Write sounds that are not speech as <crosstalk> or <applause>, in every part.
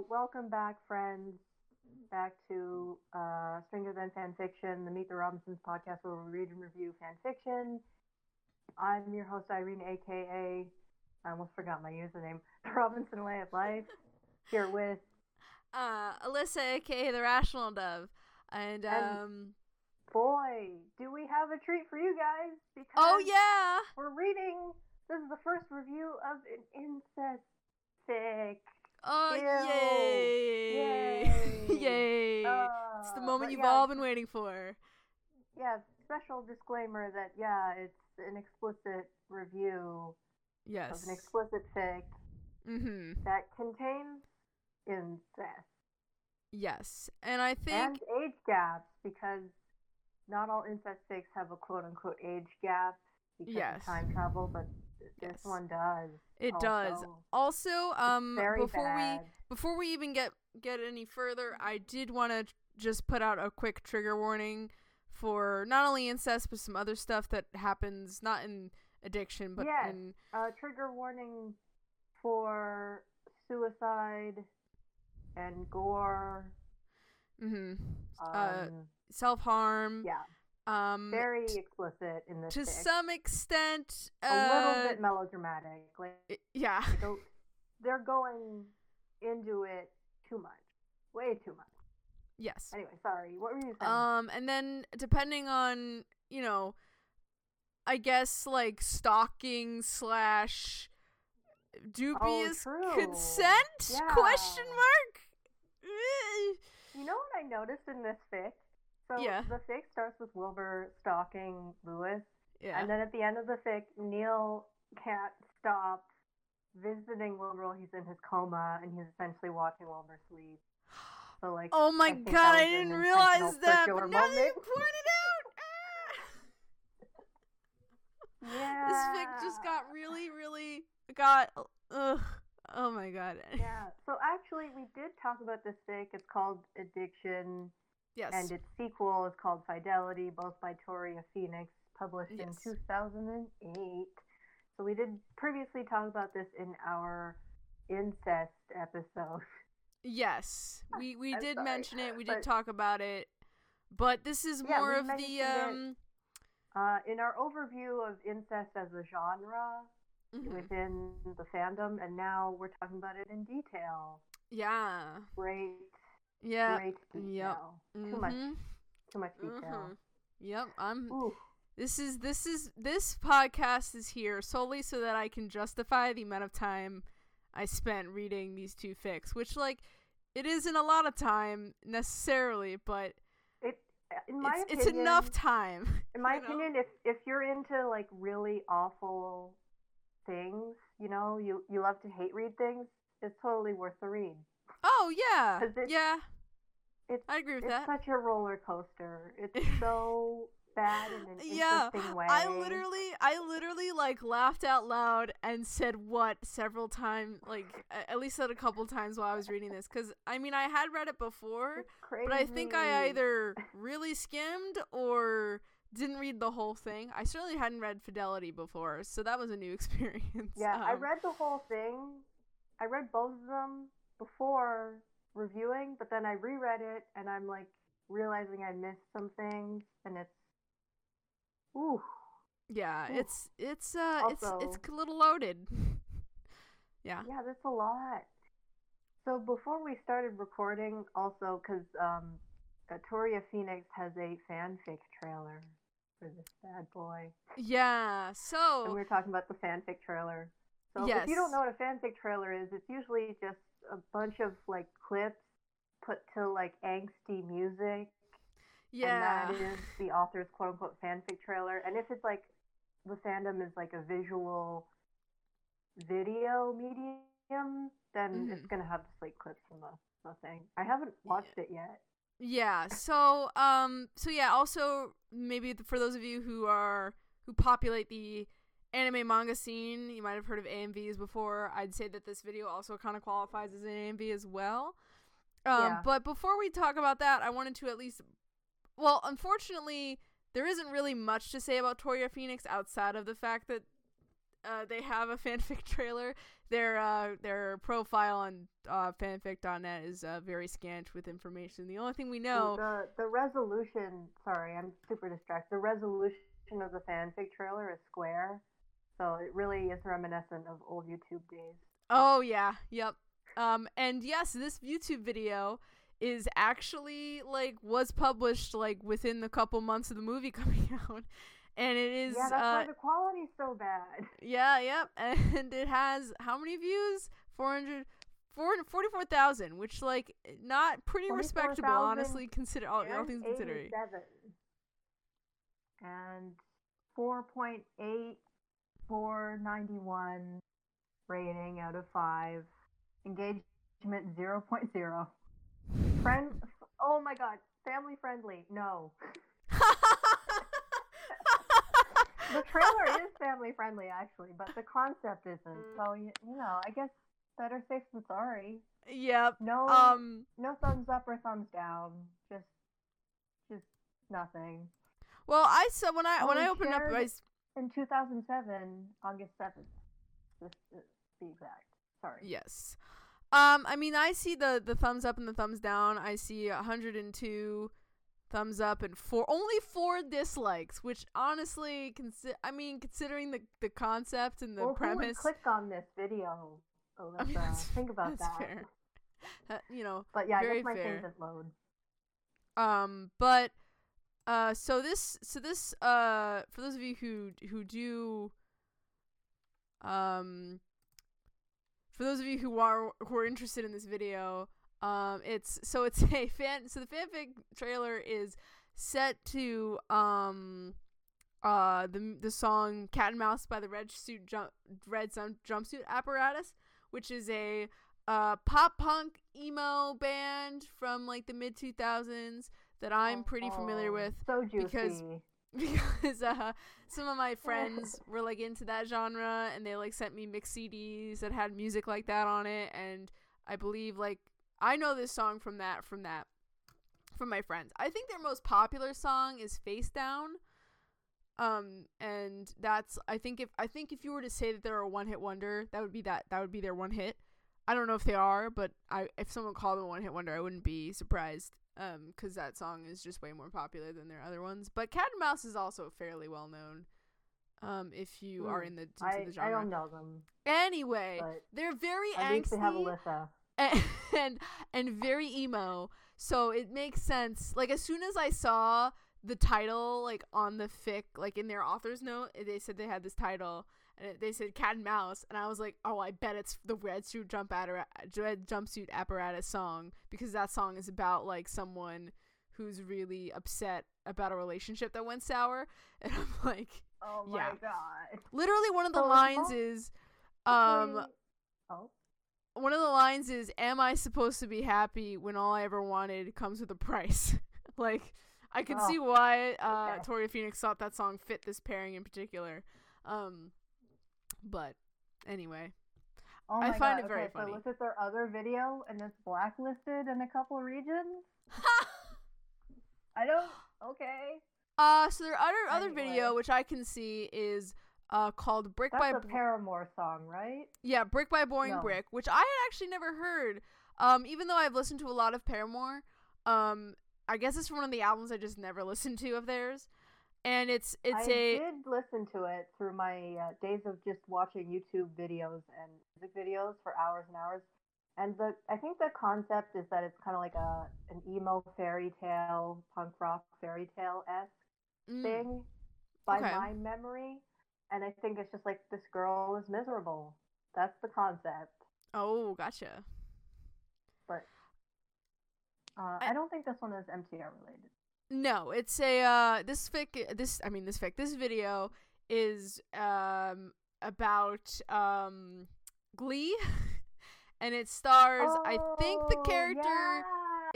So, welcome back, friends, back to uh, Stranger Than Fan Fiction, the Meet the Robinsons podcast where we read and review fan fiction. I'm your host, Irene, aka, I almost forgot my username, <laughs> The Robinson Way of Life, here with. <laughs> Uh, Alyssa, aka The Rational Dove. And, And- um, Boy, do we have a treat for you guys because oh yeah! we're reading. This is the first review of an incest fic. Oh, <laughs> yay! Yay. Yay! Uh, it's the moment you've yeah, all been waiting for. Yeah, special disclaimer that yeah, it's an explicit review yes. of an explicit fic mm-hmm. that contains incest Yes. And I think and age gaps because not all incest fics have a quote unquote age gap because Yes. of time travel, but th- this Yes. one does. it does. also. Also, um, before bad. we before we even get get any further, I did want to just put out a quick trigger warning for not only incest but some other stuff that happens not in addiction but Yes. in uh, trigger warning for suicide and gore. hmm Um, uh, self harm. yeah, Um, very explicit in this. to fic. some extent, uh, a little bit melodramatic. Like yeah, they they're going into it too much, way too much. yes. Anyway, sorry. What were you saying? Um, and then depending on you know, I guess like stalking slash dubious true. consent Yeah. question mark. You know what I noticed in this fic? So Yeah. the fic starts with Wilbur stalking Lewis, Yeah. and then at the end of the fic, Neil can't stop visiting Wilbur while he's in his coma, and he's essentially watching Wilbur sleep. So like, Oh my I god, I didn't realize that. But now that you pointed out, ah. yeah, this fic just got really, really got. Ugh. Oh my god. Yeah. So actually, we did talk about this fic. It's called Addiction. Yes. and its sequel is called Fidelity, both by Toria Phoenix, published Yes. in 2008. So we did previously talk about this in our incest episode. Yes, <laughs> we we did sorry, mention it. We did talk about it, but this is Yeah, more of the it. um. Uh, in our overview of incest as a genre mhm. within the fandom, and now we're talking about it in detail. Yeah. Great, Yeah. great detail. Yep. Too much, too much detail. mhm. Yep. I'm. Ooh, This is this is this podcast is here solely so that I can justify the amount of time I spent reading these two fics, which like it isn't a lot of time necessarily, but it. In my it's opinion, it's enough time. <laughs> in my know? opinion if if you're into like really awful things you know you you love to hate read things it's totally worth the read Oh yeah, it- yeah. it's I agree with that. it's that. such a roller coaster it's <laughs> so bad in an Yeah, interesting way I literally, I literally like laughed out loud and said "what" several times, like at least said a couple times while I was reading this. Because I mean, I had read it before, but I think I either <laughs> really skimmed or didn't read the whole thing. I certainly hadn't read Fidelity before, so that was a new <laughs> experience. yeah i Um, read the whole thing i read both of them before reviewing but then i reread it and i'm like realizing i missed some things and it's ooh Yeah, Ooh. it's it's uh it's Also- it's a little loaded. <laughs> yeah. Yeah, that's a lot. So before we started recording, also because um, Toria Phoenix has a fanfic trailer for this bad boy, Yeah. and So we were talking about the fanfic trailer. So if you don't know what a fanfic trailer is, it's usually just a bunch of like clips put to like angsty music, yeah. and that is the author's quote unquote fanfic trailer. And if it's like the fandom is like a visual video medium, then it's Mhm. gonna have just like clips from the, the thing. I haven't watched it yet. Yeah. So, um, so yeah. Also, maybe for those of you who are who populate the anime manga scene, you might have heard of AMVs before. I'd say that this video also kind of qualifies as an AMV as well. Um, Yeah. But before we talk about that, I wanted to at least, well, unfortunately, there isn't really much to say about Toria Phoenix outside of the fact that uh, they have a <laughs> fanfic trailer. Their uh, their profile on uh, fanfic.net is uh, very scant with information. The only thing we know, the the resolution. Sorry, I'm super distracted. The resolution of the fanfic trailer is square, so it really is reminiscent of old YouTube days. oh yeah, yep. Um, and yes, this YouTube video is actually like was published like within the couple months of the movie <laughs> coming out, and it is yeah, that's uh, why the quality's so bad. <laughs> Yeah, yep. <laughs> And it has how many views? 400 44,000, which like not pretty respectable 44,000 honestly consider all, all things considering. 87. And 4.8, 491 rating out of 5. Engagement 0.0. Friend, oh my god, family friendly. No. <laughs> The trailer is family friendly actually, but the concept isn't. So, you, you know, I guess better safe than sorry. yep. No, Um no thumbs up or thumbs down. Just, just nothing. well, I saw when I when Oh, I opened up I In 2007, August 7th, just to be exact. Sorry. yes. Um I mean, I see the the thumbs up and the thumbs down. I see 102 thumbs up and four only four dislikes, which honestly consi- I mean, considering the the concept and the well, who would premise click on this video? <laughs> I mean, Think about that's that. fair. <laughs> you know, But yeah, I guess my fair. load. Um, but uh, so this, so this, uh, for those of you who who do, um, for those of you who are who are interested in this video, um, it's so it's <laughs> a fan. So the fanfic trailer is set to um, uh, the the song "Cat and Mouse" by the Red Suit Jump Red Sun Jumpsuit Apparatus, which is a uh, pop punk emo band from like the mid 2000s that I'm pretty familiar Oh, with So juicy. because- <laughs> because uh, some of my friends <laughs> were like into that genre and they like sent me mix CDs that had music like that on it and I believe like I know this song from that from that from my friends. I think their most popular song is Face Down. Um and that's I think if I think if you were to say that they're a one-hit wonder, that would be that that would be their one hit. I don't know if they are, but I if someone called them a one-hit wonder, I wouldn't be surprised um cuz that song is just way more popular than their other ones. But Cat and Mouse is also fairly well known. Um if you are Hmm. in the into I, the I genre. don't know them, Anyway, they're very angsty they have Alyssa. and, <laughs> and and very emo. So it makes sense. Like as soon as I saw the title like on the fic, like in their author's note, they said they had this title and they said cat and mouse, and I was like, oh, I bet it's the red suit jump appara- red jumpsuit apparatus song because that song is about like someone who's really upset about a relationship that went sour, <laughs> and I'm like, Oh my Yeah. god. literally one of the it's lines all- is, um. Oh. one of the lines is am i supposed to be happy when all i ever wanted comes with a price <laughs> like i can Oh, see why uh okay. toria phoenix thought that song fit this pairing in particular um but anyway Oh I find god. it very okay, funny. So look at their other video, and it's blacklisted in a couple regions. I don't. <laughs> Okay. uh so their other other video which i can see is uh called brick That's by a Paramore song, right? yeah brick by boring No. brick which i had actually never heard um even though i've listened to a lot of paramore um i guess it's from one of the albums i just never <laughs> listened to of theirs and it's it's I a did listen to it through my uh, days of just watching YouTube videos and music videos for hours and hours. And the I think the concept is that it's kind of like a an emo fairy tale, punk rock fairy tale esque mm, thing by Okay. my memory. And I think it's just like this girl is miserable. That's the concept. oh gotcha But uh, I- I don't think this one is MTR related. No, it's a uh this fic this I mean this fic this video is um about um Glee <laughs> and it stars I think the Oh, character yeah,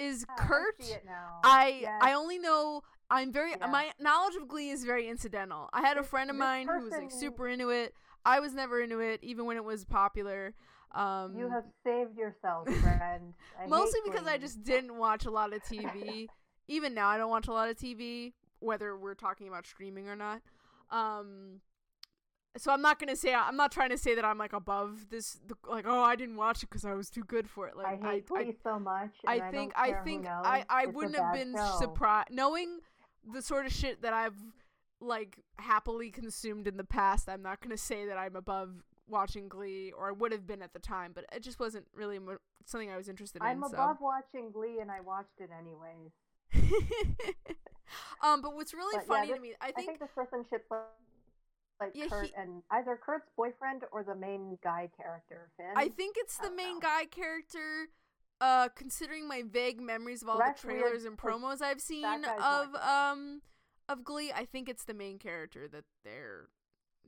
is I Kurt. now. I Yes. I only know I'm very Yeah. my knowledge of Glee is very incidental. I had a friend of mine who was like super into it. I was never into it even when it was popular. Um You have saved yourself, <laughs> friend. I mostly because I just didn't watch a lot of TV. Even now, I don't watch a lot of TV, whether we're talking about streaming or not. Um, so I'm not gonna say I'm not trying to say that I'm like above this like oh I didn't watch it because I was too good for it like I hate I, Glee so much. I and I, think I think. I I It's wouldn't have been show. surprised knowing the sort of shit that I've like happily consumed in the past. I'm not gonna say that I'm above watching Glee or I would have been at the time, but it just wasn't really mo- something I was interested in. I'm in. so. above watching Glee, and I watched it anyways. <laughs> um, but what's really But yeah, funny this- to me, I I think, think this person should play like Yeah, Kurt he- and either Kurt's boyfriend or the main guy character, Finn. I think it's I the main know. guy character. Uh, considering my vague memories of all That's the weird, trailers and 'cause promos I've seen of um of Glee, I think it's the main character that they're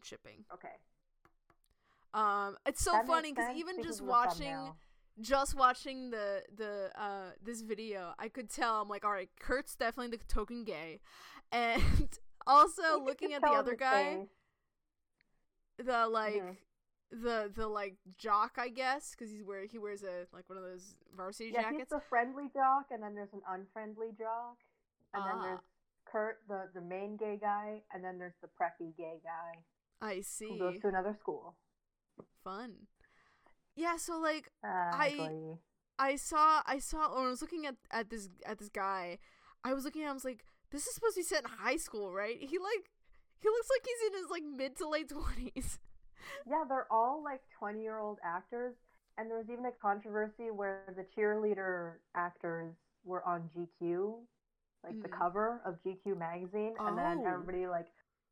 shipping. okay. Um, it's so That funny because even just watching. Just watching the the uh this video, I could tell. I'm like, all right, Kurt's definitely the token gay, and <laughs> also looking at the other guy, the like. Mhm. The the like jock I guess because he's wear he wears a like one of those varsity Yeah, he's jackets. the friendly jock, and then there's an unfriendly jock, and then Ah. there's Kurt, the the main gay guy, and then there's the preppy gay guy I who see. goes to another school. Fun. Yeah, so like Ah, I- I saw I saw when I was looking at at this at this guy, I was looking at him, I was like, this is supposed to be set in high school, right? He like he looks like he's in his like mid to late twenties. Yeah, they're all like 20 year old actors. And there was even a controversy where the cheerleader actors were on GQ, like the Mm. cover of GQ magazine. And then Oh. everybody like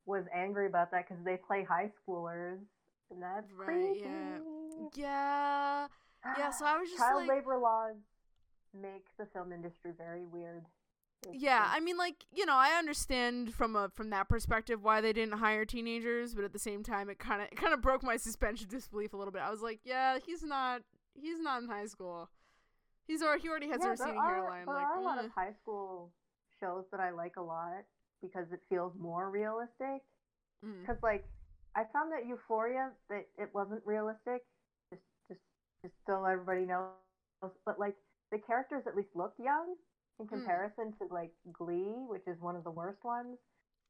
was angry about that because they play high schoolers. And that's Right, creepy. yeah. Yeah. Yeah, so I was just Child like- labor laws make the film industry very weird. Yeah, basically. I mean like, you know, I understand from a from that perspective why they didn't hire teenagers, but at the same time it kinda it kinda broke my suspension disbelief a little bit. I was like, Yeah, he's not he's not in high school. He's already he already has yeah, a receding are, hairline. there like are a lot eh. of high school shows that I like a lot because it feels more realistic. Mm. because like I found that Euphoria that it wasn't realistic, just so everybody knows. But like the characters at least looked young in Hmm. comparison to like Glee, which is one of the worst ones.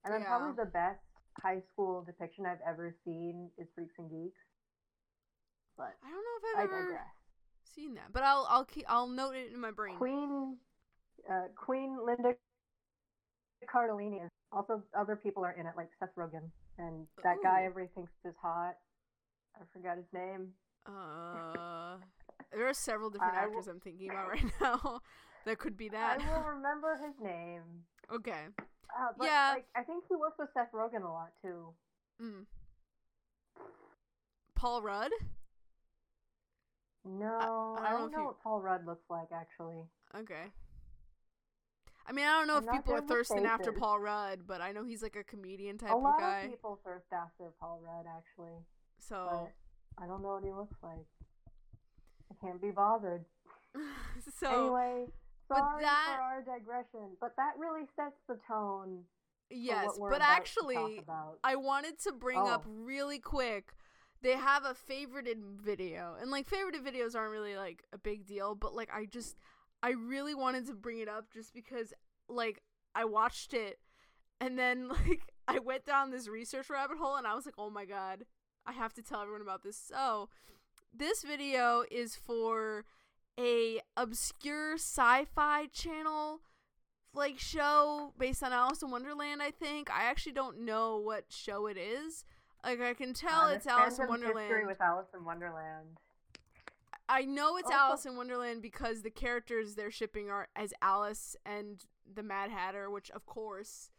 And then Yeah. probably the best high school depiction I've ever seen is Freaks and Geeks. But I don't know if I I've ever digress. seen that, but I'll I'll keep I'll note it in my brain. Queen, uh, Queen Linda Cardellini. Also, other people are in it, like Seth Rogen and that guy Ooh. everybody thinks is hot. I forgot his name. Uh, there are several different I will- actors I'm thinking about right <laughs> now that could be that. I will remember his name. okay. Uh, but, Yeah. like I think he works with Seth Rogen a lot too. Mm. Paul Rudd. No, I I, don't know don't know you- what Paul Rudd looks like actually. Okay. I mean, I don't know I'm if people are thirsting after. Paul Rudd, but I know he's like a comedian type a of lot of people thirst after Paul Rudd actually, So, I don't know what he looks like. I can't be bothered. <laughs> so anyway, sorry that- for our digression, but that really sets the tone. yes, but about to talk actually. I wanted to bring up Oh. really quick. They have a favorited video, and like favorited videos aren't really like a big deal, but like I just, I really wanted to bring it up just because like I watched it, and then <laughs> like I went down this research rabbit hole, and I was like, oh my god, I have to tell everyone about this. So, this video is for a obscure sci-fi channel like show based on Alice in Wonderland, I think. I actually don't know what show it is. Like I can tell Uh, it's Alice in fandom's history Wonderland. with Alice in Wonderland. I know it's Also- Alice in Wonderland because the characters they're shipping are as Alice and the Mad Hatter, which of course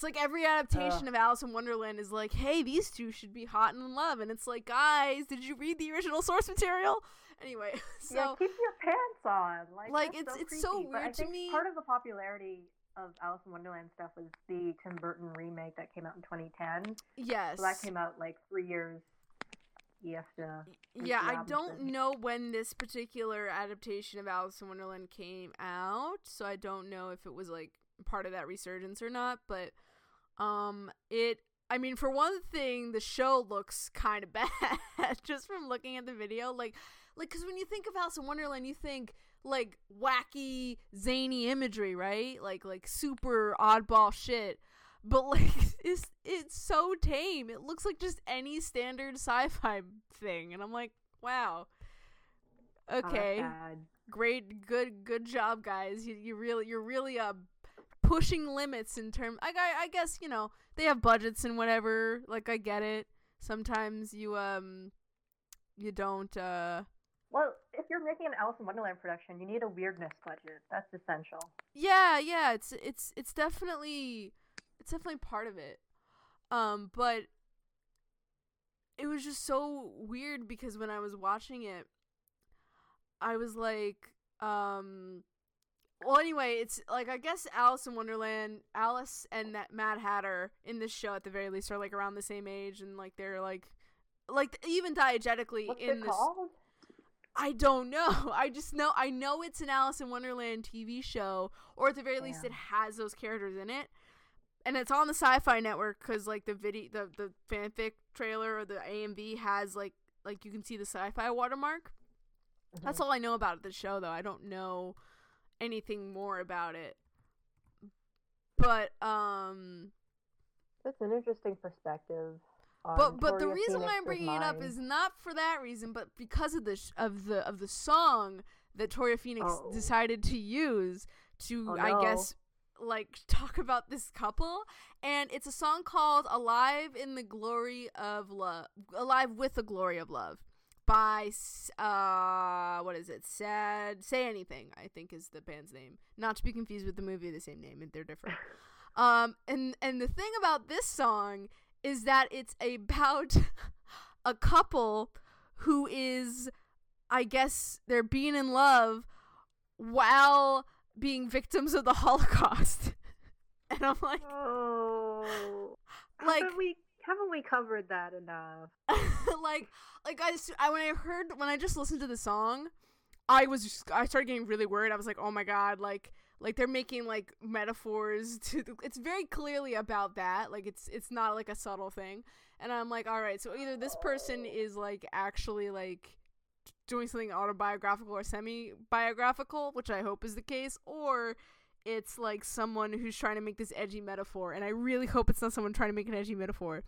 it's like every adaptation of Alice in Wonderland is like, hey, these two should be hot and in love, and it's like, guys, did you read the original source material? Anyway, <laughs> so yeah, keep your pants on. Like, Like, it's- it's so creepy. But I weird to think me. Part of the popularity of Alice in Wonderland stuff was the Tim Burton remake that came out in 2010. yes, So that came out like three years after. Yeah, I don't know when this particular adaptation of Alice in Wonderland came out, so I don't know if it was like part of that resurgence or not, but um it I mean, for one thing, the show looks kind of <laughs> bad just from looking at the video. Like, like, cause when you think of Alice in Wonderland, you think like wacky, zany imagery, right? Like, like super oddball shit. but <laughs> like it's it's so tame. It looks like just any standard sci-fi thing, and I'm like, wow. Oh, Okay, bad. great, good, good job, guys. You you really you're really uh pushing limits in term. I I, I guess you know they have budgets and whatever. Like I get it. Sometimes you um you don't uh Well, if you're making an Alice in Wonderland production, you need a weirdness budget. That's essential. yeah yeah it's it's it's definitely it's definitely part of it um but it was just so weird because when i was watching it i was like um well anyway it's like i guess alice in wonderland alice and that mad hatter in this show at the very least are like around the same age and like they're like like even diegetically What's in this called? I don't know. <laughs> I just know I know it's an Alice in Wonderland TV show, or at the very least, it has those characters in it, and it's on the Sci-Fi Network because like the video, the the fanfic trailer or the AMV has like like you can see the Sci-Fi watermark. That's Mhm. all I know about the show, though. I don't know anything more about it. But um, That's an interesting perspective. but but the reason why I'm bringing it up is not for that reason, but because of the sh- of the of the song that Toria Phoenix Oh. decided to use to, Oh, I guess, like talk about this couple, and it's a song called "Alive in the Glory of Love," "Alive with the Glory of Love." By uh, what is it? Sad. Say anything. I think is the band's name. Not to be confused with the movie of the same name. And they're different. <laughs> Um, and and the thing about this song is that it's about <laughs> a couple who is, I guess, they're being in love while being victims of the Holocaust. <laughs> and I'm like, Oh, Like- we haven't we covered that enough? <laughs> like, like I, I when I heard when I just listened to the song, I was just, I started getting really worried. I was like, oh my god, like like they're making like metaphors <laughs> to. The, it's very clearly about that. Like it's it's not like a subtle thing. And I'm like, all right, so either this person is like actually like doing something autobiographical or semi-biographical, which I hope is the case, or it's like someone who's trying to make this edgy metaphor. And I really hope it's not someone trying to make an edgy metaphor.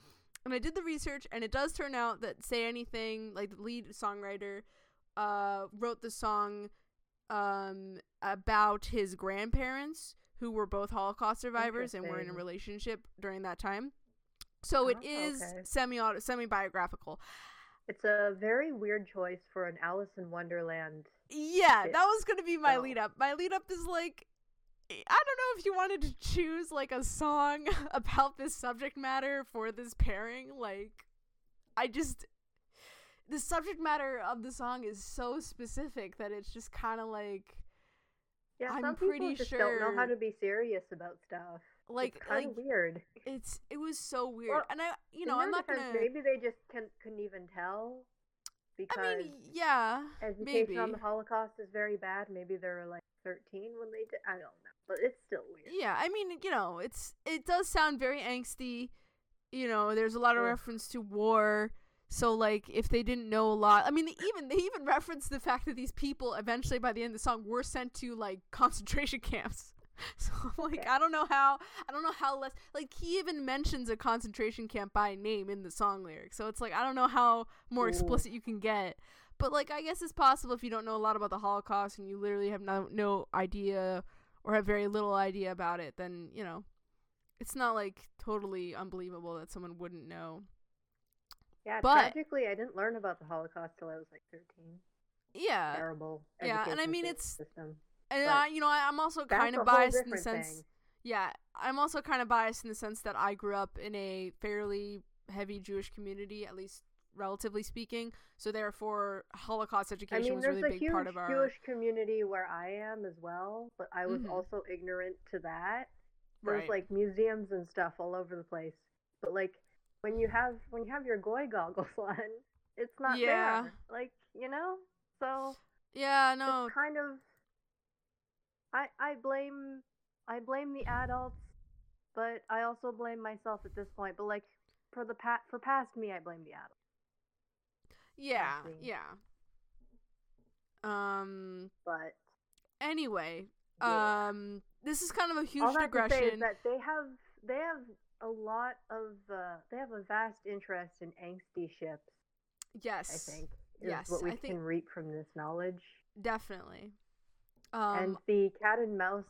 And I did the research, and it does turn out that Say Anything, like the lead songwriter, uh, wrote the song um, about his grandparents who were both Holocaust survivors and were in a relationship during that time. So it Oh, is okay. semi semi biographical. It's a very weird choice for an Alice in Wonderland. Yeah, bit, that was gonna be my so. lead up. My lead up is like, I don't know if you wanted to choose like a song <laughs> about this subject matter for this pairing. Like, I just the subject matter of the song is so specific that it's just kind of like, Yeah, I'm some people pretty just don't know how to be serious about stuff. like, it's kind like of weird. it's it was so weird. Well, and I, you know, I'm not gonna. Maybe they just can, couldn't even tell because I mean, yeah, education maybe. on the Holocaust is very bad. Maybe they were like 13 when they did. I don't know, but it's still weird. Yeah, I mean, you know, it's it does sound very angsty. You know, there's a lot of Ugh. reference to war. So like if they didn't know a lot, I mean, they even they even reference the fact that these people eventually by the end of the song were sent to like <laughs> concentration camps. <laughs> So I'm like Okay. I don't know how I don't know how less like he even mentions a concentration camp by name in the song lyrics. So it's like I don't know how more Ooh. explicit you can get. But like I guess it's possible if you don't know a lot about the Holocaust and you literally have no no idea or have very little idea about it, then you know, it's not like totally unbelievable that someone wouldn't know. Yeah, But- tragically, I didn't learn about the Holocaust till I was like 13. Yeah, Terrible. yeah, and I mean, it's- system. and I, you know, I, I'm also kind of biased in the sense. thing. Yeah, I'm also kind of biased in the sense that I grew up in a fairly heavy Jewish community, at least relatively speaking. So therefore, Holocaust I education mean, was really a big huge part of our. Jewish community where I am as well, but I was Mhm. also ignorant to that. There's Right. like museums and stuff all over the place, but like when you have when you have your goy goggles <laughs> on, it's not Yeah. there. Like you know, so yeah, no, kind of. I I blame I blame the adults, but I also blame myself at this point. But like for the pat for past me, I blame the adults. Yeah, see. yeah. Um. But Anyway, yeah. um, this is kind of a huge all that digression. is that they have they have a lot of uh, they have a vast interest in angsty ships. Yes. I think Yes, what we I think- can reap from this knowledge. Definitely. Um, and the cat and mouse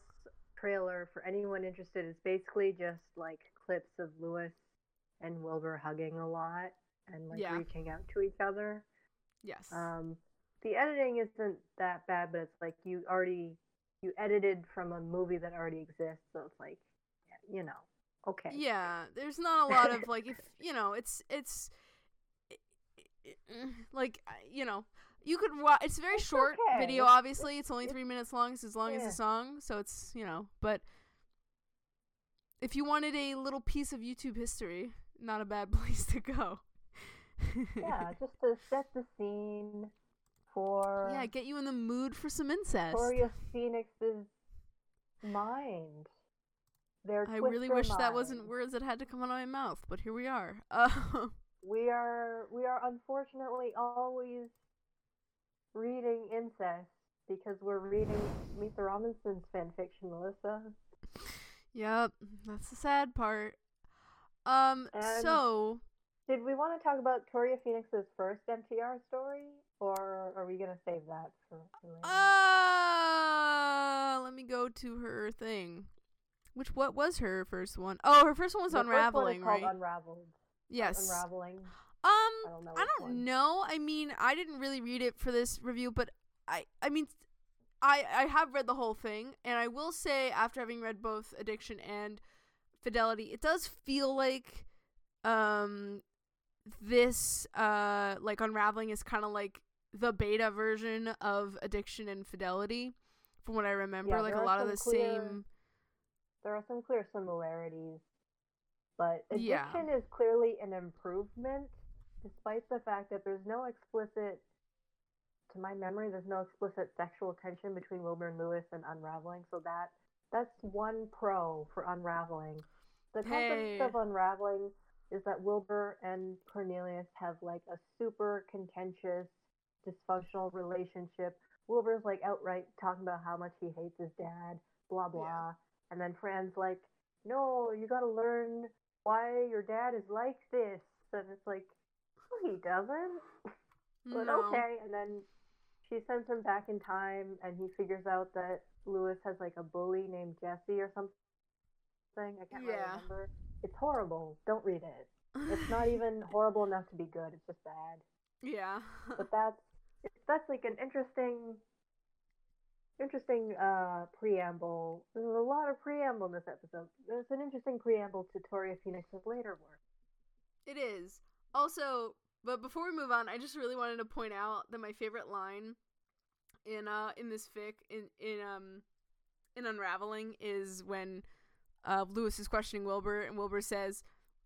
trailer for anyone interested is basically just like clips of Lewis and Wilbur hugging a lot and like Yeah. reaching out to each other. yes. Um, the editing isn't that bad, but it's like you already you edited from a movie that already exists, so it's like you know, okay. Yeah, there's not a lot of like if <laughs> you know, it's it's <sighs> like you know, you could watch. It's a very It's short okay. video. Obviously, it's only three minutes long. It's as long as Yeah. the song, so it's you know. But if you wanted a little piece of YouTube history, not a bad <laughs> place to go. Yeah, <laughs> just to set the scene for yeah, get you in the mood for some incest. Victoria Phoenix's mind. Their I really wish that wasn't words that had to come out of my mouth, but here we are. Uh, We are we are unfortunately always reading incest because we're reading the Robinsons fan fiction, Melissa. yep, that's the sad part. Um, And- so Did we want to talk about Toria Phoenix's first MTR story, or are we gonna save that for, later? Uh, let me go to her thing. Which what was her first one? Oh, her first one was The first one unraveling, right? Unraveled. yes. Unraveling. Um, I don't know. I don't know. I mean, I didn't really read it for this review, but I I mean I I have read the whole thing and I will say after having read both Addiction and Fidelity, it does feel like um this uh like Unraveling is kind of like the beta version of Addiction and Fidelity from what I remember, Yeah, like a lot of the clear- same There are some clear similarities, but Yeah. Addiction is clearly an improvement, despite the fact that there's no explicit, to my memory, there's no explicit sexual tension between Wilbur and Lewis and Unraveling. So that that's one pro for Unraveling. The Hey. concept of Unraveling is that Wilbur and Cornelius have like a super contentious, dysfunctional relationship. Wilbur's like outright talking about how much he hates his dad, blah blah. And then Fran's like, No, you gotta learn why your dad is like this. And it's like, No, he doesn't. <laughs> But no. okay. And then she sends him back in time and he figures out that Lewis has like a bully named Jesse or something. I can't really Yeah. remember. It's horrible. Don't read it. It's not <laughs> even horrible enough to be good. It's just bad. yeah. But <laughs> that's that's like an interesting interesting uh preamble. There's a lot of preamble in this episode. There's an interesting preamble to Toria Phoenix's later work. It is. Also, but before we move on, I just really wanted to point out that my favorite line in uh in this fic in in um in Unraveling is when uh Lewis is questioning Wilbur and Wilbur says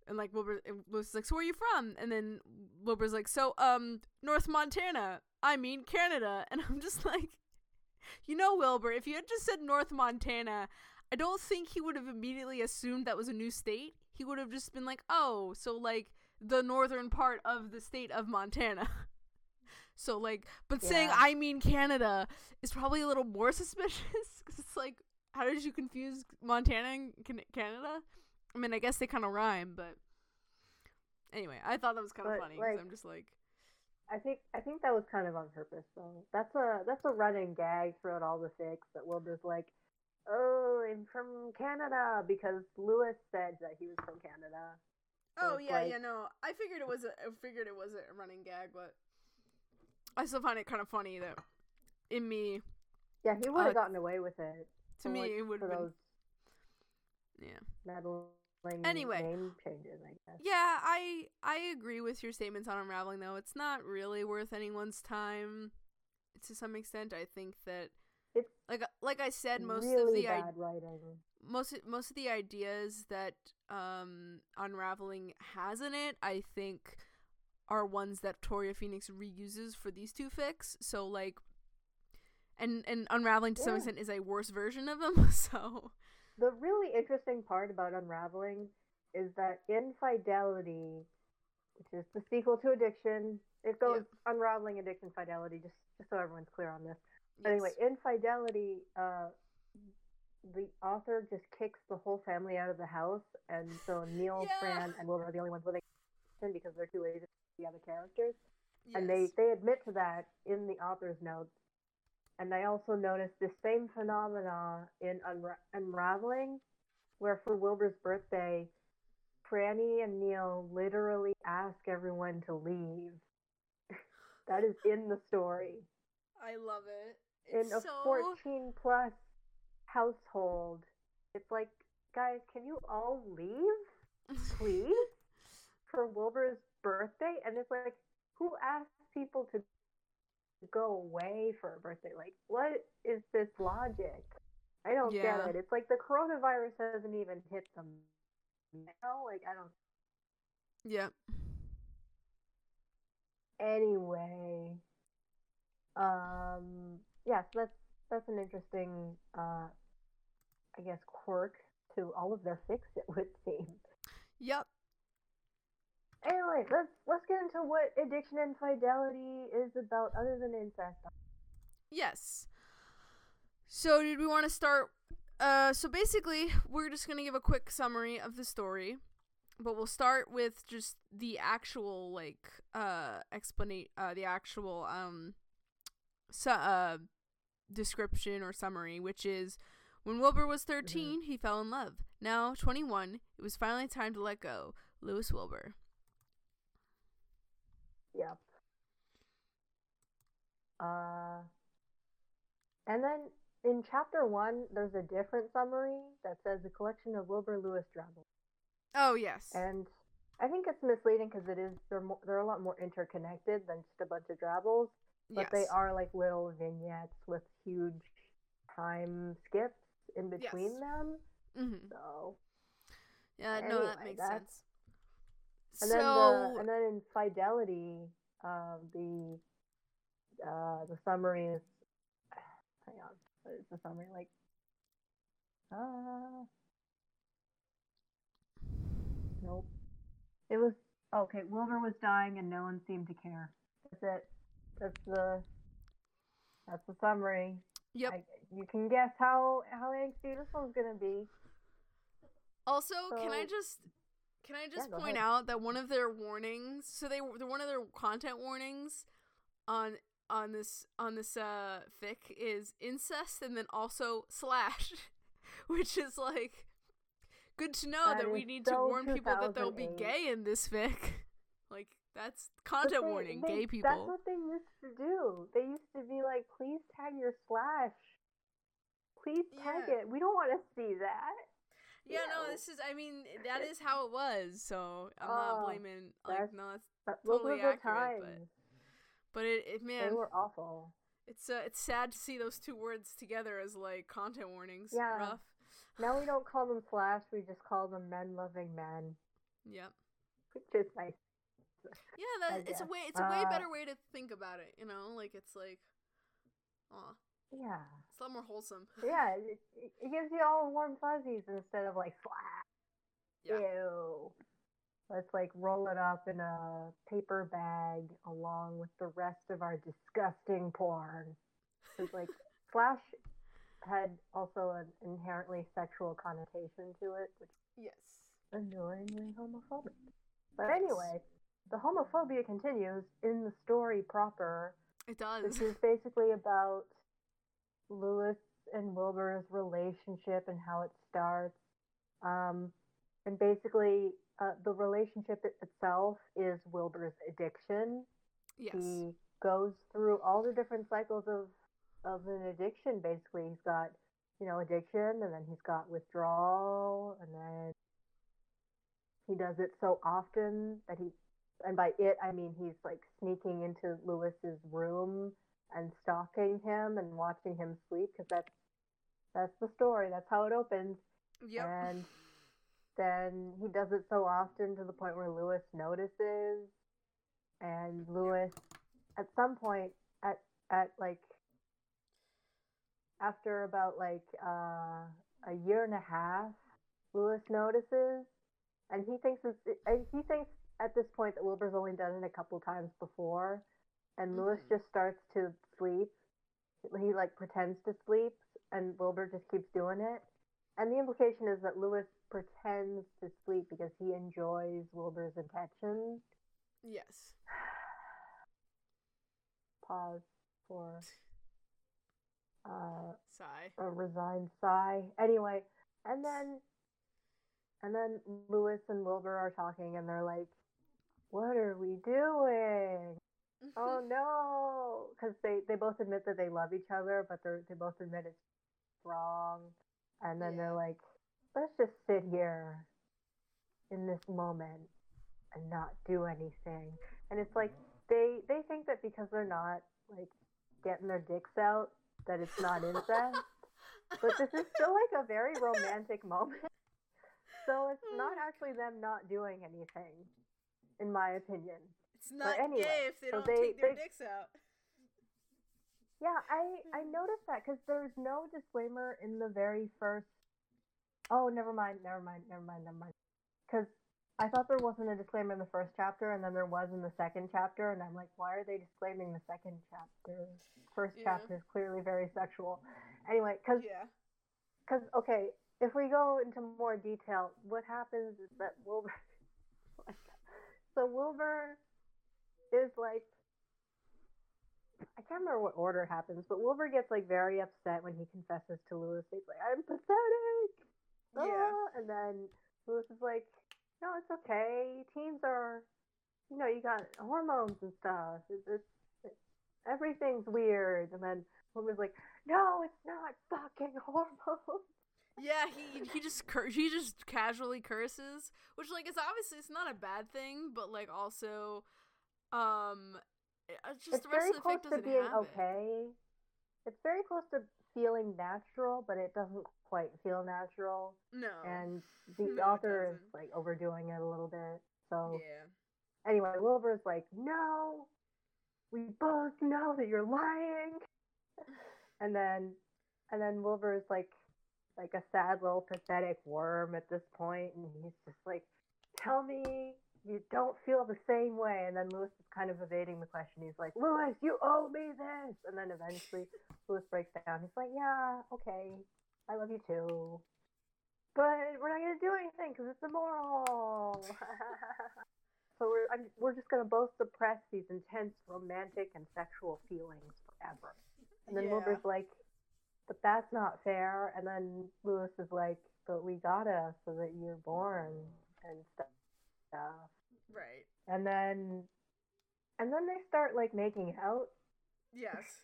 and like Wilbur and Lewis is like, So where are you from? And then Wilbur's like, So um North Montana. I mean Canada <laughs> and I'm just like You know, Wilbur, if you had just said North Montana, I don't think he would have immediately assumed that was a new state. He would have just been like, "Oh, so like the northern part of the state of Montana." <laughs> so like, but saying I mean Canada is probably a little more <laughs> suspicious cuz it's like how did you confuse Montana and Canada? I mean, I guess they kind of rhyme, but anyway, I thought that was kind of funny because like- I'm just like, I think I think that was kind of on purpose though. That's a that's a running gag throughout all the fics that Wilbur's like, Oh, I'm from Canada because Lewis said that he was from Canada. So Oh yeah, like- yeah, no. I figured it was a I figured it was a running gag, but I still find it kind of funny that in me, Yeah, he would have Uh, gotten away with it. To me like, it would have been yeah. meddling Anyway. name changes, I guess. Yeah, I I agree with your statements on unraveling though. It's not really worth anyone's time to some extent. I think that It's like like I said most really of the i- writing. most most of the ideas that um unraveling has in it i think are ones that toria phoenix reuses for these two fics so like and and unraveling to some extent is a worse version of them <laughs> so The really interesting part about Unraveling is that Infidelity, which is the sequel to Addiction, it goes Unraveling, Addiction, Fidelity, just just so everyone's clear on this. But anyway, yes. Infidelity, uh, the author just kicks the whole family out of the house, and so Neil, Yeah. Fran, and Wilbur are the only ones living in because they're too lazy to the other characters. And they they admit to that in the author's notes. And I also noticed the same phenomena in Unra- Unraveling, where for Wilbur's birthday, Franny and Neil literally ask everyone to leave. <laughs> that is in the story. I love it. In It's a so 14 plus household, it's like, guys, can you all leave, <laughs> please? for Wilbur's birthday? And it's like, who asks people to go away for a birthday? Like, what is this logic? I don't Yeah. get it. It's like the coronavirus hasn't even hit them. Know, like I don't. Yep. Anyway, um, yeah, so that's that's an interesting, uh, I guess, quirk to all of their fics. It would seem. Yep. Anyway, let's let's get into what addiction and fidelity is about, other than incest. Yes. So, did we want to start? Uh, so basically, we're just gonna give a quick summary of the story, but we'll start with just the actual like uh explanation, uh, the actual um, su- uh, description or summary, which is when Wilbur was 13, he fell in love. Now 21, it was finally time to let go. Lewis Wilbur. Yep. Uh, and then in chapter one, there's a different summary that says a collection of Wilbur Lewis travels. Oh yes. And I think it's misleading because it is they're more, they're a lot more interconnected than just a bunch of drabbles, but yes. they are like little vignettes with huge time skips in between Yes. them. Mm-hmm. So Yeah, no, that makes sense. And so then the, and then in fidelity, uh, the uh, the summary is <sighs> hang on, what is the summary like? Uh, nope. It was okay. Wilbur was dying, and no one seemed to care. That's it. That's the that's the summary. Yep. I, you can guess how how angsty this one's gonna be. Also, can I just can I just go point ahead. out that one of their warnings, so they one of their content warnings on on this on this uh fic is incest and then also slash, <laughs> which is like good to know That that, we need to warn people that they'll be gay in this fic. <laughs> Like that's content they- warning, they- gay people. That's what they used to do. They used to be like, please tag your slash. Please tag Yeah. it. We don't want to see that. Yeah, no, know. this is I mean that is how it was. So I'm Oh, not blaming like no, that's But those Totally accurate, but times. but it, it man They were awful. It's uh, it's sad to see those two words together as like content warnings. Yeah. Rough. Now we don't call them slash. We just call them men loving men, Yep. which is nice. Yeah, that it's a way it's a way Uh, better way to think about it, you know? Like it's like aw, Yeah. It's a lot more wholesome. <laughs> Yeah. It, it gives you all warm fuzzies instead of like slash. Yeah. Ew. Let's like roll it up in a paper bag along with the rest of our disgusting porn. It's like <laughs> Slash had also an inherently sexual connotation to it, which Yes. annoyingly homophobic. But anyway, the homophobia continues in the story proper. It does. This is basically about Lewis and Wilbur's relationship and how it starts. Um, and basically, uh, the relationship itself is Wilbur's addiction. yes. He goes through all the different cycles of of an addiction. Basically, he's got you know addiction, and then he's got withdrawal, and then he does it so often that he, and by it I mean he's like sneaking into Lewis's room and stalking him and watching him sleep because that's that's the story. That's how it opens. Yep. And then he does it so often to the point where Lewis notices. And Lewis, at some point, at at like after about like uh, a year and a half, Lewis notices, and he thinks it's and he thinks at this point that Wilbur's only done it a couple times before, and Lewis Mhm. just starts to sleep. He like pretends to sleep, and Wilbur just keeps doing it. And the implication is that Lewis pretends to sleep because he enjoys Wilbur's attention. Yes. <sighs> Pause for uh, Sigh. a resigned sigh. Anyway, and then and then Lewis and Wilbur are talking, and they're like, "What are we doing? Oh <laughs> no!" Because they they both admit that they love each other, but they they both admit it's wrong. And then Yeah. they're like, "Let's just sit here in this moment and not do anything." And it's like they they think that because they're not like getting their dicks out that it's not incest. <laughs> but this is still like a very romantic moment. <laughs> So it's not oh actually them not doing anything, in my opinion. It's not anyway, gay if they so don't they- take their they- dicks out. Yeah, I I <laughs> noticed that because there's no disclaimer in the very first. Oh, never mind, never mind, never mind, never mind. Because I thought there wasn't a disclaimer in the first chapter, and then there was in the second chapter, and I'm like, why are they disclaiming the second chapter? First Yeah. chapter is clearly very sexual. Anyway, because Yeah. Because okay, if we go into more detail, what happens is that Wilbur. <laughs> so Wilbur is like, I can't remember what order happens, but Wilbur gets like very upset when he confesses to Lewis. He's like, "I'm pathetic," Yeah. Ah, and then Lewis is like, "No, it's okay. Teens are, you know, you got hormones and stuff. It's, it's, it's everything's weird." And then Wilbur's like, "No, it's not fucking hormones." Yeah, he he just cur- he just casually curses, which like is obviously it's not a bad thing, but like also, um, it's just it's the rest very of the close fic to being have it. okay. It's very close to feeling natural, but it doesn't quite feel natural. No. And <laughs> the No, author is like overdoing it a little bit. So yeah. anyway, Wilbur's like, "No, we both know that you're lying." <laughs> And then, and then Wilbur's like, like a sad little pathetic worm at this point, and he's just like, "Tell me you don't feel the same way." And then Lewis is kind of evading the question. He's like, "Lewis, you owe me this." And then eventually, <laughs> Lewis breaks down. He's like, "Yeah, okay, I love you too." But we're not gonna do anything because it's immoral. <laughs> so we're I'm, we're just gonna both suppress these intense romantic and sexual feelings forever. And then Yeah. Wilbur's like, but that's not fair. And then Lewis is like, but we gotta so that you're born and stuff. Right. And then, and then they start like making out. Yes.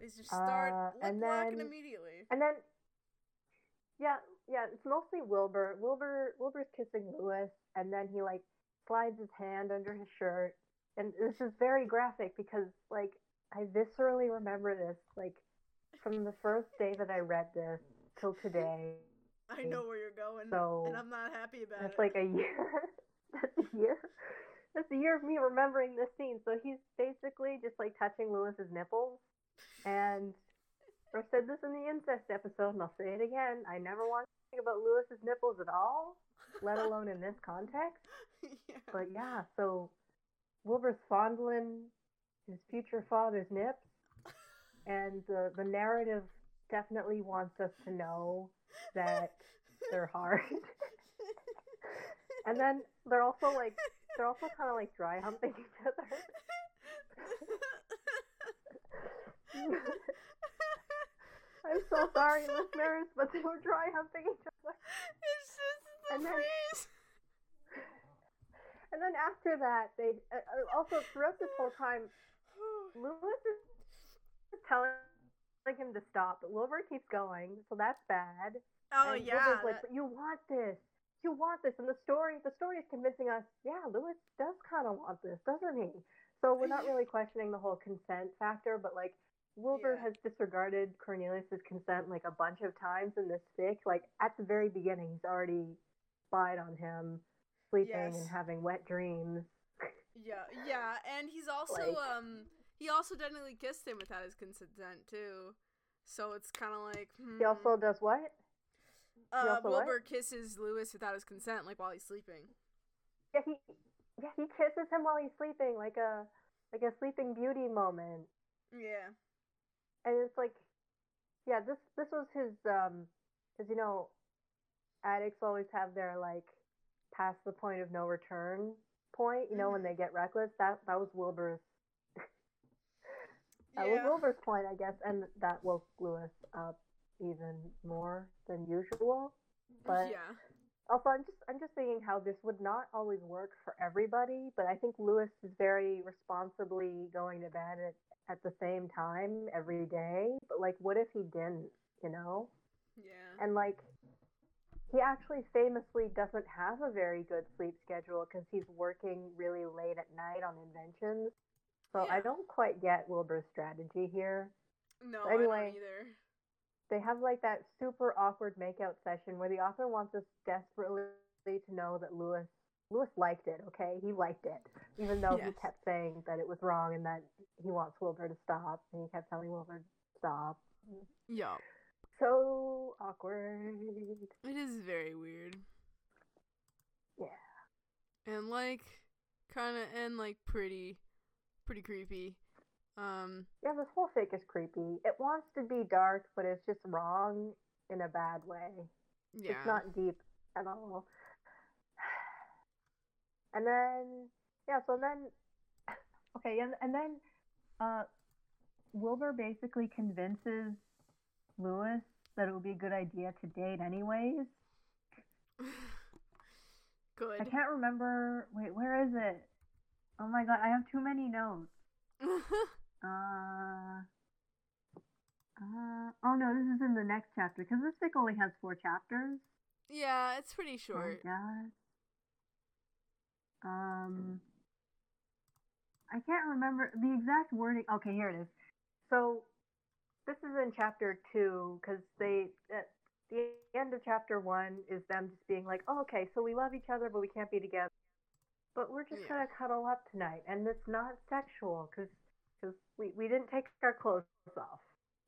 They just start Uh, and then- immediately. And then, yeah, yeah, it's mostly Wilbur. Wilbur, Wilbur's kissing Lewis, and then he like slides his hand under his shirt, and this is very graphic because like I viscerally remember this like from the first day that I read this till <laughs> today. I know where you're going, So and I'm not happy about that's it. like a year. <laughs> that's a year. That's a year of me remembering this scene. So he's basically just like touching Lewis's nipples, and I said this in the incest episode, and I'll say it again. I never want to think about Lewis's nipples at all, let <laughs> alone in this context. yeah. But yeah, so Wilbur's fondling his future father's nips, and the the narrative definitely wants us to know that they're hard. <laughs> and then they're also like they're also kind of like dry humping each other. I'm so sorry, listeners, but they were dry humping each other. it's just the And then-. And then after that, they uh, uh, also throughout this whole time, Lewis is telling him to stop, but Wilbur keeps going, so that's bad. oh and yeah. Wilbur's like, that- but you want this. You want this, and the story, the story is convincing us. Yeah, Lewis does kind of want this, doesn't he? So we're not really <laughs> questioning the whole consent factor, but like Wilbur Yeah. has disregarded Cornelius's consent like a bunch of times in this fic. Like at the very beginning, he's already spied on him sleeping Yes. and having wet dreams. Yeah, yeah, and he's <laughs> also Like- um he also definitely kissed him without his consent too. So it's kind of like hmm. He also does what? Uh, what? Wilbur kisses Lewis without his consent, like while he's sleeping. Yeah, he yeah he kisses him while he's sleeping, like a like a Sleeping Beauty moment. Yeah, and it's like yeah, this this was his um, because you know, addicts always have their like past the point of no return point. You know, when they get reckless. That that was Wilbur's. <laughs> that was Wilbur's point, I guess, and that woke Lewis up even more than usual. But yeah. also, I'm just I'm just thinking how this would not always work for everybody, but I think Lewis is very responsibly going to bed at, at the same time every day. But like, what if he didn't? You know, Yeah. and like. He actually famously doesn't have a very good sleep schedule because he's working really late at night on inventions. So I don't quite get Wilbur's strategy here. No, So I anyway, don't either. They have like that super awkward makeout session where the author wants us desperately to know that Lewis Lewis liked it, okay? He liked it. Even though he kept saying that it was wrong and that he wants Wilbur to stop and he kept telling Wilbur to stop. Yeah. So awkward. It is very weird. Yeah. And like kind of and like pretty pretty creepy. Um Yeah, this whole fic is creepy. It wants to be dark, but it's just wrong in a bad way. yeah. It's not deep at all. <sighs> And then yeah, so then <sighs> okay, and and then uh Wilbur basically convinces Lewis that it would be a good idea to date anyways. <sighs> Good. I can't remember wait, where is it? Oh my god, I have too many notes. <laughs> Uh uh, oh no, this is in the next chapter because this book only has four chapters. yeah, it's pretty Oh short. God. Um, I can't remember the exact wording. Okay, here it is. So, this is in chapter two because they at the end of chapter one is them just being like, oh, okay, so we love each other, but we can't be together. But we're just Yeah. gonna cuddle up tonight, and it's not sexual because we we didn't take our clothes off.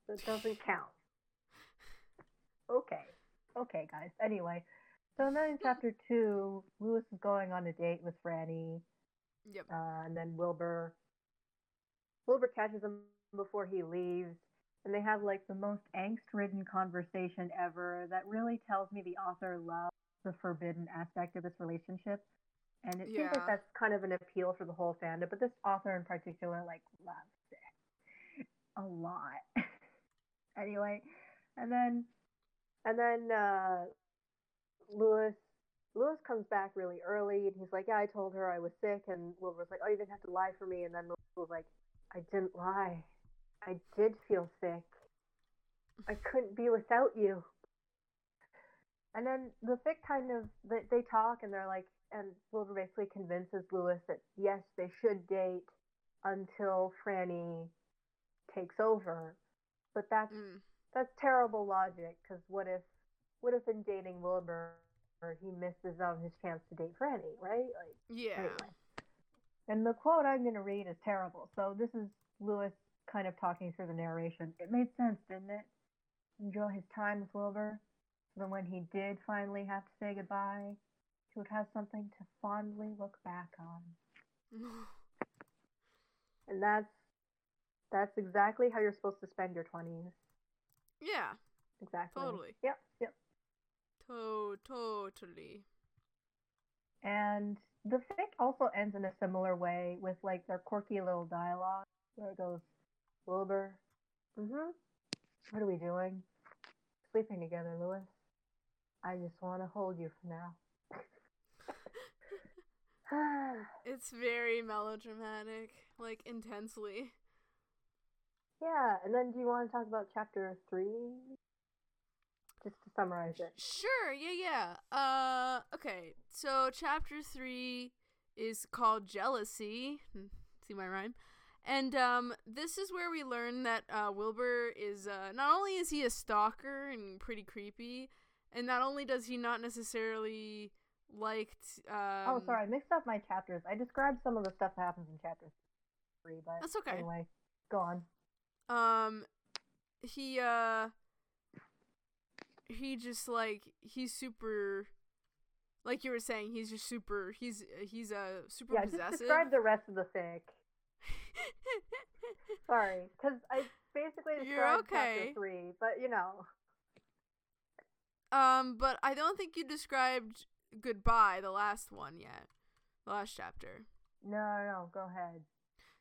So it doesn't count. Okay. Okay, guys. Anyway, so then in chapter two, Lewis is going on a date with Franny, Yep. uh, and then Wilbur. Wilbur catches him before he leaves, and they have like the most angst-ridden conversation ever. That really tells me the author loves the forbidden aspect of this relationship, and it seems like that's kind of an appeal for the whole fandom. But this author in particular, like, loves it a lot. <laughs> anyway, and then and then uh, Lewis Lewis comes back really early and he's like, Yeah, I told her I was sick and Wilbur's like, Oh, you didn't have to lie for me and then Lewis was like, I didn't lie. I did feel sick. I couldn't be without you. And then the fic kind of they talk and they're like and Wilbur basically convinces Lewis that yes, they should date until Franny takes over. But that's Mm. that's terrible logic because what if what if in dating Wilbur he misses out on his chance to date Franny, right? Like Yeah. anyway. And the quote I'm going to read is terrible. So this is Lewis kind of talking through the narration. It made sense, didn't it? Enjoy his time with Wilbur, so that when he did finally have to say goodbye, he would have something to fondly look back on. <laughs> And that's that's exactly how you're supposed to spend your 20s. yeah. Exactly. Totally. Yep. Yep. To- totally. And the fic also ends in a similar way with like their quirky little dialogue where it goes, Wilbur, mm-hmm. What are we doing? Sleeping together, Lewis. I just want to hold you for now. <laughs> <sighs> It's very melodramatic, like intensely. yeah, and then do you want to talk about chapter three? Just to summarize it. Sure, yeah, yeah. Uh okay. So chapter 3 is called Jealousy. Hmm, See my rhyme? And um this is where we learn that uh Wilbur is uh not only is he a stalker and pretty creepy, and not only does he not necessarily liked um oh, sorry, I mixed up my chapters. I described some of the stuff that happens in chapter three, but That's okay. anyway, go on. um he uh he just like he's super like you were saying he's just super he's he's uh super Yeah, just possessive describe the rest of the fic. <laughs> Sorry, because I basically You're described chapter okay. three, but you know, Um, but I don't think you described goodbye, the last one yet, the last chapter. no, no, go ahead,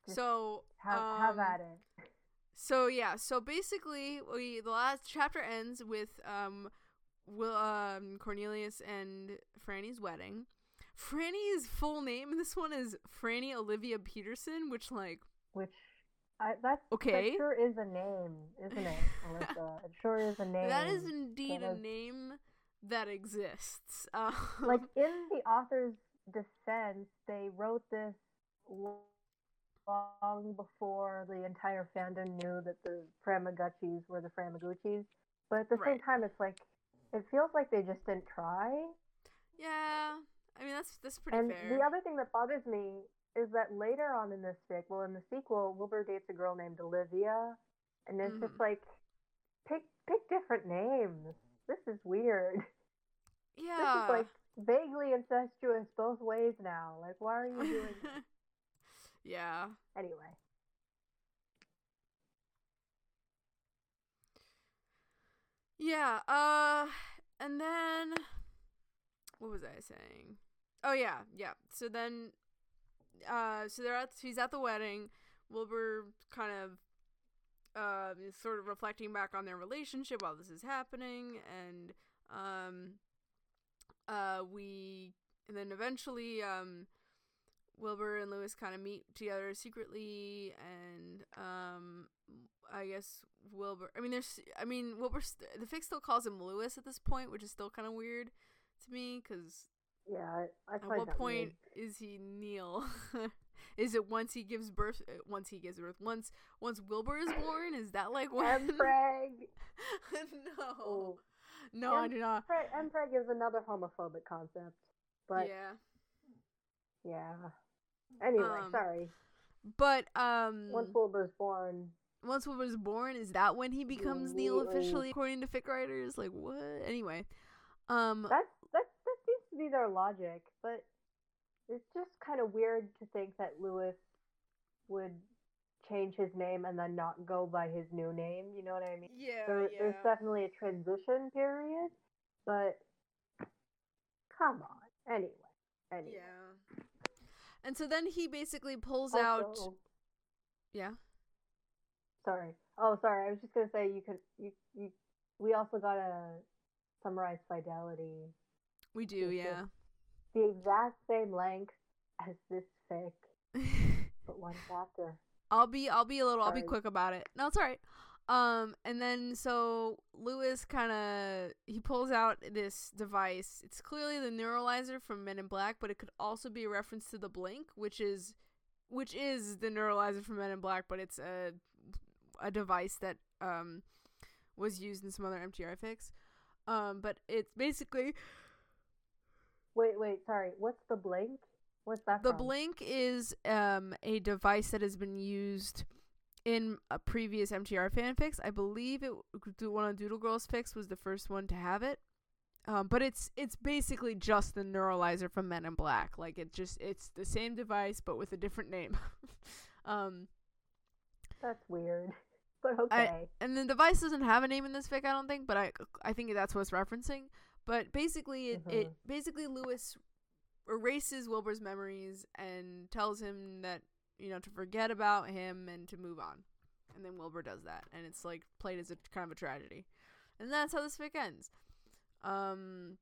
Just So have um, have at it. So yeah, so basically, we the last chapter ends with um, Will um Cornelius and Franny's wedding. Franny's full name in this one is Franny Olivia Peterson, which like Which, I that's okay, That sure is a name, isn't it, <laughs> Alyssa? it sure is a name. that is indeed that a is- name that exists. <laughs> Um, like in the author's defense, they wrote this long before the entire fandom knew that the Framaguccis were the Framaguccis. But at the same time, it's like it feels like they just didn't try. yeah, I mean that's that's pretty and fair. the other thing that bothers me is that later on in this fic, well, in the sequel, Wilbur dates a girl named Olivia, and it's Mhm. just like pick pick different names. This is weird. yeah, <laughs> This is like vaguely incestuous both ways now. Like, why are you doing this? <laughs> yeah. Anyway, Yeah, uh and then what was I saying? Oh yeah, yeah. So then uh so they're at he's at the wedding. Wilbur kind of is sort of reflecting back on their relationship while this is happening and um uh we and then eventually um Wilbur and Lewis kind of meet together secretly, and um, I guess Wilbur. I mean, there's. I mean, Wilbur. St- the fic still calls him Lewis at this point, which is still kind of weird to me because yeah, I, I at what point is he Neil? <laughs> is it once he gives birth? uh, Once he gives birth? Once once Wilbur is born? Is that like <laughs> when? <laughs> Mpreg. no, Oh, no, I do not. Mpreg, is another homophobic concept, but yeah. yeah, Anyway, Um, sorry. but um, Once Wilbur's born, once Wilbur is born, is that when he becomes Neil officially, according to fic writers? Like what? Anyway, um, that's that that seems to be their logic, but it's just kind of weird to think that Lewis would change his name and then not go by his new name. You know what I mean? yeah, there, there's definitely a transition period, but come on. Anyway, anyway. yeah. And so then he basically pulls out. Yeah. Sorry. Oh, sorry. I was just gonna say you could you you. We also gotta summarize fidelity. We do, yeah. The exact same length as this fic, <laughs> but one chapter. I'll be I'll be a little I'll be quick about it. No, it's alright. Um and then so Lewis kinda he pulls out this device. It's clearly the neuralizer from Men in Black, but it could also be a reference to the blink, which is which is the neuralizer from Men in Black, but it's a a device that um was used in some other MTR fics. Um but it's basically Wait, wait. Sorry. What's the blink? What's that? The from? Blink is um a device that has been used in a previous MTR fanfics. I believe it one of Doodle Girls fics was the first one to have it. Um, but it's it's basically just the neuralizer from Men in Black. Like it just it's the same device but with a different name. <laughs> um, That's weird, <laughs> but okay. and the device doesn't have a name in this fic, I don't think, but I I think that's what it's referencing. But basically, it, it Mhm. basically Lewis erases Wilbur's memories and tells him that you know to forget about him and to move on. And then Wilbur does that, and it's like played as a kind of a tragedy, and that's how this fic ends. Um,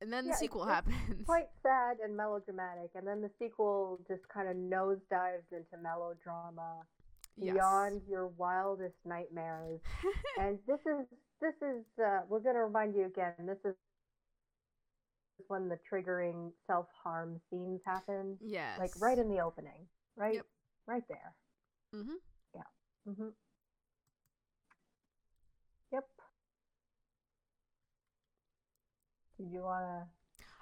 and then Yeah, the sequel <laughs> it's happens. Quite sad and melodramatic, and then the sequel just kind of nosedives into melodrama Yes. beyond your wildest nightmares. <laughs> and this is this is uh, we're going to remind you again. This is when the triggering self harm scenes happen, yes. like right in the opening, right, Yep. right there. mm-hmm Yeah. mm-hmm Yep. Did you wanna?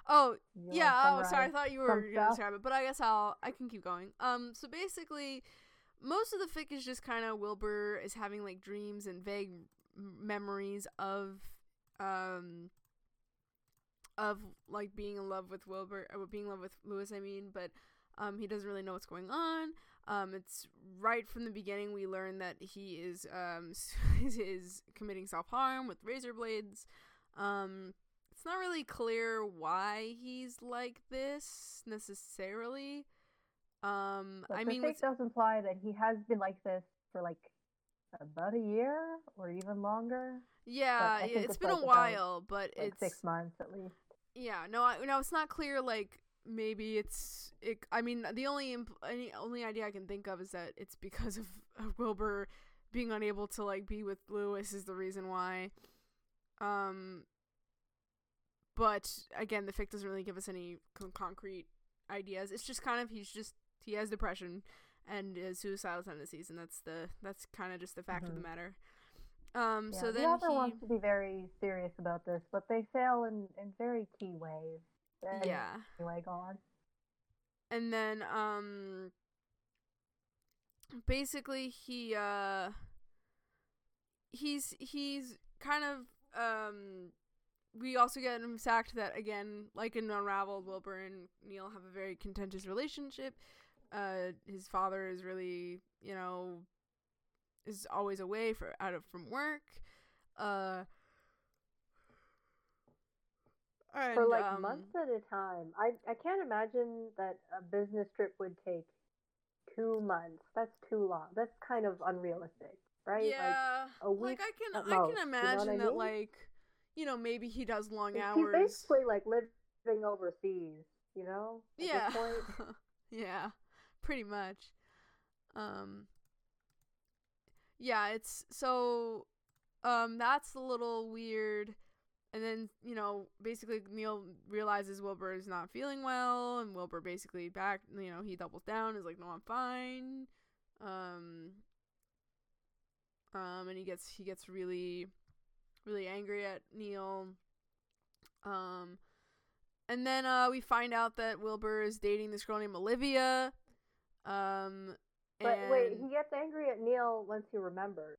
Oh, yeah oh sorry i thought you were gonna describe it but i guess i'll i can keep going um so basically most of the fic is just kind of wilbur is having like dreams and vague memories of um of like being in love with wilbur or being in love with lewis i mean but um he doesn't really know what's going on Um, it's right from the beginning we learn that he is um <laughs> is, committing self harm with razor blades. Um, it's not really clear why he's like this necessarily. Um, But I mean, what's- does imply that he has been like this for like about a year or even longer, yeah, I it- think it's it's, been like, a about, while, but like it's six months at least. Yeah, no, I, no, it's not clear. Like maybe it's. It, I mean, the only imp- any only idea I can think of is that it's because of, of Wilbur being unable to like be with Lewis is the reason why. Um. But again, the fic doesn't really give us any con- concrete ideas. It's just kind of he's just he has depression and is suicidal tendencies, and that's the that's kind of just the fact of the Mhm. matter. Um. Yeah, so the then author he. wants to be very serious about this, but they fail in, in very key ways. But Yeah. Anyway, go on. and then um basically he uh he's he's kind of um we also get him sacked that again like in unraveled wilbur and neil have a very contentious relationship uh his father is really you know is always away for out of from work uh For like um, months at a time. I I can't imagine that a business trip would take two months. That's too long. That's kind of unrealistic, right? Yeah, a week like I can, I most, can you know what I imagine that, mean? like, you know, maybe he does long Like, hours. he's basically like living overseas, you know? Yeah, <laughs> yeah, pretty much. Um, yeah, it's so, um, that's a little weird. And then, you know, basically Neil realizes Wilbur is not feeling well, and Wilbur basically back, you know, he doubles down, is like, "No, I'm fine." Um, um, and he gets he gets really, really angry at Neil. Um, and then uh, we find out that Wilbur is dating this girl named Olivia. Um, But wait, he gets angry at Neil once he remembers.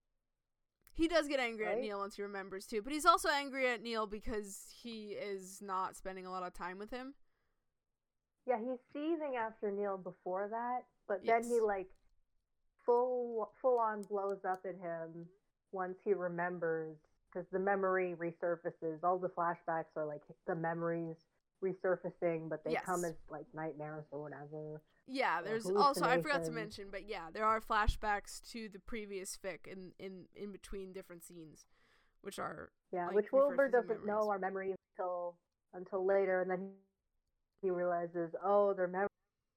he does get angry at? Neil once he remembers too, but he's also angry at Neil because he is not spending a lot of time with him. Yeah, he's seething after Neil before that, but then he like full full on blows up at him once he remembers because the memory resurfaces. All the flashbacks are like the memories resurfacing, but they come as like nightmares or whatever. Yeah, there's also I forgot to mention, but yeah, there are flashbacks to the previous fic in in in between different scenes, which are Yeah, Like, which Wilbur doesn't memories. know our memories until until later, and then he realizes, oh, they're memory,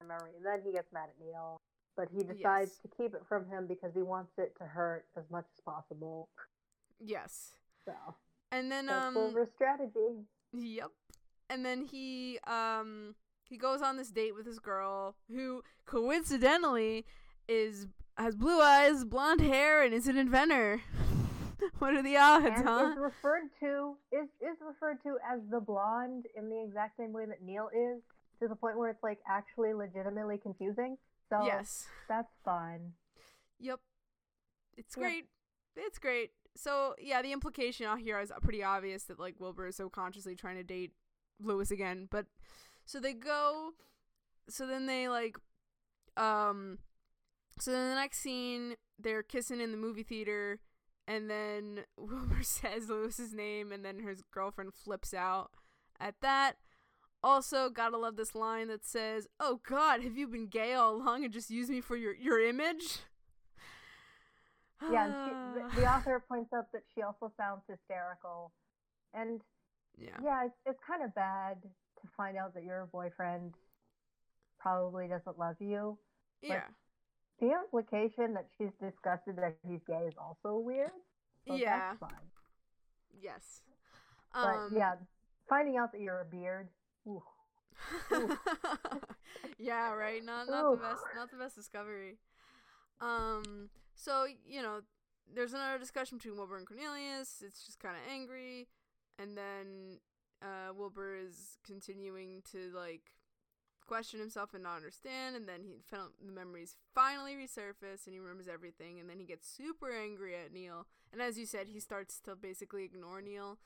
memory, and then he gets mad at Neil. But he decides Yes. to keep it from him because he wants it to hurt as much as possible. yes. So And then that's um Wilbur's strategy. Yep. And then he um he goes on this date with this girl who coincidentally is has blue eyes, blonde hair, and is an inventor. <laughs> what are the odds, and huh? is referred to is is referred to as the blonde in the exact same way that Neil is, to the point where it's like actually legitimately confusing. So yes. that's fun. Yep. It's Yeah. great. It's great. So yeah, the implication out here is pretty obvious that like Wilbur is so consciously trying to date Lewis again. But so they go. So then they like, um. So then the next scene, they're kissing in the movie theater, and then <laughs> Wilbur says Lewis's name, and then his girlfriend flips out at that. Also, gotta love this line that says, "Oh God, have you been gay all along and just used me for your your image?" <sighs> Yeah, and she, the, the author points out that she also sounds hysterical, and yeah. yeah, it's it's kind of bad to find out that your boyfriend probably doesn't love you. Yeah. The implication that she's disgusted that he's gay is also weird. So yeah. Yes. But Um, yeah, finding out that you're a beard. Ooh. <laughs> yeah, right. Not not the best not the best discovery. Um so, you know, there's another discussion between Wilbur and Cornelius. It's just kind of angry and then uh Wilbur is continuing to like question himself and not understand and then he found the memories finally resurface and he remembers everything and then he gets super angry at Neil. And as you said he starts to basically ignore Neil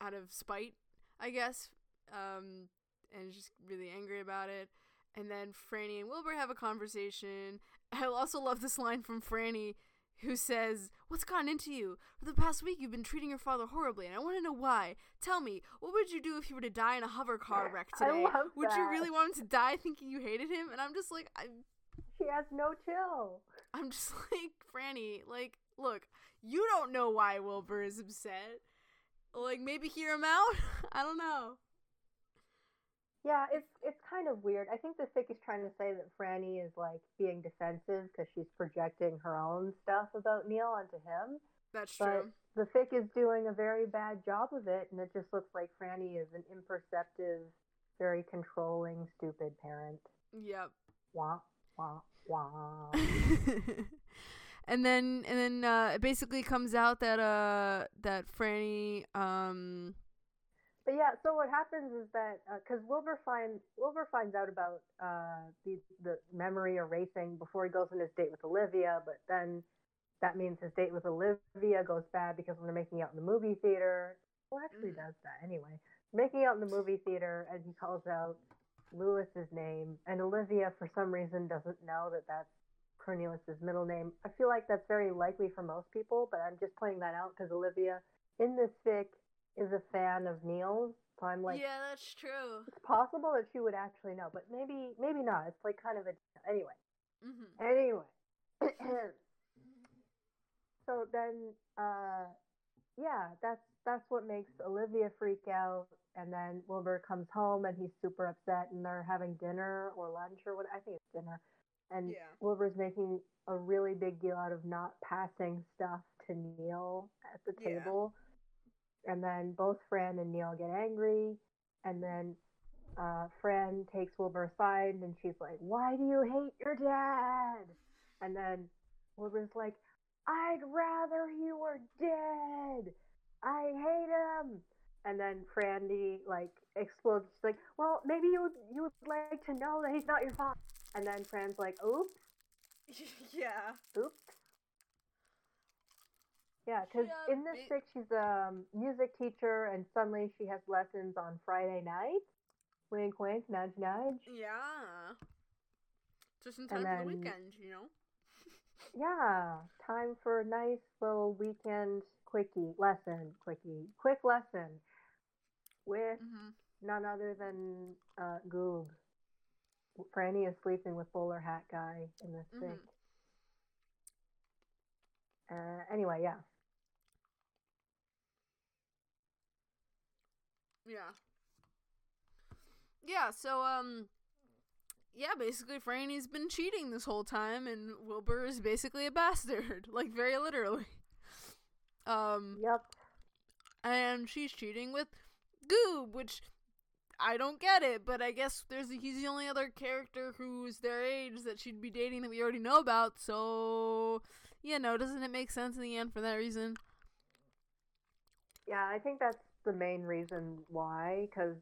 out of spite I guess um and just really angry about it. And then Franny and Wilbur have a conversation. <laughs> I also love this line from Franny who says, What's gotten into you? For the past week, you've been treating your father horribly, and I want to know why. Tell me, what would you do if you were to die in a hover car <laughs> wreck I today? would you really want him to die thinking you hated him? And I'm just like, I, She has no chill. I'm just <laughs> like, Franny, like, look, you don't know why Wilbur is upset. Like, maybe hear him out? <laughs> I don't know. Yeah, it's it's kind of weird. I think the fic is trying to say that Franny is like being defensive because she's projecting her own stuff about Neil onto him. That's But true. the fic is doing a very bad job of it, and it just looks like Franny is an imperceptive, very controlling, stupid parent. Yep. Wah wah wah. <laughs> and then and then uh, it basically comes out that uh that Franny um But yeah, so what happens is that because Wilbur finds Wilbur finds out about uh, the the memory erasing before he goes on his date with Olivia, but then that means his date with Olivia goes bad because when they're making out in the movie theater, who actually Mm. does that anyway? Making out in the movie theater, and he calls out Lewis's name, and Olivia for some reason doesn't know that that's Cornelius's middle name. I feel like that's very likely for most people, but I'm just pointing that out because Olivia in this fic is a fan of Neil's, so I'm like, yeah that's true it's possible that she would actually know, but maybe maybe not. It's like kind of a anyway. mm-hmm. Anyway, <clears throat> so then, uh, yeah, that's that's what makes Olivia freak out. And then Wilbur comes home and he's super upset, and they're having dinner or lunch or what I think it's dinner. And Yeah. Wilbur's making a really big deal out of not passing stuff to Neil at the Yeah. And then both Fran and Neil get angry. And then uh, Fran takes Wilbur aside and she's like, Why do you hate your dad? And then Wilbur's like, I'd rather he were dead. I hate him. And then Frandy like explodes. She's like, Well, maybe you would you would like to know that he's not your father. And then Fran's like, Oops, <laughs> yeah oops. Yeah, because in this it- fic, she's a um, music teacher, and suddenly she has lessons on Friday nights. Wink, wink, nudge, nudge. yeah just in time And for the weekend you know <laughs> Yeah, time for a nice little weekend quickie lesson, quickie, quick lesson with mm-hmm. none other than uh, Goob. Franny is sleeping with bowler hat guy in this Mhm. fic. Uh, anyway, yeah. Yeah. Yeah, so um yeah, basically Franny's been cheating this whole time and Wilbur is basically a bastard, <laughs> like very literally. Um Yep. and she's cheating with Goob, which I don't get it, but I guess there's he's the only other character who's their age that she'd be dating that we already know about, so you know, doesn't it make sense in the end for that reason? Yeah, I think that's the main reason why, because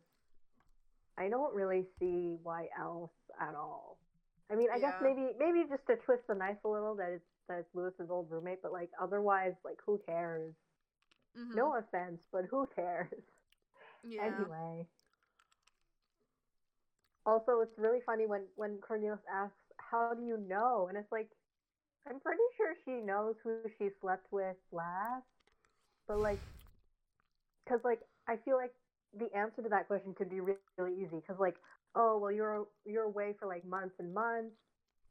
I don't really see why else at all. I mean, I guess maybe maybe just to twist the knife a little that it's that it's Lewis's old roommate, but like otherwise, like who cares? Mhm. No offense, but who cares? <laughs> yeah. Anyway. Also, it's really funny when when Cornelius asks, "How do you know?" and it's like, I'm pretty sure she knows who she slept with last, but like, because like I feel like the answer to that question could be really, really easy. Because like, oh well, you're you're away for like months and months,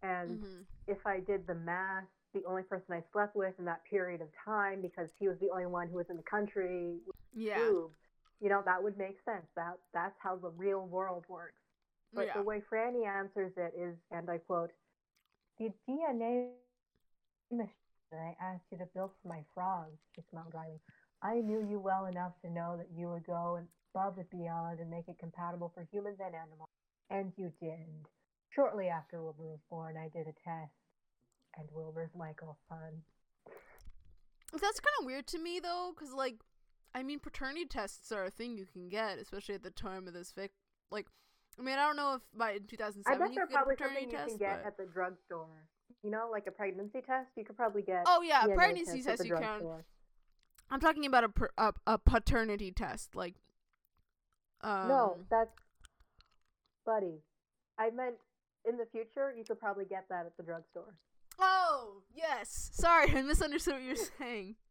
and Mhm. if I did the math, the only person I slept with in that period of time, because he was the only one who was in the country, Yeah. You know that would make sense. That that's how the real world works. But yeah. the way Franny answers it is, and I quote, "The DNA machine that I asked you to build for my frogs," she smiled dryly. "I knew you well enough to know that you would go above and beyond and make it compatible for humans and animals, and you did. Shortly after Wilbur was born, I did a test, and Wilbur's Michael's son." That's kind of weird to me though, because like, I mean, paternity tests are a thing you can get, especially at the time of this fic. Like, I mean, I don't know if by 2007 I bet you they're could get a probably paternity something you test. can get but- at the drugstore. You know, like a pregnancy test. You could probably get. Oh yeah, DNA pregnancy test test you can. drugstore. I'm talking about a per, a, a paternity test, like. Um, no, that's, buddy. I meant in the future, you could probably get that at the drugstore. Oh yes. Sorry, I misunderstood what you're saying. <laughs>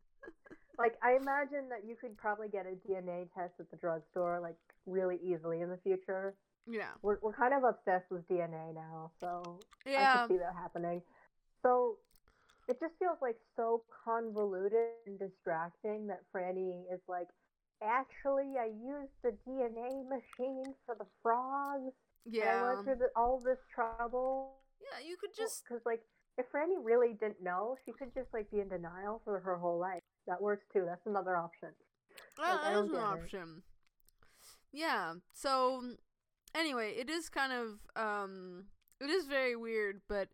Like I imagine that you could probably get a DNA test at the drugstore like really easily in the future. Yeah. We're we're kind of obsessed with DNA now, so I Yeah. can see that happening. So it just feels like so convoluted and distracting that Franny is like, actually, I used the DNA machine for the frogs. and I went through the, all this trouble. Yeah, you could just because like if Franny really didn't know, she could just like be in denial for her whole life. That works too. That's another option. Yeah, Like, that is an get it. option. Yeah. So anyway, it is kind of um it is very weird, but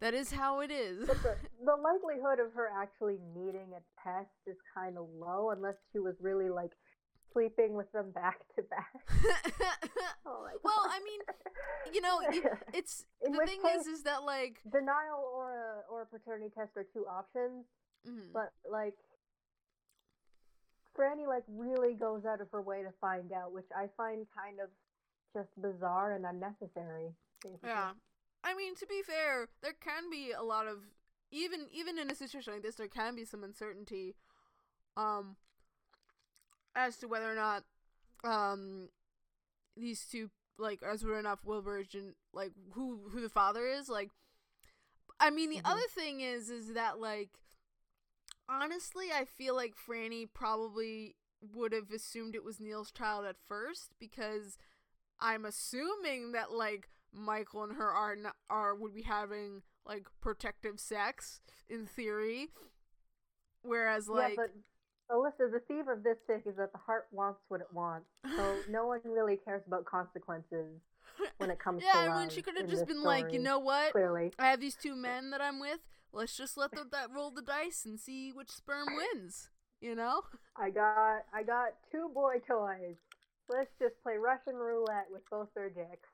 that is how it is. The, <laughs> the likelihood of her actually needing a test is kind of low unless she was really like sleeping with them back to back. <laughs> Oh my well, I mean, you know, <laughs> it's In the thing case- is is that like denial or a or a paternity test are two options, mhm. but like Franny like really goes out of her way to find out, which I find kind of just bizarre and unnecessary. basically. Yeah. I mean, to be fair, there can be a lot of even even in a situation like this, there can be some uncertainty um as to whether or not um these two like as not Wilbur is gen- like who who the father is like I mean the Mhm. other thing is is that like honestly I feel like Franny probably would have assumed it was Neil's child at first because I'm assuming that like Michael and her are n- are would be having like protective sex in theory, whereas like yeah, but Alyssa, the theme of this fic is that the heart wants what it wants, so <laughs> no one really cares about consequences when it comes yeah, to I mean she could have just been like, you know what, clearly. I have these two men that I'm with. Let's just let them that roll the dice and see which sperm wins. You know? I got I got two boy toys. Let's just play Russian roulette with both their dicks.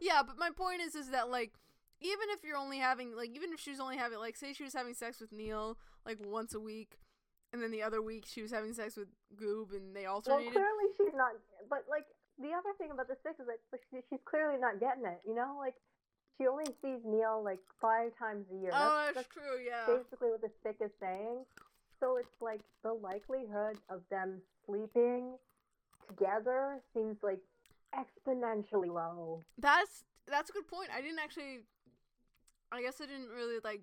Yeah, but my point is, is that like, even if you're only having like, even if she was only having like, say she was having sex with Neil like once a week, and then the other week she was having sex with Goob, and they alternated. Well, clearly she's not. But like the other thing about the fic is that like, she, she's clearly not getting it. You know, like she only sees Neil like five times a year. oh, that's, that's true. Yeah. basically what the fic is saying. So it's like the likelihood of them sleeping together seems like exponentially low. That's that's a good point. I didn't actually. I guess I didn't really like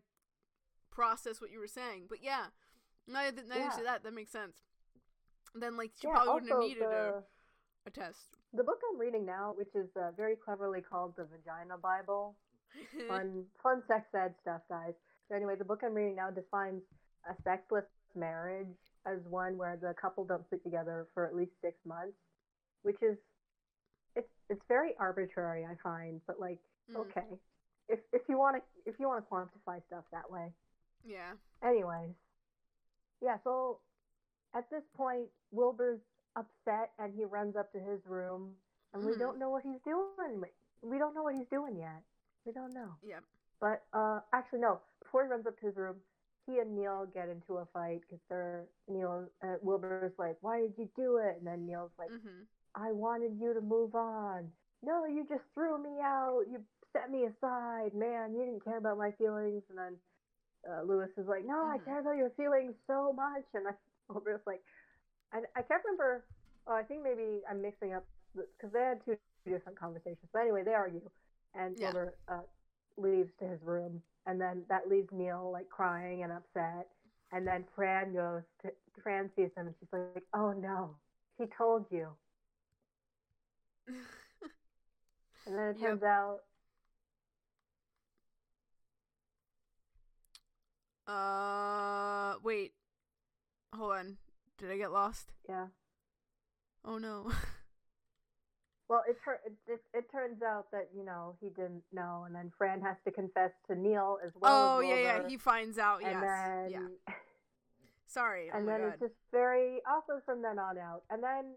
process what you were saying, but yeah. Now that now Yeah. that, that makes sense. Then like she yeah, probably wouldn't have needed the, a, a test. the book I'm reading now, which is uh, very cleverly called the Vagina Bible. <laughs> fun, fun sex ed stuff, guys. So anyway, the book I'm reading now defines a sexless marriage as one where the couple don't sleep together for at least six months, which is it's it's very arbitrary, I find. But like, Mm, okay, if if you want to if you want to quantify stuff that way. Yeah. Anyways, yeah. So at this point, Wilbur's upset and he runs up to his room, and we Mhm. don't know what he's doing. We don't know what he's doing yet. We don't know. Yep. But uh, actually, no. Before he runs up to his room, he and Neil get into a fight because they're Neil. Uh, Wilbur's like, "Why did you do it?" And then Neil's like, Mhm. "I wanted you to move on." No, you just threw me out. You set me aside, man. You didn't care about my feelings. And then uh, Lewis is like, "No, I Mhm. care about your feelings so much." And I, <laughs> Wilbur's like, I, I can't remember. Oh, I think maybe I'm mixing up because they had two different conversations. But anyway, they argue, and Yeah. Uh, leaves to his room, and then that leaves Neil like crying and upset. And then Fran goes to Fran sees him, and she's like, "Oh no, he told you." <laughs> And then it Yep. turns out, uh, wait. Hold on. Did I get lost? yeah. Oh no. <laughs> Well, it, tur- it, it it turns out that you know he didn't know, and then Fran has to confess to Neil as well. oh as yeah, yeah. He finds out. and yes. then yeah. Sorry. <laughs> and oh then god. it's just very awkward from then on out. And then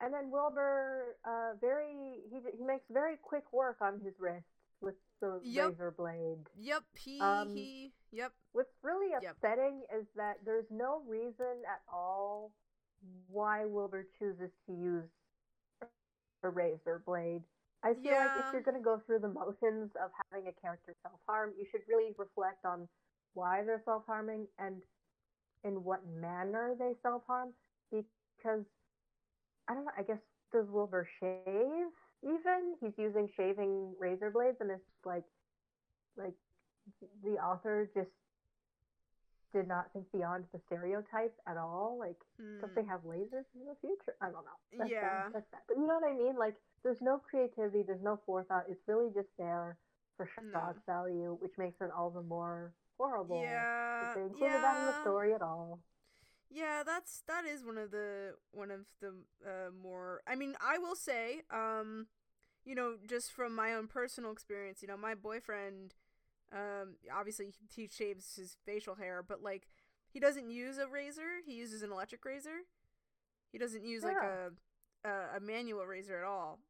and then Wilbur, uh, very he he makes very quick work on his wrists with the Yep. razor blade. Yep. He. um, he. Yep. What's really Yep. upsetting is that there's no reason at all why Wilbur chooses to use a razor blade. I feel like if you're going to go through the motions of having a character self harm, you should really reflect on why they're self harming and in what manner they self harm. Because, I don't know, I guess, does Wilbur shave even? He's using shaving razor blades, and it's like, like, the author just did not think beyond the stereotype at all. Like, don't Hmm. they have lasers in the future? I don't know. That's Yeah. That's bad. But you know what I mean? Like, there's no creativity, there's no forethought. It's really just there for shock No. value, which makes it all the more horrible. Yeah. They included that in the yeah. story at all. Yeah, that's that is one of the one of the uh, more. I mean, I will say, um, you know, just from my own personal experience, you know, my boyfriend, um, obviously he- shaves his facial hair, but like he doesn't use a razor. He uses an electric razor. He doesn't use like a, a a manual razor at all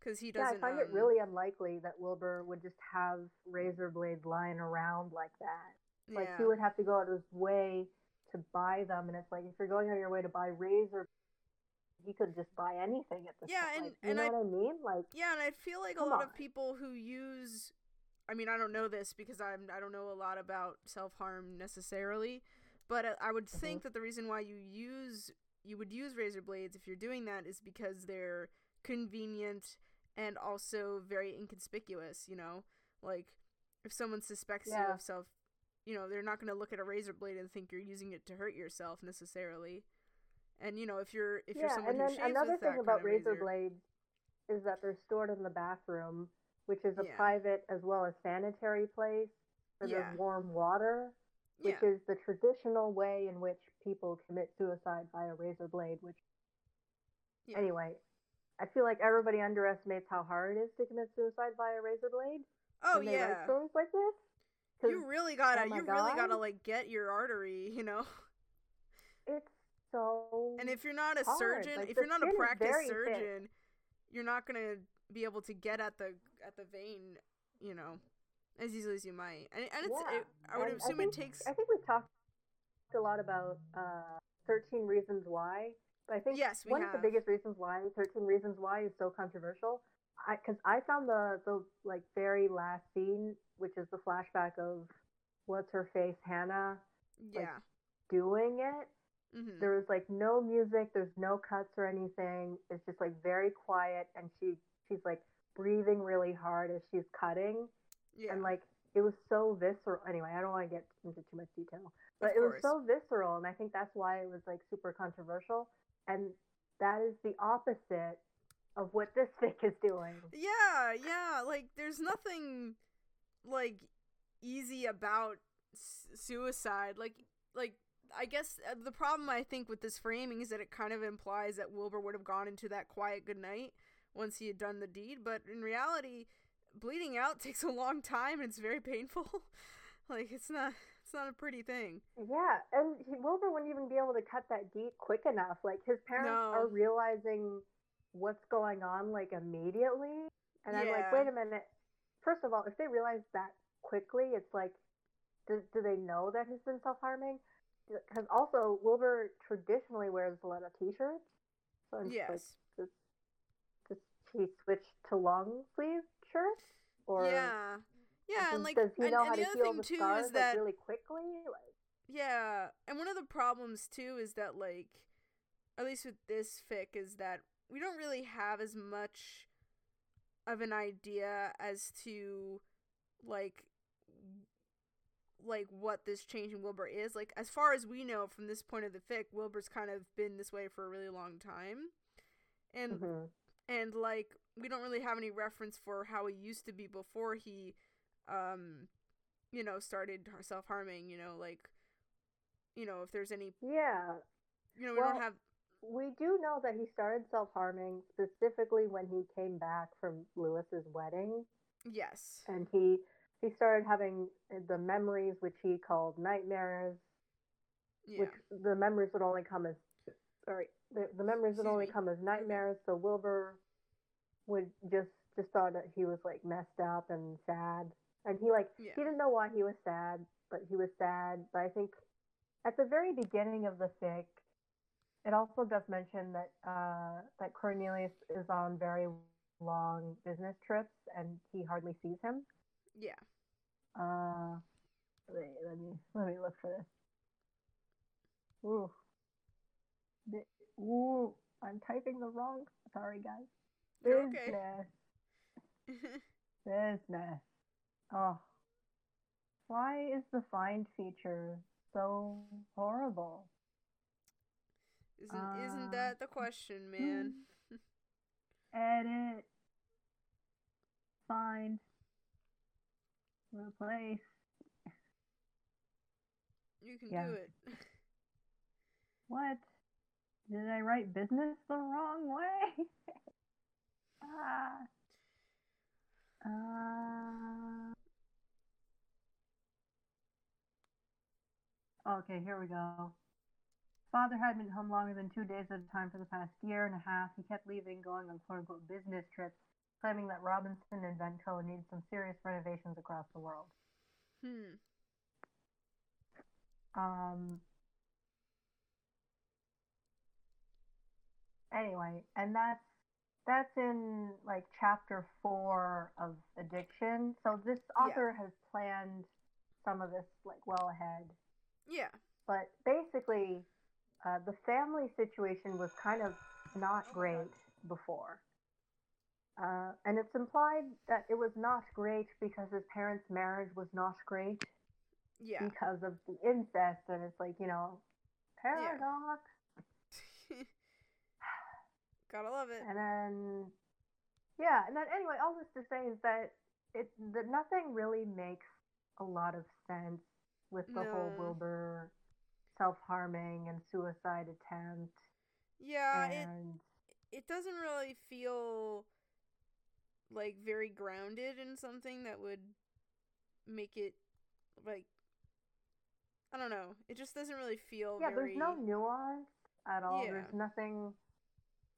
because he doesn't. Yeah, I find it um, really unlikely that Wilbur would just have razor blades lying around like that. Like yeah. he would have to go out of his way to buy them, and it's like if you're going out of your way to buy razor, he could just buy anything at this Yeah, point. and- you and know I- what I mean? Like, Yeah, and I feel like a lot on. of people who use I mean, I don't know this because I'm I don't know a lot about self-harm necessarily, but I- I would Mm-hmm. think that the reason why you use you would use razor blades if you're doing that is because they're convenient and also very inconspicuous, you know? Like if someone suspects you of self, you know, they're not going to look at a razor blade and think you're using it to hurt yourself necessarily. And you know, if you're if you're someone and who shaves another with thing that about kind of razor, razor, blades is that they're stored in the bathroom, which is a Yeah. private as well as sanitary place where Yeah. there's warm water, which yeah. is the traditional way in which people commit suicide by a razor blade. Which, Yeah. anyway, I feel like everybody underestimates how hard it is to commit suicide by a razor blade. Oh when they yeah. write stories like this. You really gotta, oh you really gotta like get your artery, you know. it's so. And if you're not a hard. surgeon, Like, if you're not a practice practiced very thick. surgeon, you're not gonna be able to get at the at the vein, you know, as easily as you might. And, and it's, Yeah, it, I would and assume think, it takes. I think we've talked a lot about uh, 13 Reasons Why, but I think Yes, we one have. of the biggest reasons why 13 Reasons Why is so controversial, because I, found the the like very last scene, which is the flashback of what's her face Hannah yeah. doing it. hmm There was like no music, there's no cuts or anything. It's just like very quiet, and she she's like breathing really hard as she's cutting Yeah. and like it was so visceral anyway i don't want to get into too much detail but Of it was so visceral and i think that's why it was like super controversial and that is the opposite of what this <laughs> fic is doing Yeah, yeah. Like, there's nothing like easy about s- suicide. Like, like I guess uh, the problem I think with this framing is that it kind of implies that Wilbur would have gone into that quiet good night once he had done the deed. But in reality, bleeding out <laughs> takes a long time and it's very painful. <laughs> like, it's not. It's not a pretty thing. yeah and he, wilbur wouldn't even be able to cut that deep quick enough like his parents No. are realizing what's going on like immediately. And i'm like wait a minute. First of all if they realize that quickly it's like do, do they know that he's been self-harming? Because also wilbur traditionally wears a lot of t-shirts. So I'm just like, Yes. does, does he switch to long sleeve shirts? Or yeah. Yeah, does, and like, does he and, know and how the to other heal thing the too scars is that like, really quickly? Like, Yeah, and one of the problems too is that like at least with this fic is that we don't really have as much of an idea as to like like what this change in Wilbur is. Like as far as we know from this point of the fic, Wilbur's kind of been this way for a really long time. And mhm. and like we don't really have any reference for how he used to be before he um you know started self-harming you know like you know if there's any yeah you know we Well, don't have We do know that he started self harming specifically when he came back from Lewis's wedding, yes and he he started having the memories which he called nightmares, yeah which the memories would only come as sorry the, the memories would Excuse only me. come as nightmares. So Wilbur would just just thought that he was like messed up and sad, and he like yeah he didn't know why he was sad, but he was sad. But I think at the very beginning of the fic, it also does mention that uh, that Cornelius is on very long business trips and he hardly sees him. Yeah. Uh, wait, let me let me look for this. Ooh, Bi- ooh, I'm typing the wrong. Sorry, guys. You're okay. Business, <laughs> business. Oh, why is the find feature so horrible? Isn't isn't Uh, that the question, man? <laughs> Edit, find, replace. You can Yeah. do it. <laughs> What? Did I write business the wrong way? <laughs> ah. Uh, okay, here we go. Father had been home longer than two days at a time for the past year and a half. He kept leaving, going on quote unquote business trips, claiming that Robinson and Venco needed some serious renovations across the world. Hmm. Um. Anyway, and that's that's in like chapter four of addiction. So this Yeah. author has planned some of this like well ahead. Yeah. But basically, uh, the family situation was kind of not great before. Uh, and it's implied that it was not great because his parents' marriage was not great Yeah. because of the incest, and it's like you know, paradox. <laughs> Gotta love it. And then, yeah, and then anyway, all this to say is that it that nothing really makes a lot of sense with the whole No. Wilbur self harming and suicide attempt, Yeah, it and it doesn't really feel like very grounded in something that would make it like I don't know. It just doesn't really feel yeah, very there's no nuance at all. Yeah. There's nothing.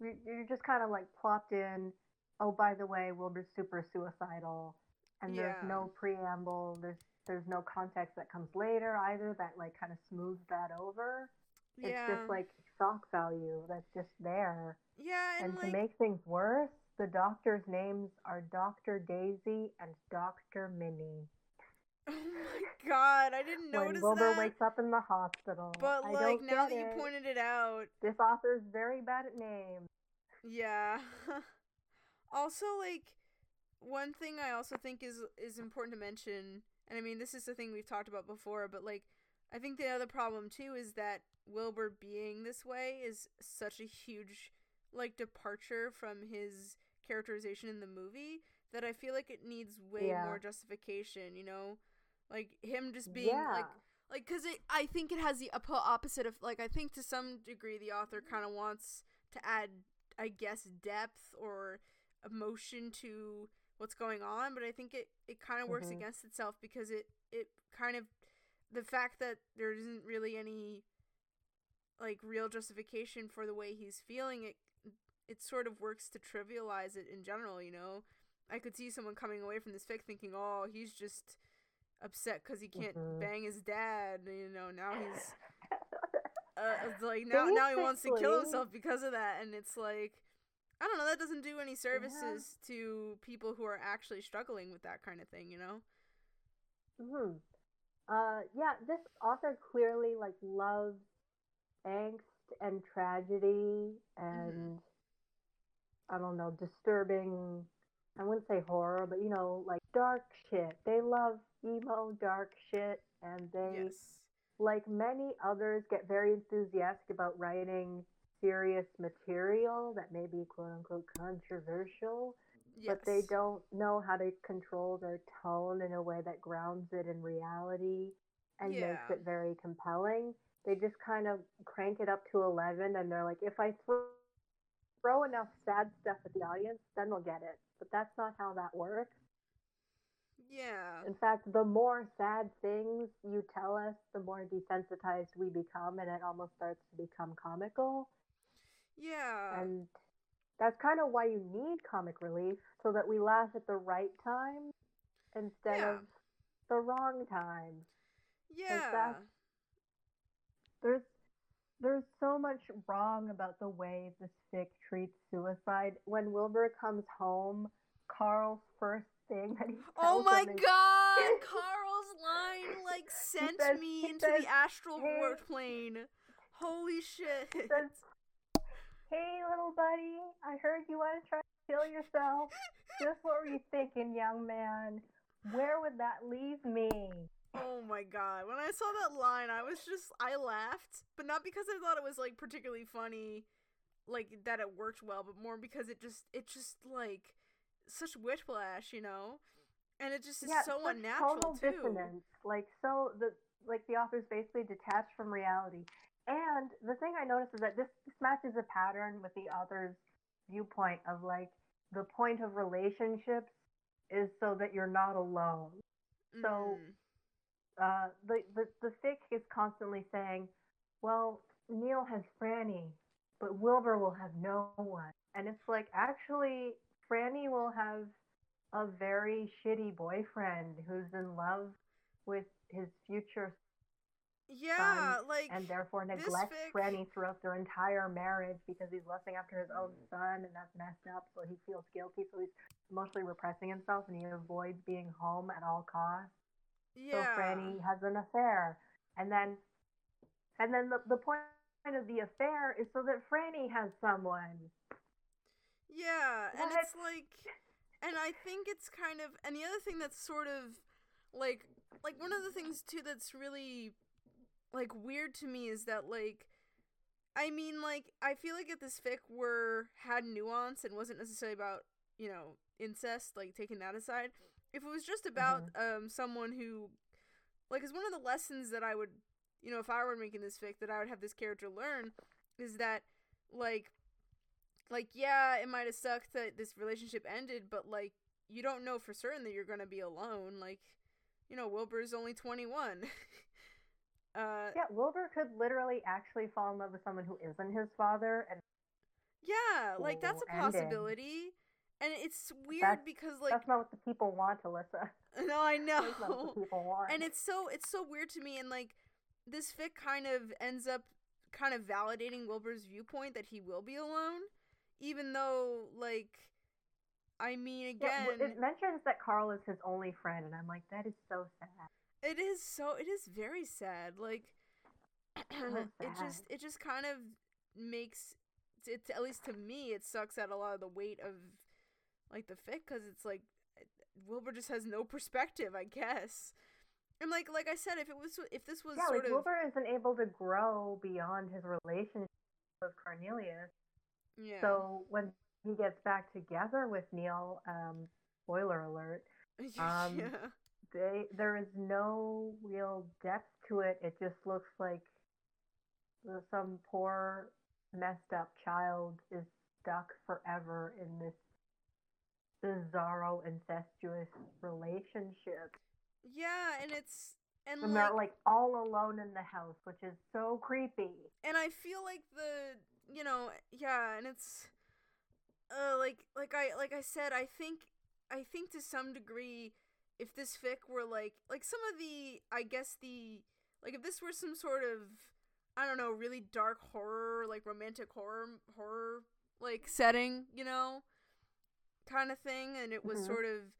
you- You're just kind of like plopped in. Oh, by the way, Wilbur's super suicidal, and there's no preamble. There's there's no context that comes later either that like kind of smooths that over. It's yeah. just like shock value that's just there. yeah, and, And, to make things worse, the doctors' names are Dr. Daisy and Dr. Minnie. <laughs> Oh my god, I didn't notice when Wilbur that. wakes up in the hospital. but I like don't now that you pointed it out, This author's very bad at names. Yeah. <laughs> also, like one thing I also think is is important to mention, and I mean this is the thing we've talked about before, but like I think the other problem too is that Wilbur being this way is such a huge like departure from his characterization in the movie that I feel like it needs way Yeah. more justification, you know? Like him just being yeah. like like because it i think it has the opposite of like i think to some degree the author kind of wants to add i guess depth or emotion to what's going on but i think it it kind of works Mhm. against itself because it it kind of the fact that there isn't really any like real justification for the way he's feeling it it sort of works to trivialize it in general you know i could see someone coming away from this fic thinking oh he's just upset because he can't Mhm. bang his dad you know now he's <laughs> uh, like now now he wants to kill himself because of that and it's like i don't know that doesn't do any services to people who are actually struggling with that kind of thing you know hmm Uh, yeah, this author clearly like loves angst and tragedy and I don't know, disturbing. I wouldn't say horror, but you know, like dark shit. They love emo dark shit, and they, yes like many others, get very enthusiastic about writing serious material that may be quote unquote controversial. yes but they don't know how to control their tone in a way that grounds it in reality and makes it very compelling. They just kind of crank it up to 11 and they're like, if I throw, throw enough sad stuff at the audience, then they'll get it. But that's not how that works. yeah In fact, the more sad things you tell us, the more desensitized we become, and it almost starts to become comical. Yeah And that's kind of why you need comic relief, so that we laugh at the right time instead Yeah. of the wrong time. yeah There's there's so much wrong about the way this fic treats suicide. When Wilbur comes home, Carl's first thing that he Oh my god! <laughs> Carl's line like sent says- me into says, the astral "Hey." plane. Holy shit. says, "Hey, little buddy, I heard you want to try to kill yourself. Just what were you thinking, young man? Where would that leave me?" Oh my god. When I saw that line, I was just I laughed, but not because I thought it was like particularly funny, like that it worked well, but more because it just it just like such whiplash, you know? And it just is yeah, so unnatural tonal too. dissonance. Like so, the like the author's basically detached from reality. And the thing I noticed is that this, this matches a pattern with the author's viewpoint of like the point of relationships is so that you're not alone. So- Mm. Uh, the, the the fic is constantly saying, "Well, Neil has Franny, but Wilbur will have no one," and it's like actually Franny will have a very shitty boyfriend who's in love with his future yeah, like and therefore this neglects fic- Franny throughout their entire marriage because he's lusting after his own mm. son and that's messed up. So he feels guilty, so he's mostly repressing himself and he avoids being home at all costs. yeah. So. Franny has an affair, and then, and then the the point of the affair is so that Franny has someone. Yeah, and it's like, and I think it's kind of, and the other thing that's sort of, like, like one of the things too that's really, like, weird to me is that like, I mean, like, I feel like if this fic were had nuance and wasn't necessarily about, you know, incest, like taking that aside, if it was just about um someone who, like, is one of the lessons that I would, you know, if I were making this fic, that I would have this character learn, is that, like like yeah it might have sucked that this relationship ended but like you don't know for certain that you're gonna be alone like you know wilbur's only 21 <laughs> uh Yeah, Wilbur could literally actually fall in love with someone who isn't his father, and yeah like that's a possibility and it's weird That's- because like that's not what the people want, Alyssa. <laughs> no i <laughs> That's not what know the people want. and it's so it's so weird to me and like this fic kind of ends up kind of validating wilbur's viewpoint that he will be alone even though like i mean again w- it mentions that Carl is his only friend, and I'm like, that is so sad. It is so it is very sad. Like <clears throat> it just it just kind of makes it at least to me it sucks out a lot of the weight of like the fic cuz it's like Wilbur just has no perspective, I guess. And like like I said if it was if this was yeah, sort like of Wilbur isn't able to grow beyond his relationship with Cornelius. yeah. So when he gets back together with Neil, um, spoiler alert, <laughs> um, yeah. They there is no real depth to it. It just looks like some poor messed up child is stuck forever in this bizarro incestuous relationship. Yeah, and it's and And like they're like all alone in the house, which is so creepy. and I feel like the you know yeah, and it's uh like like I like I said I think I think to some degree if this fic were like like some of the I guess the like if this were some sort of I don't know really dark horror like romantic horror horror like setting you know kind of thing and it was Mhm. sort of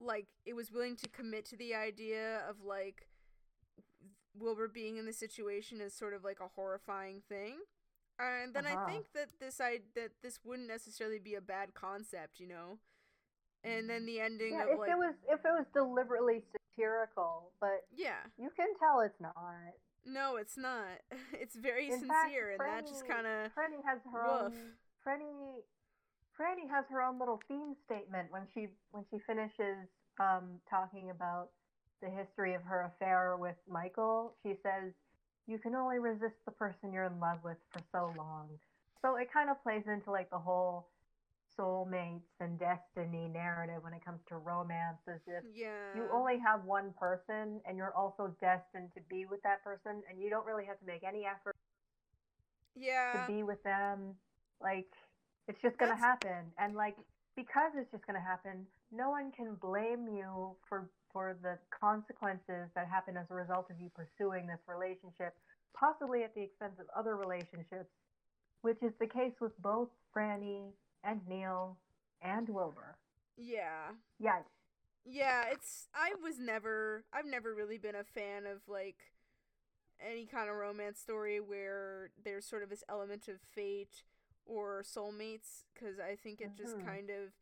like it was willing to commit to the idea of like Wilbur being in the situation is sort of like a horrifying thing. And then Uh-huh. I think that this I that this wouldn't necessarily be a bad concept, you know. And then the ending Yeah, of if like it was if it was deliberately satirical, but yeah, you can tell it's not. no, it's not. <laughs> It's very In fact, sincere, and that just kind of Franny has her woof. own. Franny, Franny has her own little theme statement when she when she finishes um, talking about the history of her affair with Michael. She says, "You can only resist the person you're in love with for so long." So it kind of plays into like the whole soulmates and destiny narrative when it comes to romance, as if yeah. you only have one person and you're also destined to be with that person, and you don't really have to make any effort yeah. to be with them. Like it's just gonna That's- happen, and like because it's just gonna happen, no one can blame you for for the consequences that happen as a result of you pursuing this relationship possibly at the expense of other relationships, which is the case with both Franny and Neil and Wilbur. Yeah. Yikes. Yeah, it's I was never I've never really been a fan of like any kind of romance story where there's sort of this element of fate or soulmates because I think it just Mhm. kind of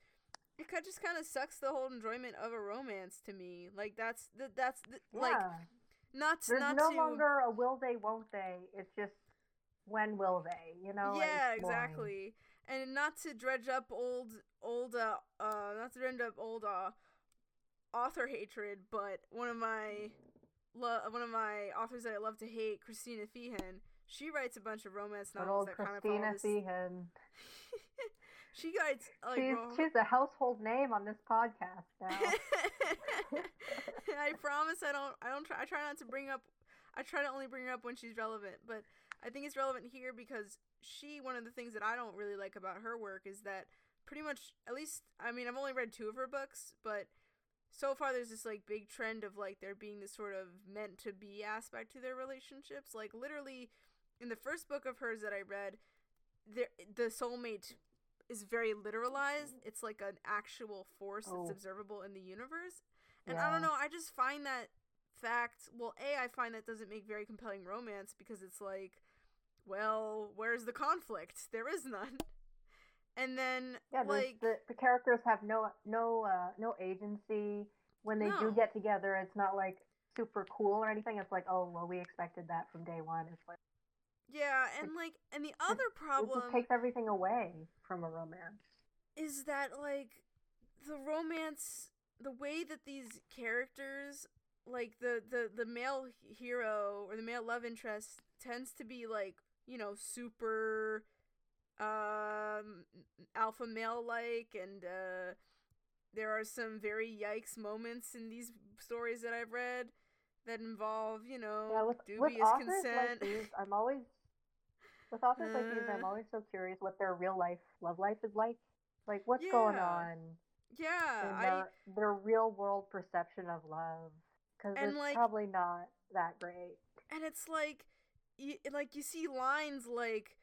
it kind just kind of sucks the whole enjoyment of a romance to me. Like that's the, that's the, Yeah. like not There's not no to longer a will they, won't they. It's just when will they, you know? yeah exactly and not to dredge up old old uh, uh not to dredge up old uh author hatred but one of my lo- one of my authors that i love to hate christina feehan she writes a bunch of romance novels that kind of Christina Feehan. <laughs> she writes like she's, ro- she's a household name on this podcast now. <laughs> <laughs> I promise I don't I don't try I try not to bring up I try to only bring her up when she's relevant, but I think it's relevant here because she one of the things that I don't really like about her work is that pretty much at least I mean I've only read two of her books, but so far there's this like big trend of like there being this sort of meant to be aspect to their relationships. Like literally in the first book of hers that I read, there the soulmate is very literalized. Mm-hmm. It's like an actual force Oh. that's observable in the universe. And I don't know, I just find that fact, well, A, I find that doesn't make very compelling romance because it's like, well, where's the conflict? There is none. And then, Yeah, like, the, the characters have no no uh, no agency. When they No. do get together, it's not like super cool or anything. It's like, oh well, we expected that from day one. It's like yeah, and like, and the other it problem just takes everything away from a romance. is that like the romance the way that these characters like the the the male hero or the male love interest tends to be like you know super um alpha male like and uh there are some very yikes moments in these stories that I've read that involve, you know, Yeah, with, with dubious authors consent. like these, I'm always with authors like these, I'm Uh. always so curious what their real life love life is like. Like what's going on yeah, in I their, their real world perception of love? Because it's like- probably not that great. and it's like you, like you see lines like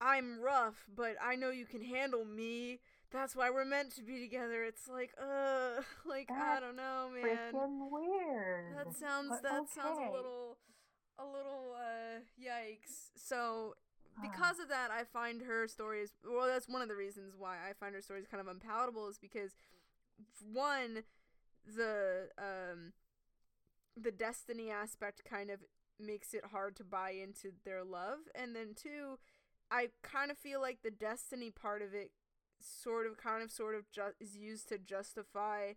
i'm rough but i know you can handle me. That's why we're meant to be together. It's like uh <laughs> like i don't know man. Freaking weird. that sounds but that sounds a little a little uh yikes. So because of that i find her stories well that's one of the reasons why i find her stories kind of unpalatable is because one the um the destiny aspect kind of makes it hard to buy into their love. And then two i kind of feel like the destiny part of it sort of kind of sort of ju- is used to justify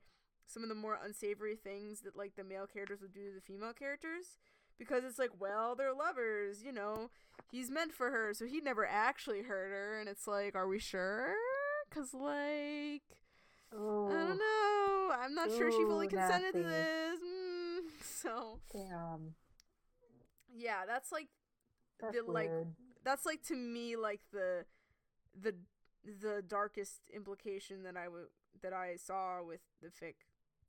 some of the more unsavory things that like the male characters would do to the female characters. Because it's like well they're lovers you know? He's meant for her so he never actually hurt her. And it's like are we sure? Because like Ooh, I don't know. I'm not sure she fully Ooh, consented to this. Mm, <laughs> so damn. Yeah, that's like That's the like weird. that's like to me like the the the darkest implication that I would that I saw with the fic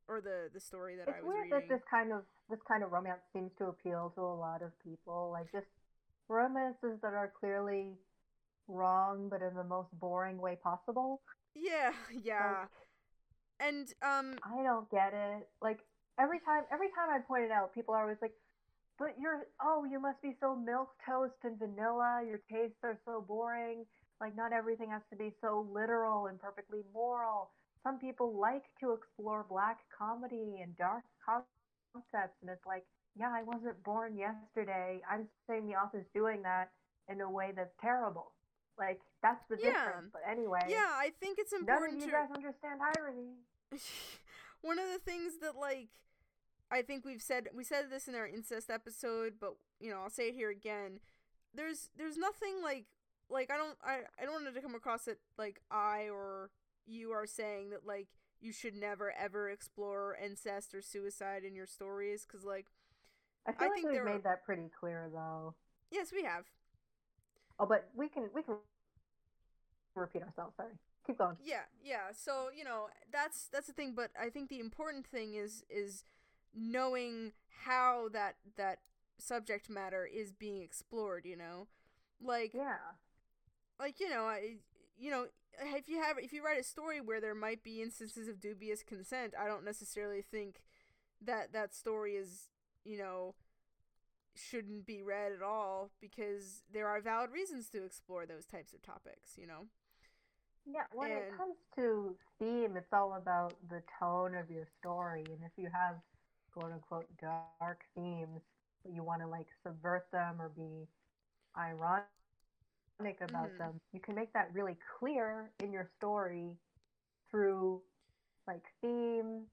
or the the story that It's I was weird reading. that this kind of this kind of romance seems to appeal to a lot of people. Like just romances that are clearly wrong, but in the most boring way possible. yeah, <laughs> yeah. And um I don't get it. Like every time, every time I point it out, people are always like, "But you're oh, you must be so milk toast and vanilla. Your tastes are so boring. Like not everything has to be so literal and perfectly moral. Some people like to explore black comedy and dark concepts, and it's like, yeah, I wasn't born yesterday. I'm saying the author's doing that in a way that's terrible. Like that's the Yeah. difference. But anyway, yeah, I think it's none of important you to guys understand irony. <laughs> one of the things that like I think we've said we said this in our incest episode, but you know, I'll say it here again. There's there's nothing like like I don't I, I don't want it to come across it like I or you are saying that like you should never ever explore incest or suicide in your stories cuz like I feel like think we've there are- made that pretty clear, though. yes, we have. Oh, but we can we can repeat ourselves. Sorry, keep going. Yeah, yeah. So, you know, that's that's the thing, but I think the important thing is is knowing how that that subject matter is being explored, you know? Like Yeah. like you know, I you know, if you have if you write a story where there might be instances of dubious consent, I don't necessarily think that that story is, you know, shouldn't be read at all because there are valid reasons to explore those types of topics, you know. Yeah, when it comes to theme, it's all about the tone of your story. And if you have quote unquote dark themes, but you want to like subvert them or be ironic about Mhm. them, you can make that really clear in your story through like theme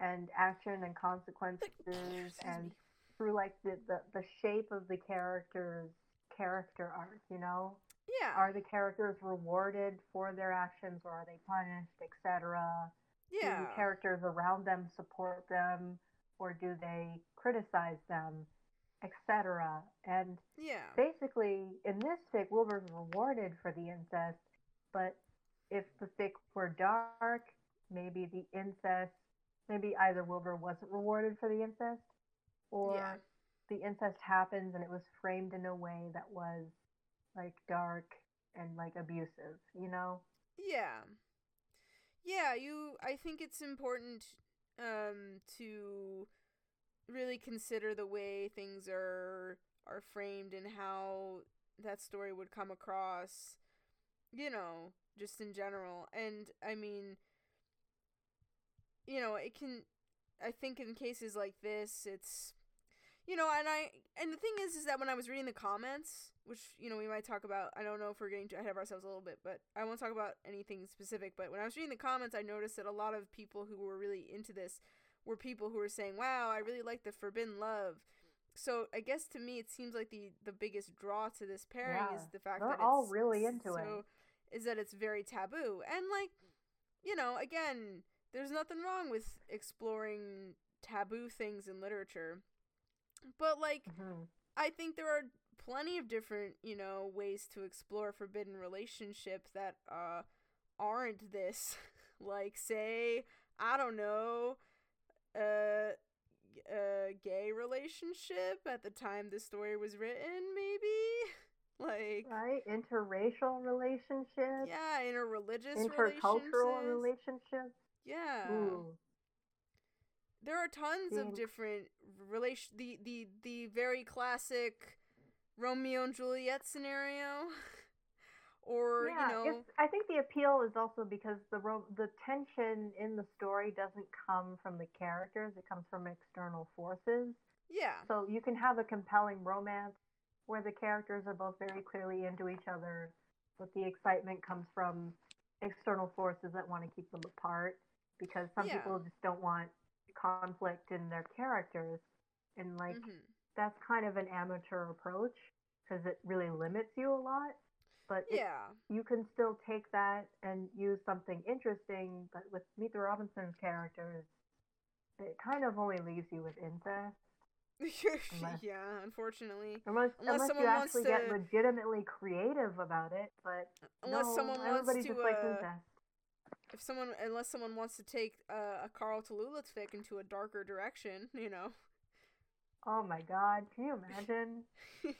and action and consequences and through like the, the, the shape of the character's character arc, you know? Yeah. are the characters rewarded for their actions or are they punished etc yeah. do characters around them support them or do they criticize them etc and yeah. basically in this fic wilbur's rewarded for the incest but if the fic were dark maybe the incest maybe either wilbur wasn't rewarded for the incest or Yeah. the incest happens and it was framed in a way that was like dark and like abusive, you know? Yeah. Yeah, you I think it's important um to really consider the way things are are framed and how that story would come across you know, just in general. And I mean you know, it can I think in cases like this it's you know, and I and the thing is is that when I was reading the comments, which, you know, we might talk about I don't know if we're getting ahead of ourselves a little bit, but I won't talk about anything specific, but when I was reading the comments I noticed that a lot of people who were really into this were people who were saying, Wow, I really like the forbidden love. So I guess to me it seems like the the biggest draw to this pairing Yeah, is the fact that all it's really into it. so, Is that it's very taboo. And like, you know, again, there's nothing wrong with exploring taboo things in literature. But like Mhm. I think there are plenty of different, you know, ways to explore forbidden relationship that uh aren't this. <laughs> like say, I don't know, uh a gay relationship at the time the story was written, maybe? <laughs> Like Right? Interracial relationships, yeah, interreligious intercultural relationships. relationships. Yeah. Ooh. There are tons of different relation the the the very classic Romeo and Juliet scenario. <laughs> or, yeah, you know, I think the appeal is also because the ro- the tension in the story doesn't come from the characters; it comes from external forces. yeah. So you can have a compelling romance where the characters are both very clearly into each other, but the excitement comes from external forces that want to keep them apart because some Yeah. people just don't want conflict in their characters. And like mhm. That's kind of an amateur approach because it really limits you a lot. But it- Yeah. you can still take that and use something interesting. But with Meet the Robinsons characters, it kind of only leaves you with incest. <laughs> Unless- yeah, unfortunately. Unless, Unless unless someone you wants actually get legitimately creative about it, but Unless no, someone wants to just likes uh, incest. if someone unless someone wants to take uh, a Carl Tallulah fic into a darker direction, you know. Oh my god, can you imagine?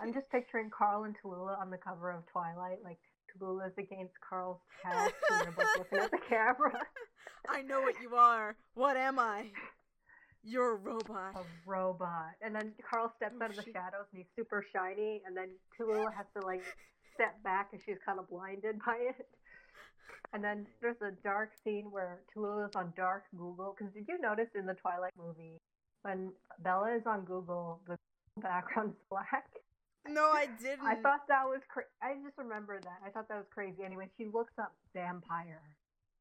I'm just picturing Carl and Tallulah on the cover of Twilight, like Tallulah's against Carl's chest, and they're both <laughs> looking at the camera. I know what you are. What am I? You're a robot. A robot, and then Carl steps Oh, out of the shadows, and he's super shiny, and then Tallulah has to like step back, and she's kind of blinded by it. And then there's a dark scene where Tallulah's on dark Google. Because did you notice in the Twilight movie when Bella is on Google, the <laughs> background is black? No, I <laughs> didn't. I thought that was cra- I just remember that. I thought that was crazy. Anyway, she looks up vampire,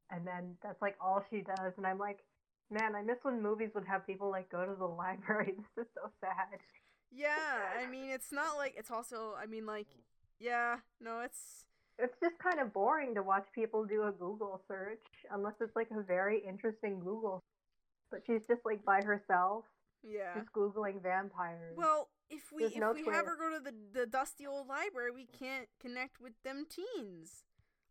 and then that's like all she does. And I'm like, man, I miss when movies would have people like go to the <laughs> library. This is so sad. Yeah, I mean, it's not like it's also. I mean, like, yeah, no, it's It's just kind of boring to watch people do a Google search unless it's like a very interesting Google. But she's just like by herself, yeah. just googling vampires. Well, if we There's if no we have her go to the the dusty old library, we can't connect with them teens.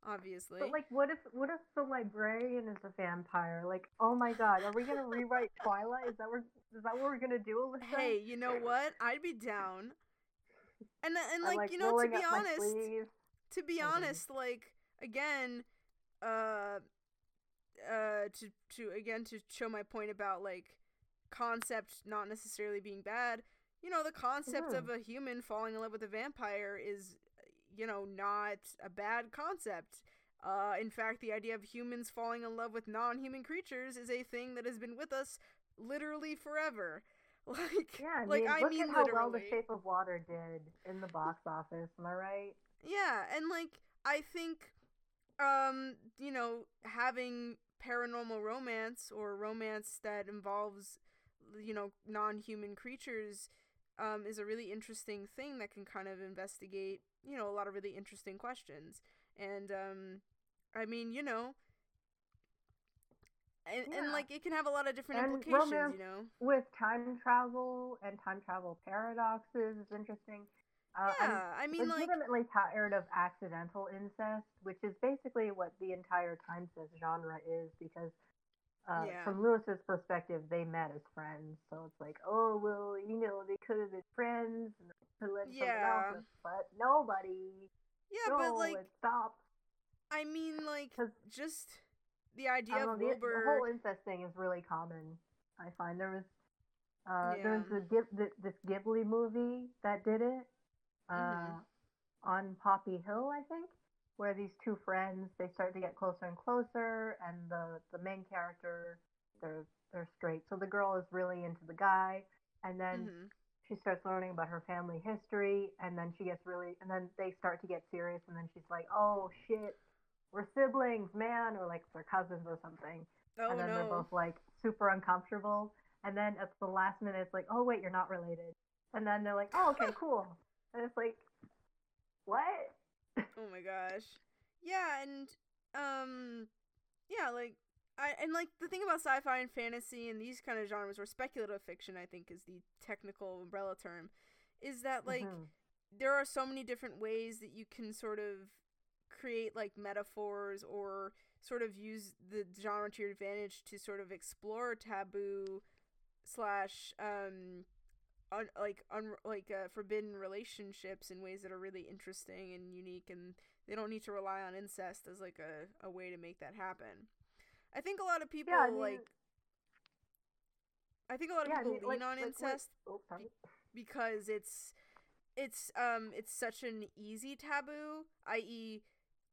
obviously. But like, what if what if the librarian is a vampire? Like, oh my god, are we gonna rewrite <laughs> Twilight? Is that what is that what we're gonna do, Alyssa? hey, you know what? I'd be down. And and I like, you know, to be honest, to be Okay. honest, like again, uh, uh, to to again to show my point about like concept not necessarily being bad. You know, the concept Mhm. of a human falling in love with a vampire is, you know, not a bad concept. Uh, in fact, the idea of humans falling in love with non-human creatures is a thing that has been with us literally forever. <laughs> Like, Yeah, I like mean, I look mean at how well The. Shape of Water did in the box <laughs> office. Am I right? Yeah, and like I think um you know having paranormal romance or romance that involves you know non-human creatures um is a really interesting thing that can kind of investigate, you know, a lot of really interesting questions. And um I mean, you know, and, and like it can have a lot of different And implications, you know. With time travel and time travel paradoxes, is interesting. Uh, I'm yeah, I mean like legitimately tired of accidental incest, which is basically what the entire time says genre is, because uh, Yeah. from Lewis's perspective, they met as friends, so it's like, oh well, you know, they could have been friends and could Yeah. else, but nobody. yeah, no, but like stop. I mean like just the idea I of know, the, Wilbur the whole incest thing is really common. I find there was uh, there was Yeah. the, the this Ghibli movie that did it uh, Mhm. on Poppy Hill, I think, where these two friends they start to get closer and closer, and the the main character they're they're straight, so the girl is really into the guy, and then Mhm. she starts learning about her family history, and then she gets really, and then they start to get serious, and then she's like, oh shit. We're siblings, man, or like they're cousins or something Oh and then no. they're both like super uncomfortable. And then at the last minute, it's like, oh wait, you're not related. And then they're like, oh okay, cool. And it's like, what? <laughs> Oh my gosh. Yeah, and um yeah, like I and like the thing about sci-fi and fantasy and these kind of genres or speculative fiction I think is the technical umbrella term is that like Mhm. there are so many different ways that you can sort of create like metaphors or sort of use the genre to your advantage to sort of explore taboo slash um un, like un, like uh, forbidden relationships in ways that are really interesting and unique and they don't need to rely on incest as like a, a way to make that happen i think a lot of people Yeah, I mean- like i think a lot of Yeah, I people mean, lean like- on like, incest Oh, sorry. because it's it's um it's such an easy taboo i.e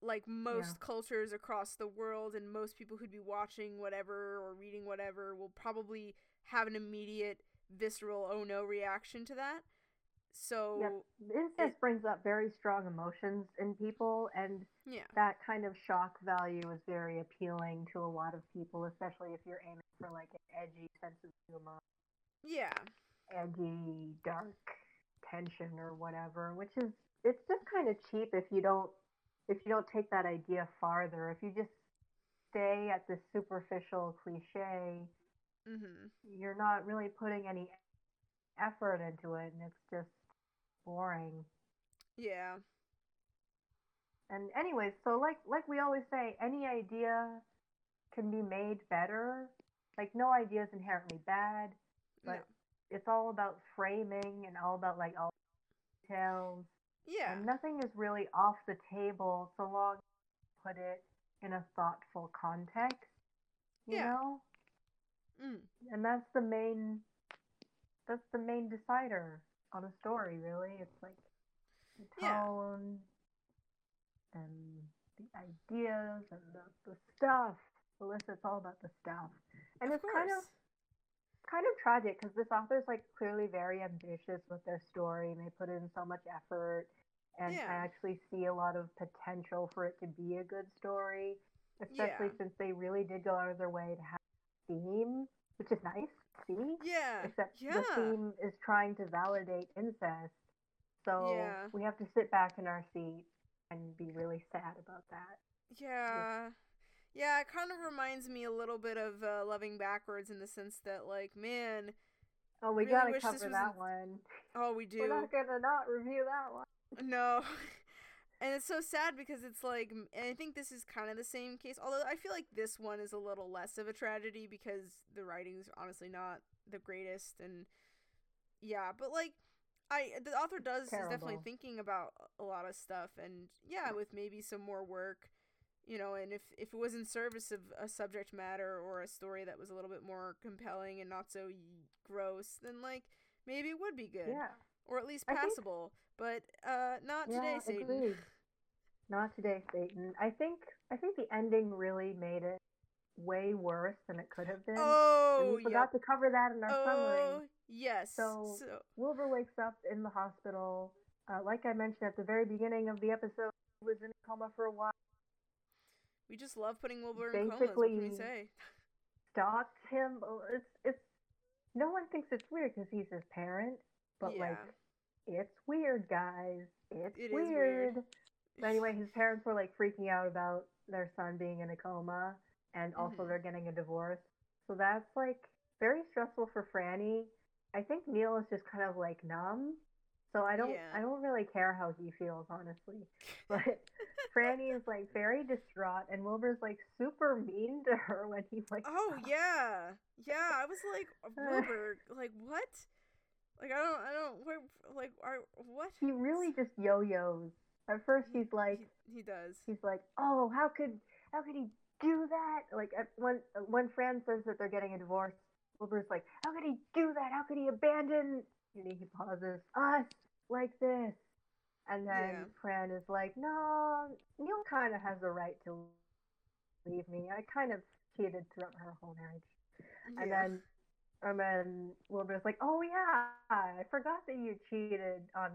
like most cultures across the world and most people who'd be watching whatever or reading whatever will probably have an immediate visceral oh no reaction to that so Incest brings up very strong emotions in people, and yeah that kind of shock value is very appealing to a lot of people, especially if you're aiming for like an edgy sense of humor. yeah edgy, dark tension or whatever, which is it's just kind of cheap if you don't if you don't take that idea farther. If you just stay at the superficial cliche, mhm you're not really putting any effort into it and it's just boring. yeah And anyways, so like like we always say, any idea can be made better. Like no idea is inherently bad. no. But- It's all about framing and all about like all details. yeah And nothing is really off the table so long as you put it in a thoughtful context. You Yeah. know? Mm. And that's the main that's the main decider on a story, really. It's like the Yeah. tone and the ideas and the, the stuff. Alyssa, it's all about the stuff. And of it's course kind of kind of tragic because this author's like clearly very ambitious with their story and they put in so much effort and Yeah. i actually see a lot of potential for it to be a good story especially Yeah. since they really did go out of their way to have theme which is nice see yeah except yeah the theme is trying to validate incest so Yeah. we have to sit back in our seat and be really sad about that Yeah. Yeah, it kind of reminds me a little bit of uh, Loving Backwards in the sense that, like, man, oh we Really gotta cover that one oh, we do. we're not gonna not review that one No. <laughs> and it's so sad because it's like and i think this is kind of the same case although i feel like this one is a little less of a tragedy because the writing's honestly not the greatest and yeah but like i the author does is definitely thinking about a lot of stuff and yeah with maybe some more work you know and if if it was in service of a subject matter or a story that was a little bit more compelling and not so gross then like maybe it would be good. Yeah. Or at least I think- passable but uh not today satan agreed. Not today, Satan. I think I think the ending really made it way worse than it could have been. and Oh, we forgot to cover that in our Oh, summary. yes. So- so Wilbur wakes up in the hospital. Uh, like I mentioned at the very beginning of the episode, he was in a coma for a while. we just love putting Wilbur in comas. What can we say? Stalks him. It's it's. No one thinks it's weird because he's his parent, but Yeah. like, it's weird, guys. It's It weird. weird. But anyway, his <laughs> parents were like freaking out about their son being in a coma, and also Mhm. they're getting a divorce. So that's like very stressful for Franny. I think Neil is just kind of like numb. So I don't Yeah. I don't really care how he feels honestly. <laughs> But Franny is like very distraught and Wilbur's like super mean to her when he like oh yeah, yeah. I was like <laughs> Wilbur, like what? Like I don't, I don't. Where, like, are what? he really just yo-yos. At first he's like he, he does. he's like, "Oh, how could how could he do that?" Like at- when when Fran says that they're getting a divorce, Wilbur's like, "How could he do that? How could he abandon?" And he pauses us like this, and then Yeah. Fran is like, "No, Neil kind of has the right to leave me. I kind of cheated throughout her whole marriage." And then and then Wilbur's like, "Oh yeah, I forgot that you cheated on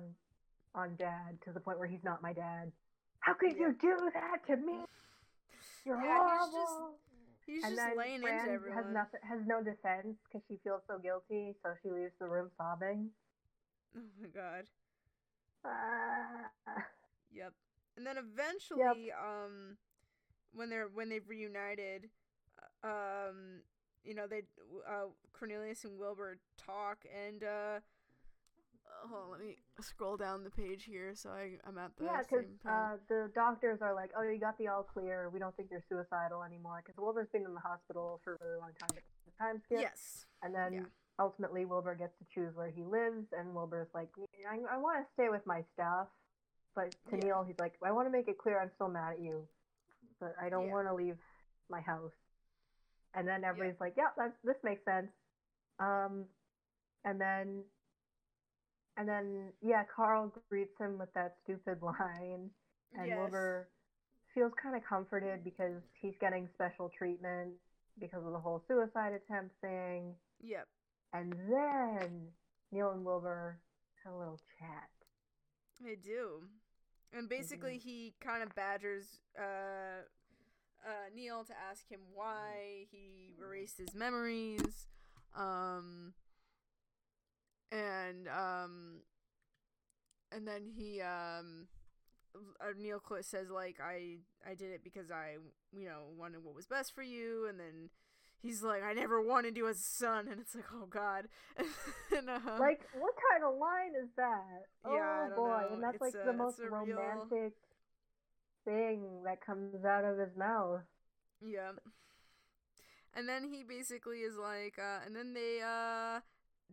on dad to the point where he's not my dad. How could Yeah. you do that to me? You're Yeah, he's just- horrible." he's and just then laying Fran into everyone. has nothing, has no defense because she feels so guilty, so she leaves the room sobbing. Oh my god. Ah. Yep. And then eventually, um, when they're when they've reunited, uh, um, you know they uh Cornelius and Wilbur talk and uh. on, let me scroll down the page here so I, I'm at the yeah, because uh, the doctors are like, "Oh, you got the all clear. We don't think you're suicidal anymore." Because Wilbur's been in the hospital for a really long time. The time skip. yes. And then Yeah. ultimately, Wilbur gets to choose where he lives, and Wilbur's like, I, I want to stay with my stuff. But to Yeah. Neil, he's like, I want to make it clear I'm still mad at you, but I don't Yeah. want to leave my house. And then everybody's like, yeah, that's, this makes sense. Um, and then, and then, yeah, Carl greets him with that stupid <laughs> line, and yes. Wilbur feels kind of comforted because he's getting special treatment because of the whole suicide attempt thing. Yep. And then Neil and Wilbur had a little chat. They do. And basically, he kind of badgers uh, uh, Neil to ask him why he erased his memories. Um, and um, and then he um, uh, Neil says like I I did it because I you know wanted what was best for you, and then. He's like, I never wanted you as a son, and it's like, oh god. <laughs> and, uh, Like, what kind of line is that? Yeah, oh boy, know. and that's It's like a- the most a real- romantic thing that comes out of his mouth. Yeah. And then he basically is like, uh, and then they, uh,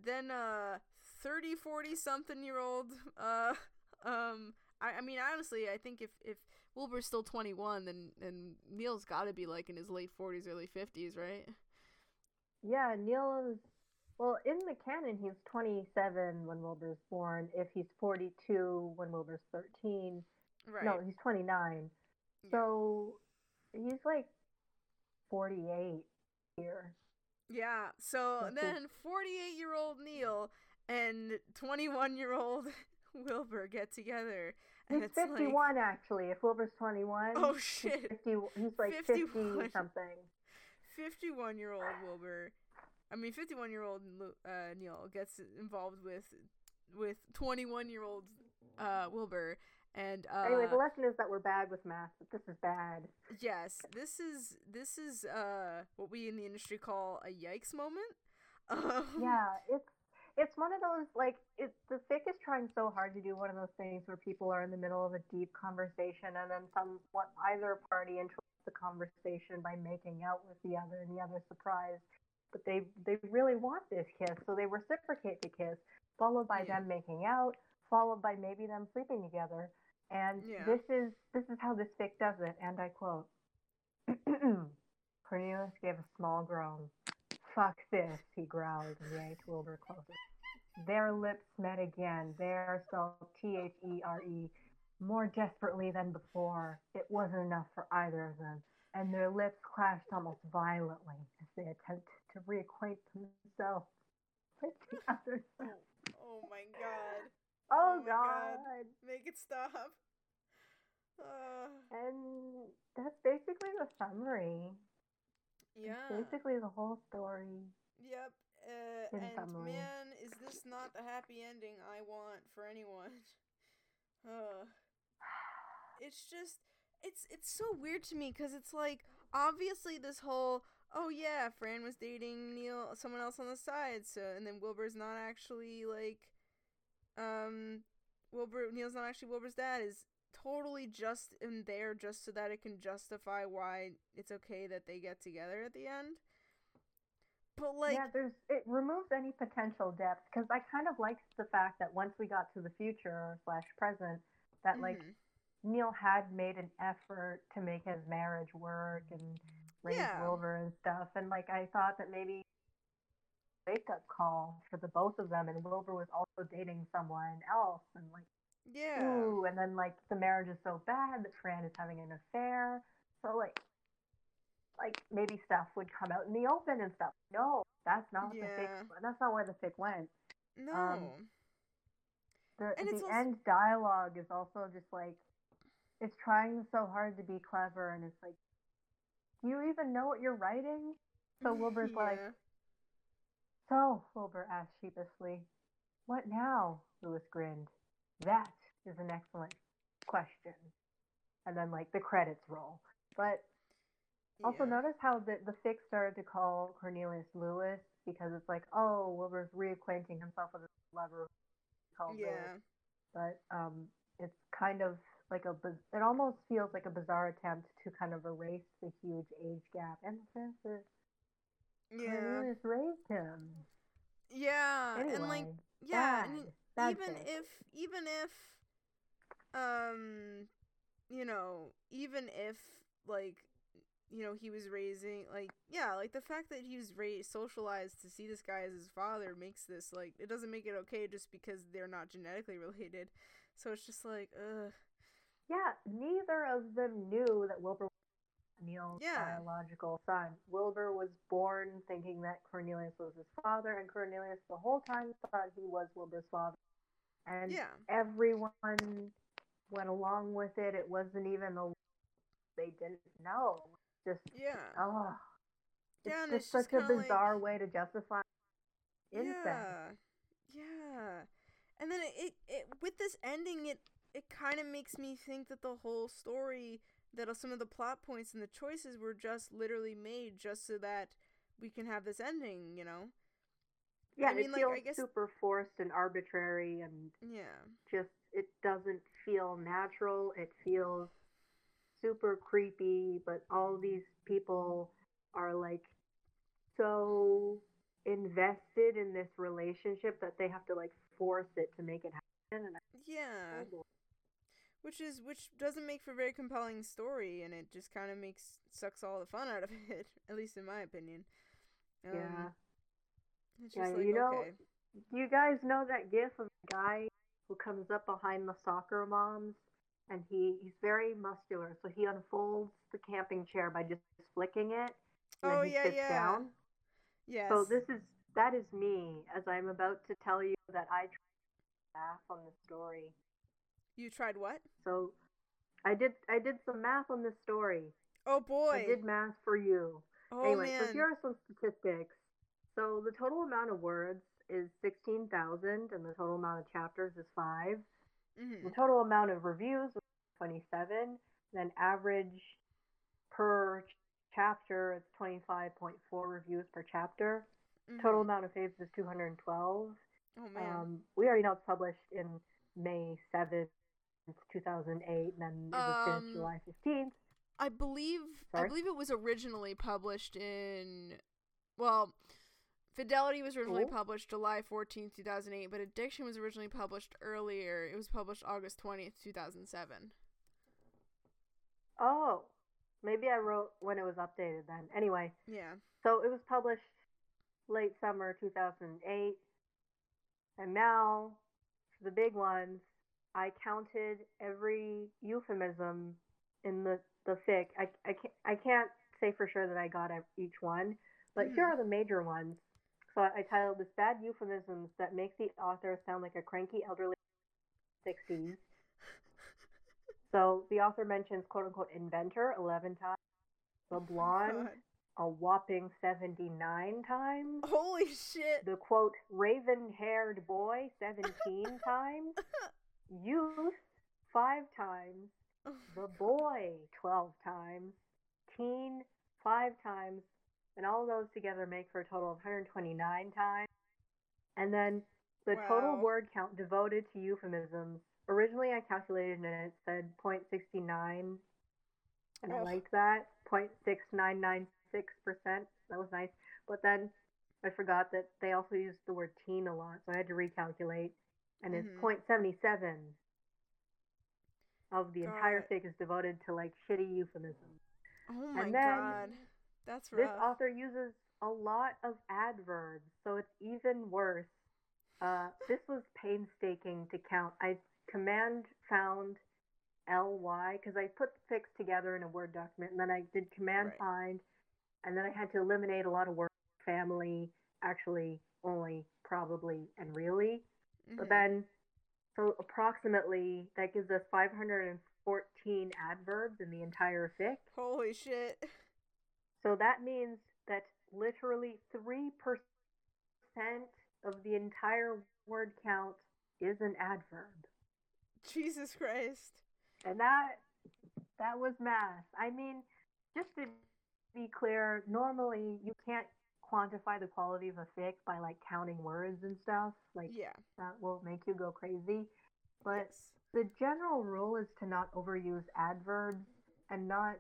then, uh, 30, 40 something year old, uh, <laughs> um, I, I mean, honestly, I think if, if Wilbur's still 21, then, then Neil's gotta be like in his late 40s, early 50s, right? Yeah, Neil is. Well, in the canon, he's 27 when Wilbur's born. If he's 42 when Wilbur's 13, Right. no, he's 29. Yeah. So he's like 48 here. Yeah. So That's then 48 year old Neil and 21 year old <laughs> Wilbur get together. And He's it's like, 51 actually. If Wilbur's 21, oh he's shit. 50. He's like 50 something. 51 year old Wilbur, I mean 51 year old uh, Neil gets involved with with 21 year old uh, Wilbur, and uh, Anyway, the lesson is that we're bad with math. But this is bad. yes, this is this is uh, what we in the industry call a yikes moment. <laughs> Um, Yeah, it's it's one of those like it's the fic is trying so hard to do one of those things where people are in the middle of a deep conversation and then somewhat either party interrupts the conversation by making out with the other and the other surprised. But they they really want this kiss, so they reciprocate the kiss, followed by Yeah. them making out, followed by maybe them sleeping together. And Yeah. this is this is how this fic does it, and I quote <clears throat> Cornelius gave a small groan. Fuck this, he growled and yanked Wilbur closer. Their lips met again. There spelled T H E R E. More desperately than before. It wasn't enough for either of them, and their lips clashed almost violently as they attempted to reacquaint themselves with the other. Oh, oh my god. Oh, Oh my God. God. Make it stop. Uh, And that's basically the summary. yeah. Basically the whole story. Yep. Uh, and summary. man, is this not the happy ending I want for anyone? <laughs> Uh, it's just, it's it's so weird to me because it's like obviously this whole oh yeah, Fran was dating Neil, someone else on the side, so and then Wilbur's not actually like, um, Wilbur Neil's not actually Wilbur's dad is totally just in there just so that it can justify why it's okay that they get together at the end. But like, yeah, there's it removes any potential depth because I kind of liked the fact that once we got to the future slash present, that like mhm. Neil had made an effort to make his marriage work and raise Yeah. Wilbur and stuff, and like I thought that maybe wake up call for the both of them, and Wilbur was also dating someone else, and like yeah, ooh, and then like the marriage is so bad that Fran is having an affair, so like. Like maybe stuff would come out in the open and stuff. No, that's not the Yeah. fic. That's not where the fic went. no, um, The And the also- end dialogue is also just like it's trying so hard to be clever, and it's like, do you even know what you're writing? So <laughs> Wilbur's like, Yeah. So Wilbur asked sheepishly, what now? Lewis grinned. That is an excellent question. And then like the credits roll, but also notice how the the fic started to call Cornelius Lewis because it's like, oh, Wilbur's reacquainting himself with his lover. Called Lewis. yeah, but um, it's kind of like a it almost feels like a bizarre attempt to kind of erase the huge age gap and the sense that yeah, Cornelius raised him. yeah, Anyway, and like, yeah, bad, and bad even fic. if, even if, um, you know, even if like, you know, he was raising like, yeah, like the fact that he was raised socialized to see this guy as his father makes this like it doesn't make it okay just because they're not genetically <laughs> related. So it's just like, ugh, yeah, neither of them knew that Wilbur Neil's Yeah. biological son. Wilbur was born thinking that Cornelius was his father, and Cornelius the whole time thought he was Wilbur's father. And yeah, everyone went along with it. It wasn't even a they didn't know. Just yeah. oh, it's Yeah, just it's just such a kinda like- bizarre way to justify incest. Yeah, yeah, and then it, it, it with this ending, it it kind of makes me think that the whole story, that uh, some of the plot points and the choices were just literally made just so that we can have this ending, you know? Yeah, I mean, it like, feels I guess- super forced and arbitrary, and Yeah, just it doesn't feel natural. It feels super creepy, but all these people are like so invested in this relationship that they have to like force it to make it happen. And yeah, I, which is which doesn't make for a very compelling story, and it just kind of makes sucks all the fun out of <laughs> it, at least in my opinion. Um, yeah. Yeah, like you know- okay, Do you guys know that gif of the guy who comes up behind the soccer moms and he, he's very muscular, so he unfolds the camping chair by just flicking it and Oh, then he yeah, sits yeah. down. yes, So this is that is me as I'm about to tell you that I tried math on the story. You tried what? So I did I did some math on this story. Oh boy, I did math for you. oh anyway, man, so here are some statistics. So the total amount of words is 16,000 and the total amount of chapters is 5. Mhm. The total amount of reviews was 27. Then average per chapter is 25.4 reviews per chapter. Total Mhm. amount of faves is 212. Oh man. Um, we already know it's published in May 7th, 2008, and then it was Um, finished July 15th. I believe I believe it was originally published in well, Fidelity was originally Ooh. published July 14th, 2008, but Addiction was originally published earlier. It was published August 20th, 2007. Oh, maybe I wrote when it was updated then. Anyway, Yeah. so it was published late summer 2008. And now, the big ones, I counted every euphemism in the, the fic. I, I, can't, I can't say for sure that I got each one, but here Mhm. are the major ones. So I, I titled this Bad Euphemisms That Make the Author Sound Like a Cranky Elderly 60s. So the author mentions quote unquote inventor 11 times, the blonde God. a whopping 79 times, Holy shit. the quote raven haired boy 17 <laughs> times, youth 5 times, <laughs> the boy 12 times, teen 5 times, and all those together make for a total of 129 times. And then the total word count devoted to euphemisms. Originally, I calculated and it said 0.69, and I liked that 0.6996 percent. That was nice. But then I forgot that they also used the word teen a lot, so I had to recalculate, and it's Mhm. 0.77 of the entire fic is devoted to like shitty euphemisms. Oh my and then god. That's This author uses a lot of adverbs, so it's even worse. Uh, this was painstaking to count. I command found ly because I put the fics together in a Word document, and then I did command Right. find, and then I had to eliminate a lot of words. Family, actually, only, probably, and really. But Mhm. then, so approximately that gives us 514 adverbs in the entire fic. Holy shit. So that means that literally 3% of the entire word count is an adverb. Jesus Christ. And that that was math. I mean, just to be clear, normally you can't quantify the quality of a fic by like counting words and stuff. Like Yeah. that will make you go crazy. But Yes. the general rule is to not overuse adverbs and not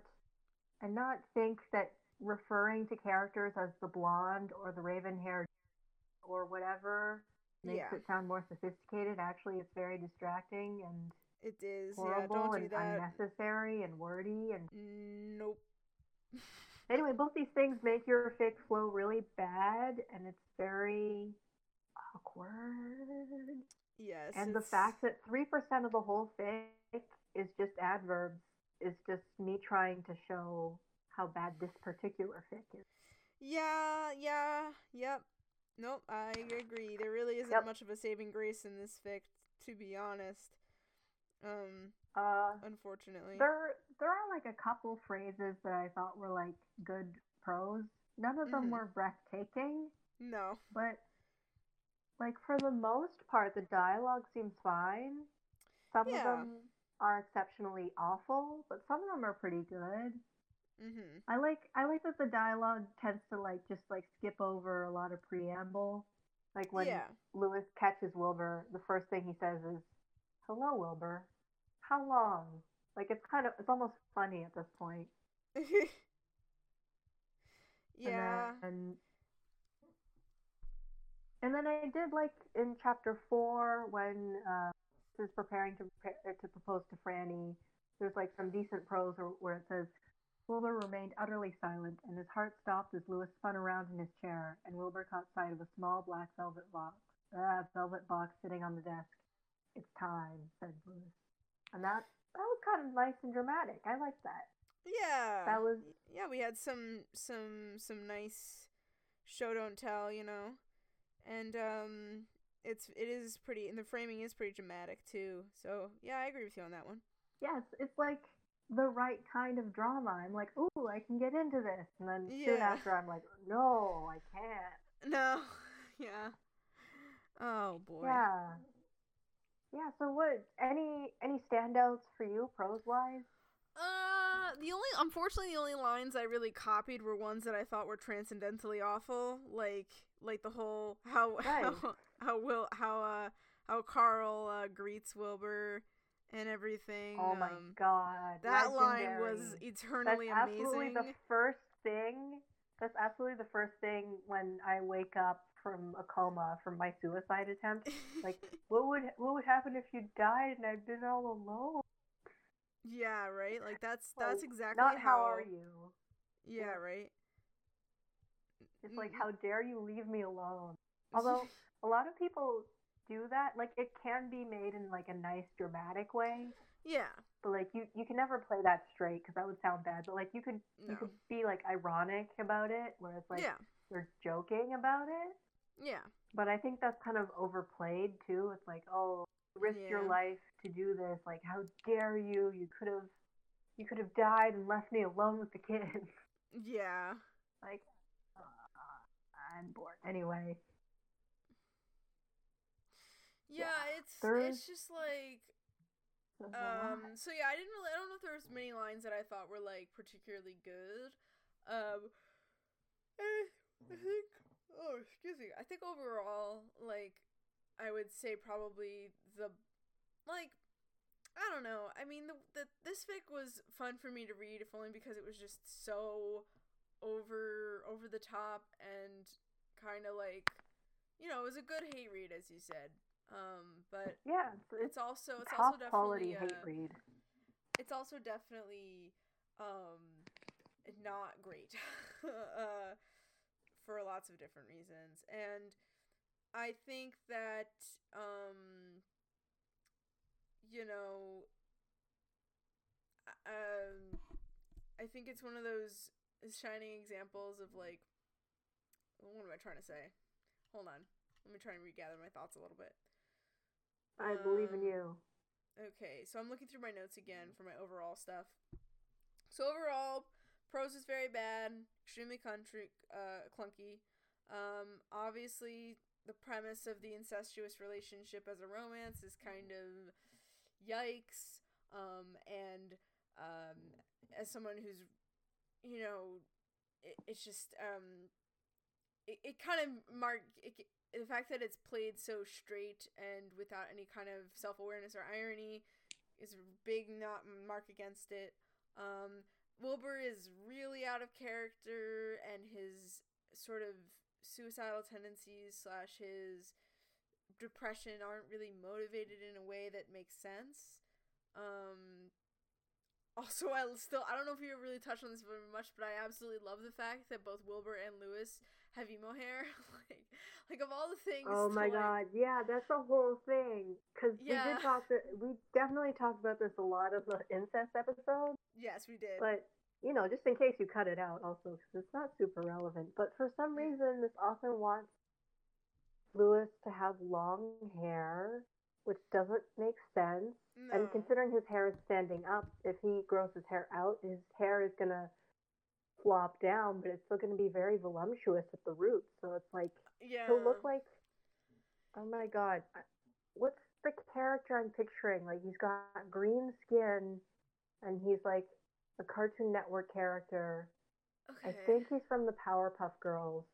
and not think that referring to characters as the blonde or the raven haired or whatever makes Yeah. it sound more sophisticated. Actually, it's very distracting and It is. Yeah, horrible don't do and that. unnecessary and wordy. And Nope. <laughs> anyway, both these things make your fic flow really bad, and it's very awkward. Yes. And the fact that 3% of the whole fic is just adverbs is just me trying to show how bad this particular fic is. Yeah, yeah, yep. Nope, I agree. There really isn't Yep. much of a saving grace in this fic, to be honest. Um, Uh, unfortunately. there, there are like a couple phrases that I thought were like good prose. None of them Mhm. were breathtaking, No. but like for the most part, the dialogue seems fine. Some Yeah. of them are exceptionally awful, but some of them are pretty good. Mm-hmm. I like I like that the dialogue tends to like just like skip over a lot of preamble. Like when Yeah. Lewis catches Wilbur, the first thing he says is, "Hello, Wilbur. How long?" Like it's kind of it's almost funny at this point. <laughs> yeah. And then, and then I did like in chapter four when uh, is preparing to prepare, to propose to Franny. There's like some decent prose where- where it says, Wilbur remained utterly silent, and his heart stopped as Lewis spun around in his chair, and Wilbur caught sight of a small black velvet box, uh, velvet box sitting on the desk. It's time, said Lewis, and that that was kind of nice and dramatic. I like that. yeah. That was yeah, we had some some some nice show don't tell, you know. And um it's it is pretty and the framing is pretty dramatic too. So, yeah, I agree with you on that one. yes, it's like the right kind of drama. I'm like, ooh, I can get into this, and then soon after, I'm like, no, I can't. No. <laughs> yeah. Oh boy. Yeah, yeah. So what? Any any standouts for you, prose wise? Uh, the only unfortunately the only lines I really copied were ones that I thought were transcendentally awful, like like the whole how Right. <laughs> how, how will how uh how Carl uh, greets Wilbur and everything. Oh my um, god. that line was eternally That's absolutely amazing. the first thing. That's absolutely the first thing when I wake up from a coma from my suicide attempt. Like, <laughs> what would what would happen if you died and I'd been all alone? yeah, right. Like that's <laughs> that's exactly Not how are you? Yeah, right. It's like, Mm. how dare you leave me alone? Although <laughs> a lot of people do that. Like, it can be made in like a nice dramatic way, yeah, but like you you can never play that straight because that would sound bad. But like you could no, you could be like ironic about it, where it's like yeah, you're joking about it. yeah, But I think that's kind of overplayed too. It's like, oh, risk risked your life to do this. Like, how dare you? You could have, you could have died and left me alone with the kids. <laughs> yeah. like, uh, I'm bored. Anyway, Yeah, Yeah. it's it's just like there's a lot. Um so yeah, I didn't really I don't know if there was many lines that I thought were like particularly good. Um I, I think oh excuse me. I think overall like I would say probably the like I don't know. I mean the, the this fic was fun for me to read if only because it was just so over over the top and kind of like you know, it was a good hate read as you said. Um but yeah, it's, it's also it's also quality definitely hate uh, read. it's also definitely um not great <laughs> uh for lots of different reasons. And i think that um you know um i think it's one of those shining examples of like what am i trying to say? Hold on. Let me try and regather my thoughts a little bit I believe in um, you. Okay, so I'm looking through my notes again for my overall stuff. So overall, prose is very bad, extremely country uh, clunky. Um, obviously, the premise of the incestuous relationship as a romance is kind of yikes. Um, and um, as someone who's, you know, it, it's just um, it, it kind of mark it, the fact that it's played so straight and without any kind of self awareness or irony is a big not mark against it. Um, Wilbur is really out of character, and his sort of suicidal tendencies slash his depression aren't really motivated in a way that makes sense. Um, also, I still I don't know if you really touched on this very much, but I absolutely love the fact that both Wilbur and Lewis have emo hair. <laughs> like, like of all the things. Oh to, my like- god, yeah, that's the whole thing. Because we did talk, that we definitely talked about this a lot of the incest episode. Yes, we did. But you know, just in case you cut it out, also because it's not super relevant. But for some reason, this author wants Lewis to have long hair, which doesn't make sense. no. And considering his hair is standing up, if he grows his hair out, his hair is gonna flop down, but it's still gonna be very voluptuous at the roots. So it's like yeah. he'll look like. Oh my god, what's the character I'm picturing? Like he's got green skin, and he's like a Cartoon Network character. Okay. I think he's from the Powerpuff Girls.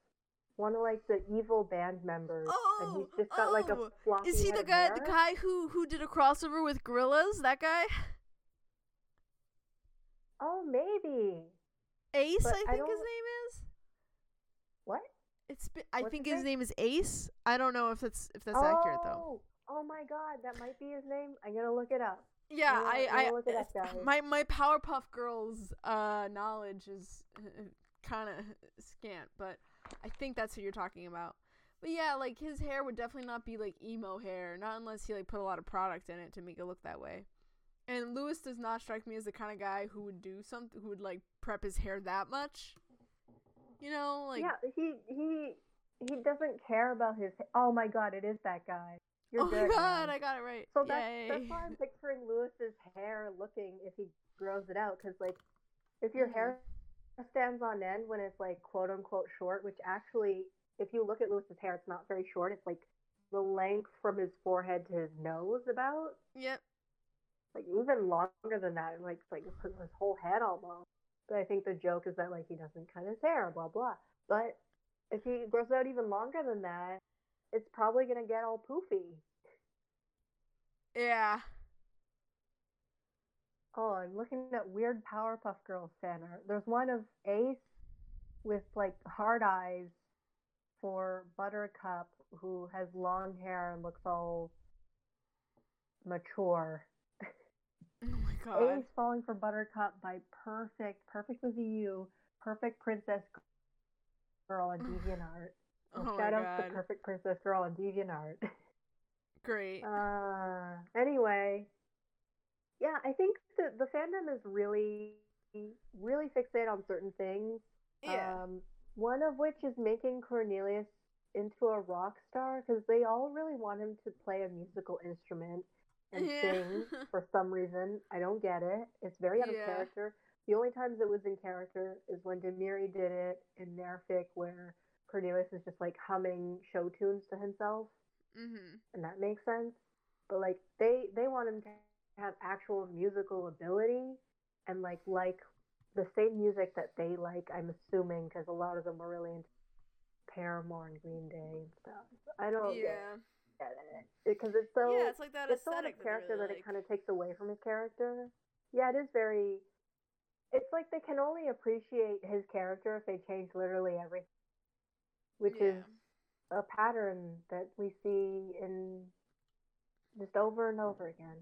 One of like the evil band members, oh, and Oh, he's just got like a oh, floppy Is he the guy hair. the guy who who did a crossover with Gorillaz? That guy? Oh, maybe. Ace, But I I think his name is. What? It's be- I What's think his name? name is Ace. I don't know if that's if that's oh, accurate though. Oh my god, that might be his name. I'm gonna look it up. Yeah, gonna- I I look it up, my my Powerpuff Girls uh knowledge is <laughs> kind of scant, but I think that's who you're talking about. But yeah, like his hair would definitely not be like emo hair, not unless he like put a lot of product in it to make it look that way. And Lewis does not strike me as the kind of guy who would do something who would like prep his hair that much. You know, like yeah, he he he doesn't care about his. Oh my god, it is that guy. You're oh good. my god, man. I got it right. So that's that's why I'm picturing Lewis's hair looking if he grows it out, because like if your Mhm. hair stands on end when it's like quote unquote short, which actually, if you look at Lewis's hair, it's not very short. It's like the length from his forehead to his nose about. Yep. like even longer than that, like like his whole head almost. But I think the joke is that like he doesn't cut his hair, blah blah. But if he grows out even longer than that, it's probably gonna get all poofy. Yeah. Oh, I'm looking at weird Powerpuff Girls fan art. There's one of Ace with like hard eyes for Buttercup, who has long hair and looks all mature. Oh my <laughs> god. Ace falling for Buttercup by perfect, perfect with a U, perfect princess girl on <sighs> DeviantArt. Oh my shout out to perfect princess girl on DeviantArt. <laughs> Great. Uh, anyway, yeah, I think the the fandom is really, really fixated on certain things. yeah. Um, one of which is making Cornelius into a rock star because they all really want him to play a musical instrument and Yeah. sing <laughs> for some reason. I don't get it. It's very out of Yeah. character. The only times it was in character is when Demiri did it in Nerfic, where Cornelius is just like humming show tunes to himself mhm. and that makes sense. But like they they want him to have actual musical ability and like like the same music that they like. I'm assuming because a lot of them are really into Paramore and Green Day and stuff. I don't Yeah. get it because it's so yeah, it's like that it's so aesthetic of character that, that, they it kind of takes away from his character. Yeah, it is very. It's like they can only appreciate his character if they change literally everything, which yeah. is a pattern that we see in just over and over again.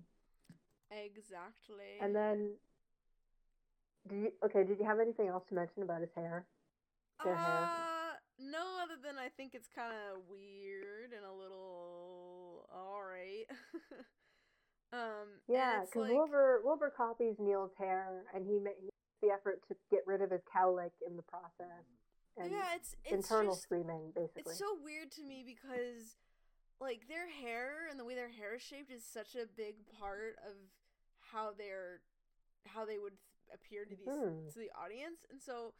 Exactly. And then, did you, okay? Did you have anything else to mention about his hair? their hair? Uh, no, other than I think it's kind of weird and a little alright. <laughs> um, Yeah, because like, Wilbur Wilbur copies Neil's hair, and he makes the effort to get rid of his cowlick in the process, and yeah, it's it's internal just screaming basically. it's so weird to me because like their hair and the way their hair is shaped is such a big part of how they're how they would appear to these Mhm. to the audience and so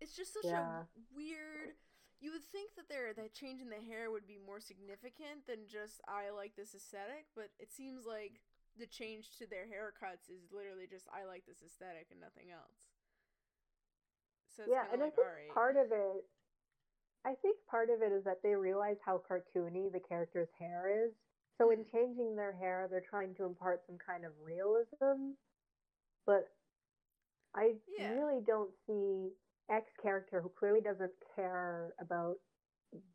it's just such Yeah. a weird you would think that their that change in the hair would be more significant than just I like this aesthetic, but it seems like the change to their haircuts is literally just I like this aesthetic and nothing else. So it's yeah, and I think alright. part of it, I think part of it is that they realize how cartoony the character's hair is. So in Mhm. changing their hair, they're trying to impart some kind of realism. But I Yeah. really don't see X character who clearly doesn't care about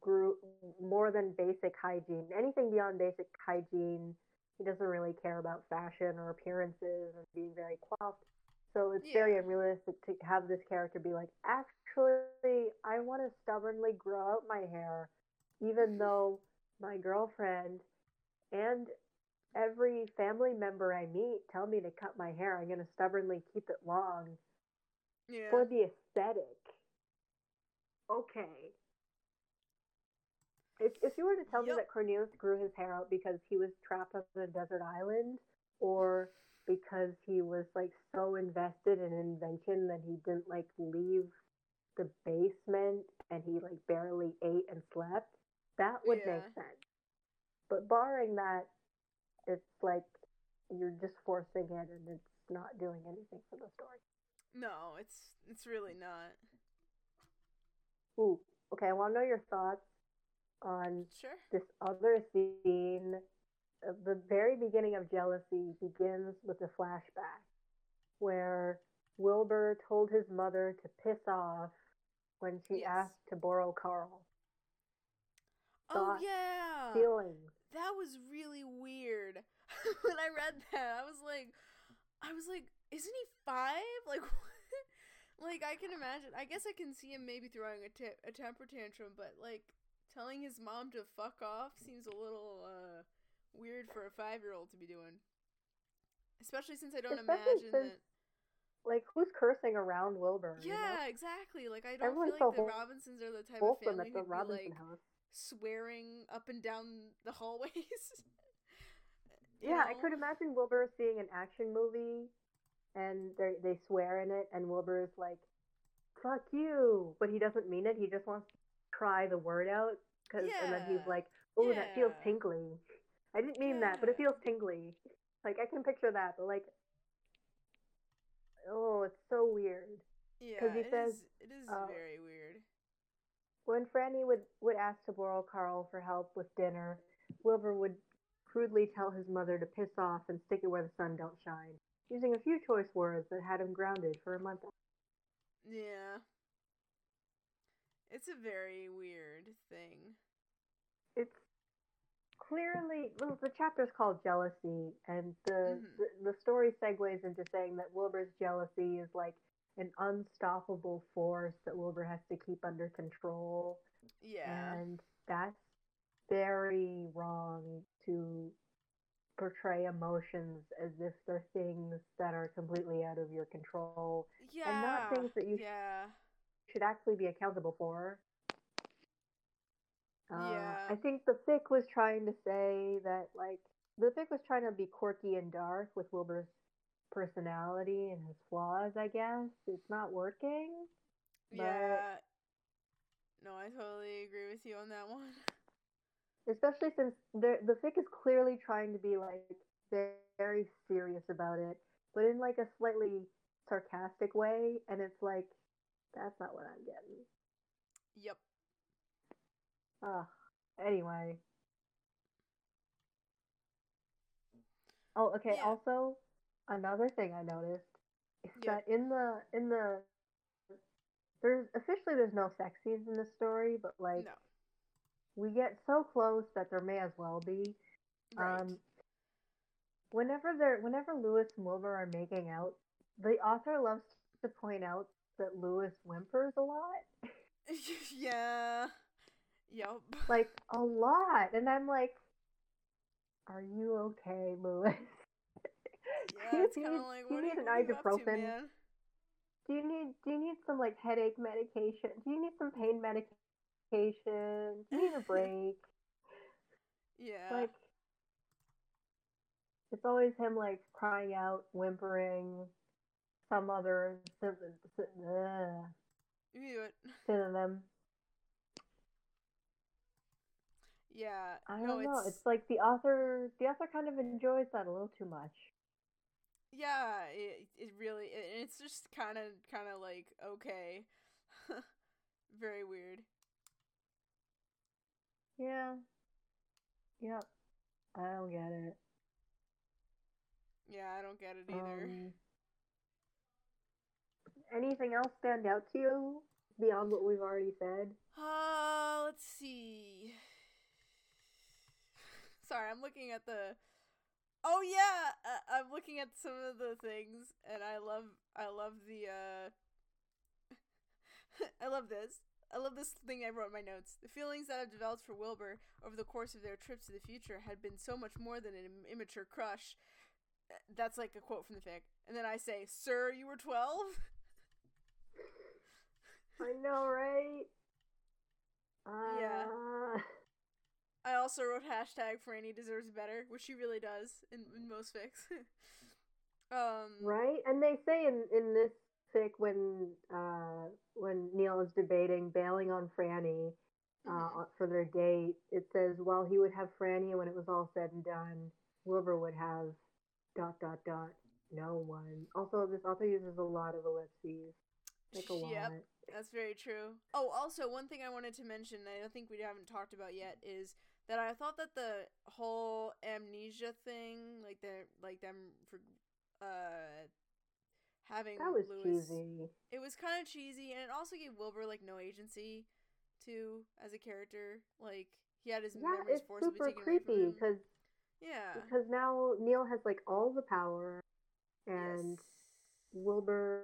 group more than basic hygiene. Anything beyond basic hygiene, he doesn't really care about fashion or appearances and being very coiffed. So it's very unrealistic to have this character be like, actually, I want to stubbornly grow out my hair, even though my girlfriend and every family member I meet tell me to cut my hair. I'm going to stubbornly keep it long yeah. for the aesthetic. Okay. If, if you were to tell me that Cornelius grew his hair out because he was trapped on a desert island, or because he was like so invested in invention that he didn't like leave the basement and he like barely ate and slept, that would Yeah. make sense. But barring that, it's like you're just forcing it and it's not doing anything for the story. No, it's it's really not. Ooh, okay. I want to know your thoughts on Sure. this other scene. Uh, The very beginning of Jealousy begins with a flashback where Wilbur told his mother to piss off when she Yes. asked to borrow Carl. Oh Thoughts, yeah. Feelings. That was really weird. <laughs> when I read that, I was like I was like, isn't he 5? <laughs> Like what? Like I can imagine. I guess I can see him maybe throwing a, t- a temper tantrum, but like telling his mom to fuck off seems a little uh weird for a 5-year-old to be doing. Especially since I don't Especially imagine since that Like, who's cursing around Wilbur? you know? Yeah, exactly. Like I don't Everyone's feel like the Robinsons are the type of family at the who'd be like house. Swearing up and down the hallways. <laughs> Yeah, I could imagine Wilbur seeing an action movie and they they swear in it and Wilbur is like, "Fuck you," but he doesn't mean it. He just wants to try the word out cuz and then he's like, "Oh, that feels Yeah. tingly." I didn't mean that, but it feels tingly. Like I can picture that, but like, oh, it's so weird. Yeah, he it says, is- it is uh, very weird. When Franny would, would ask to borrow Carl for help with dinner, Wilbur would crudely tell his mother to piss off and stick it where the sun don't shine, using a few choice words that had him grounded for a month. Yeah. It's a very weird thing. It's clearly well, the chapter's called jealousy, and the, Mhm. the the story segues into saying that Wilbur's jealousy is like an unstoppable force that Wilbur has to keep under control. Yeah. And that's very wrong to portray emotions as if they're things that are completely out of your control, yeah. And not things that you Yeah. should actually be accountable for. Uh, Yeah. I think the fic was trying to say that, like, the fic was trying to be quirky and dark with Wilbur's personality and his flaws, I guess. It's not working. Yeah. No, I totally agree with you on that one. <laughs> especially since the the fic is clearly trying to be like very, very serious about it, but in like a slightly sarcastic way, and it's like that's not what I'm getting. Yep. Ugh. Anyway. Oh, okay. Yeah. Also, another thing I noticed is Yeah. that in the in the there's officially there's no sex scenes in the story, but like no. we get so close that there may as well be. Right. Um, whenever they're whenever Lewis and Wilbur are making out, the author loves to point out that Lewis whimpers a lot, <laughs> yeah. Yep. like a lot, and I'm like, "Are you okay, Lewis? Yeah, you need- like, you need an what are you up to, ibuprofen. man? Do you need do you need some like headache medication? Do you need some pain medication? Do you need a <laughs> break? Yeah. like it's always him like crying out, whimpering, some other sy- sy- you do it. synonym. Yeah. I don't know. It's, It's like the author, the author kind of enjoys that a little too much. Yeah. It, it really. It, it's just kind of kind of like okay. <laughs> Very weird. Yeah. Yep. I don't get it. Yeah, I don't get it either. Um, anything else stand out to you beyond what we've already said? Uh, let's see. <sighs> Sorry, I'm looking at the. Oh yeah, uh, I'm looking at some of the things, and I love, I love the. uh <laughs> I love this. I love this thing I wrote in my notes. The feelings that I've developed for Wilbur over the course of their trip to the future had been so much more than an immature crush. Uh, That's like a quote from the fic. And then I say, "Sir, you were 12?" I know, right? <laughs> Uh, Yeah. I also wrote hashtag Franny deserves better, which she really does in, in most fics. <laughs> um, Right? And they say in, in this fic when uh, when Neil is debating bailing on Franny uh, Mhm. for their date, it says, well, he would have Franny when it was all said and done. Wilbur would have dot dot dot no one. Also, this author uses a lot of ellipses, like a. Yep. That's very true. Oh, also one thing I wanted to mention that I don't think we haven't talked about yet is that I thought that the whole amnesia thing, like the like them for uh having That was Lewis, cheesy. it was kind of cheesy, and it also gave Wilbur like no agency too as a character. Like he had his Yeah, memories it's forcibly super taken away creepy him. because Yeah. because now Neil has like all the power, and yes. Wilbur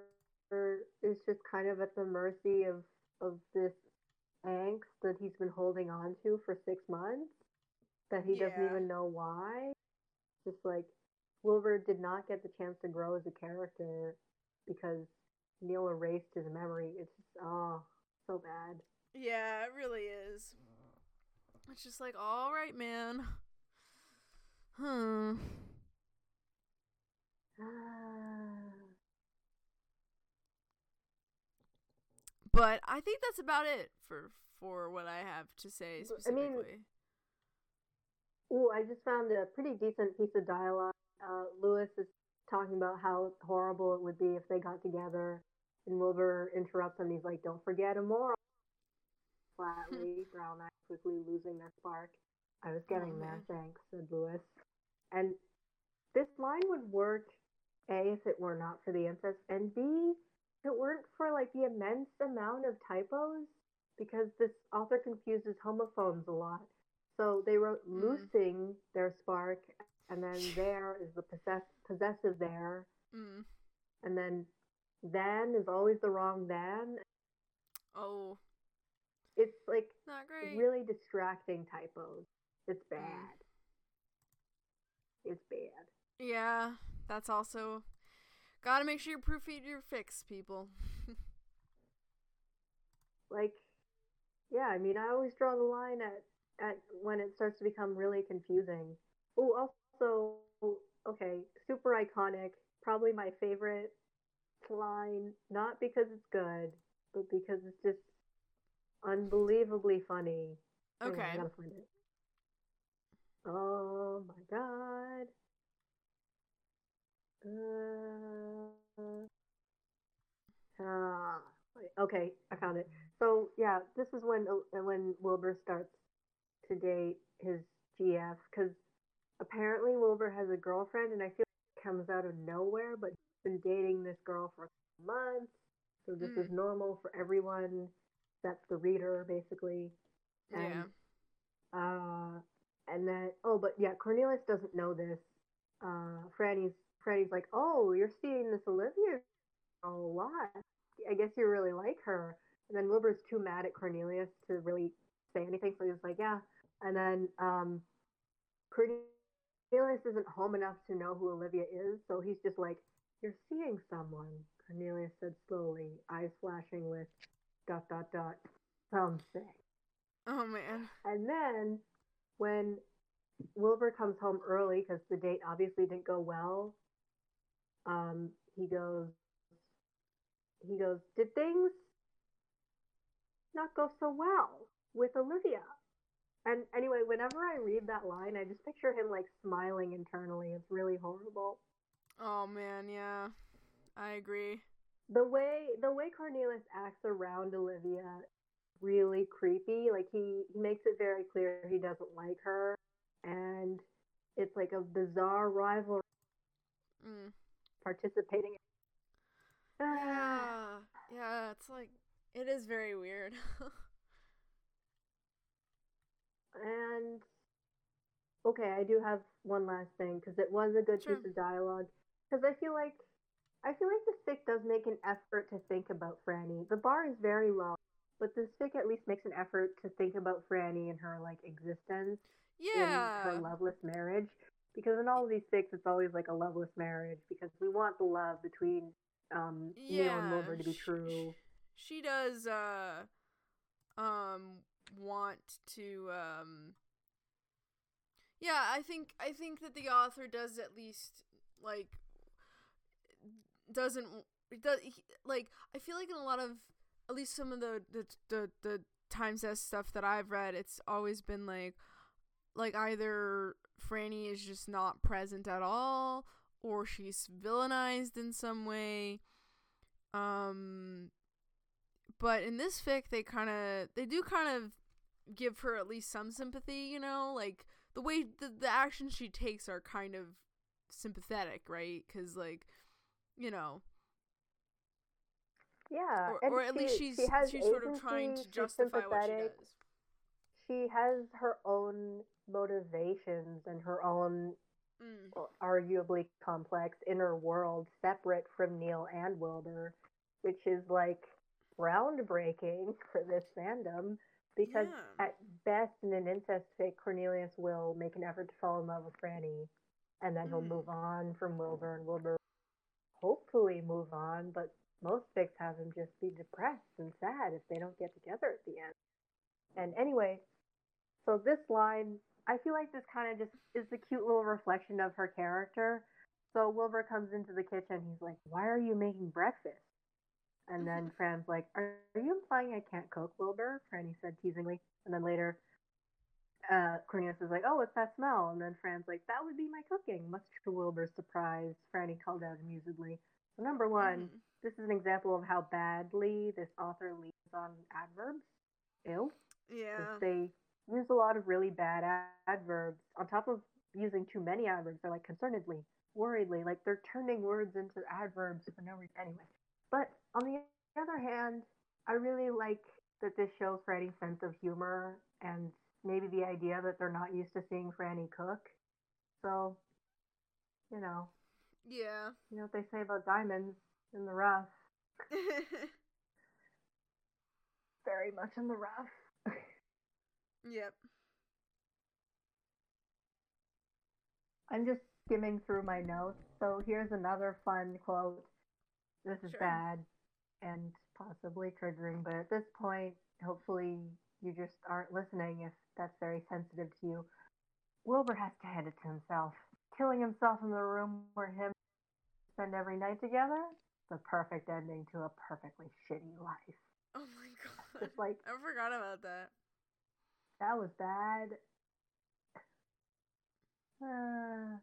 is just kind of at the mercy of of this angst that he's been holding on to for six months that he doesn't even know why. Just like Wilbur did not get the chance to grow as a character because Neil erased his memory. It's just oh so bad. Yeah, it really is. It's just like, all right, man. <sighs> Hmm. <sighs> But I think that's about it for for what I have to say But, I mean- specifically. Ooh, I just found a pretty decent piece of dialogue uh, Lewis is talking about how horrible it would be if they got together, and Wilbur interrupts him. He's like, "Don't forget immoral." Flatly, <laughs> Brown Eye quickly losing their spark. I was getting Oh, there, thanks, said Lewis. And this line would work, A, if it were not for the incest, and B, it weren't for like the immense amount of typos, because this author confuses homophones a lot. So they wrote Mm. losing their spark, and then there is the possess- possessive there, Mm. and then then is always the wrong then. Oh, It's like not great. really distracting typos. It's bad. It's bad. Yeah, that's also gotta make sure you proofread your fix, people. <laughs> like yeah i mean i always draw the line at at when it starts to become really confusing oh also okay super iconic probably my favorite line not because it's good but because it's just unbelievably funny Okay. i gotta find it oh my god uh, ah, okay i found it so yeah, this is when uh, when Wilbur starts to date his GF because apparently Wilbur has a girlfriend, and I feel like it comes out of nowhere. But he's been dating this girl for months, so this Mm. is normal for everyone That's the reader, basically. And, yeah. Uh, and then oh, but yeah, Cornelius doesn't know this. Uh, Franny's Franny's like, oh, you're seeing this Olivia a lot. I guess you really like her. And then Wilbur's too mad at Cornelius to really say anything, so he's like, yeah. And then um, Cornelius isn't home enough to know who Olivia is, so he's just like, you're seeing someone. Cornelius said slowly, eyes flashing with dot dot dot something. Oh man. And then when Wilbur comes home early because the date obviously didn't go well, um, he goes, he goes, did things not go so well with Olivia? And anyway, whenever I read that line, I just picture him like smiling internally. It's really horrible. Oh man, yeah. I agree. The way the way Cornelius acts around Olivia really creepy. Like he, he makes it very clear he doesn't like her and it's like a bizarre rivalry Mm. Participating Yeah. Yeah, it's like it is very weird. <laughs> and okay, I do have one last thing because it was a good Sure. piece of dialogue. Because I feel like I feel like the fic does make an effort to think about Franny. The bar is very low, but this fic at least makes an effort to think about Franny and her like existence in her loveless marriage. Because in all of these six, it's always like a loveless marriage because we want the love between um, Neil and Wilbur to be sh- sh- true. She does uh um want to um Yeah, I think I think that the author does at least like doesn't does he, like I feel like in a lot of at least some of the the the, the times as stuff that I've read, it's always been like like either Franny is just not present at all or she's villainized in some way. Um but in this fic they kind of they do kind of give her at least some sympathy, you know? Like the way the the actions she takes are kind of sympathetic, right? Cuz like you know, Yeah, or, or at least she's she she's sort of trying to justify what she does. She has her own motivations and her own Mm. well, arguably complex inner world separate from Neil and Wilbur, which is like groundbreaking <laughs> for this fandom because Yeah. at best in an incest fic, Cornelius will make an effort to fall in love with Franny and then he'll Mm. move on from Wilbur and Wilbur hopefully move on, but most fics have him just be depressed and sad if they don't get together at the end. And anyway, so this line, I feel like this kind of just is the cute little reflection of her character. So Wilbur comes into the kitchen. He's like, "Why are you making breakfast?" And then Fran's like, "Are, are you implying I can't cook, Wilbur?" Franny said teasingly. And then later, uh, Cornelius is like, "Oh, what's that smell?" And then Fran's like, "That would be my cooking." Much to Wilbur's surprise, Franny called out amusedly. So number one, Mhm. this is an example of how badly this author leans on adverbs. Ew. Yeah. They use a lot of really bad ad- adverbs on top of using too many adverbs. They're like concernedly, worriedly, like they're turning words into adverbs for no reason. Anyway, but on the other hand, I really like that this shows Franny's sense of humor and maybe the idea that they're not used to seeing Franny cook. So, you know, Yeah. you know what they say about diamonds in the rough. <laughs> Very much in the rough. Yep. I'm just skimming through my notes. So here's another fun quote. This is Sure. bad and possibly triggering, but at this point, hopefully you just aren't listening if that's very sensitive to you. Wilbur has to hand it to himself. Killing himself in the room where him spend every night together, the perfect ending to a perfectly shitty life. Oh my <laughs> god. It's like I forgot about that. That was bad. Uh,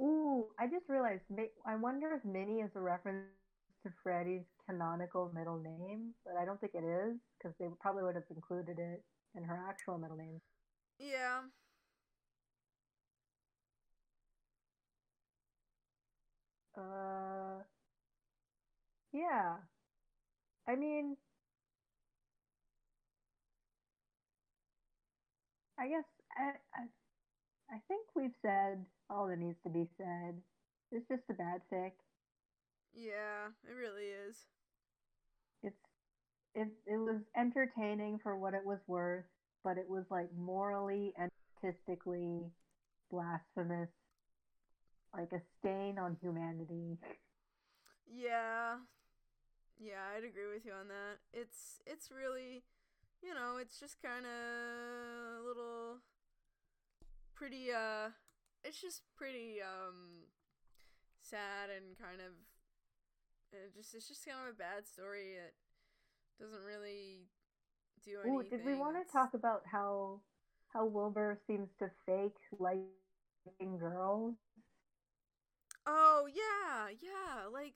ooh, I just realized. I wonder if Minnie is a reference to Freddy's canonical middle name, but I don't think it is because they probably would have included it in her actual middle name. Yeah. Uh, yeah. I mean, I guess I, I, I think we've said all that needs to be said. It's just a bad fic. Yeah, it really is. It's it it was entertaining for what it was worth, but it was like morally and artistically blasphemous, like a stain on humanity. Yeah. Yeah, I'd agree with you on that. It's it's really, you know, it's just kind of a little pretty uh it's just pretty um sad and kind of it just it's just kind of a bad story. It doesn't really do anything. Ooh, did we want to talk about how how Wilbur seems to fake liking girls? Oh yeah, yeah. Like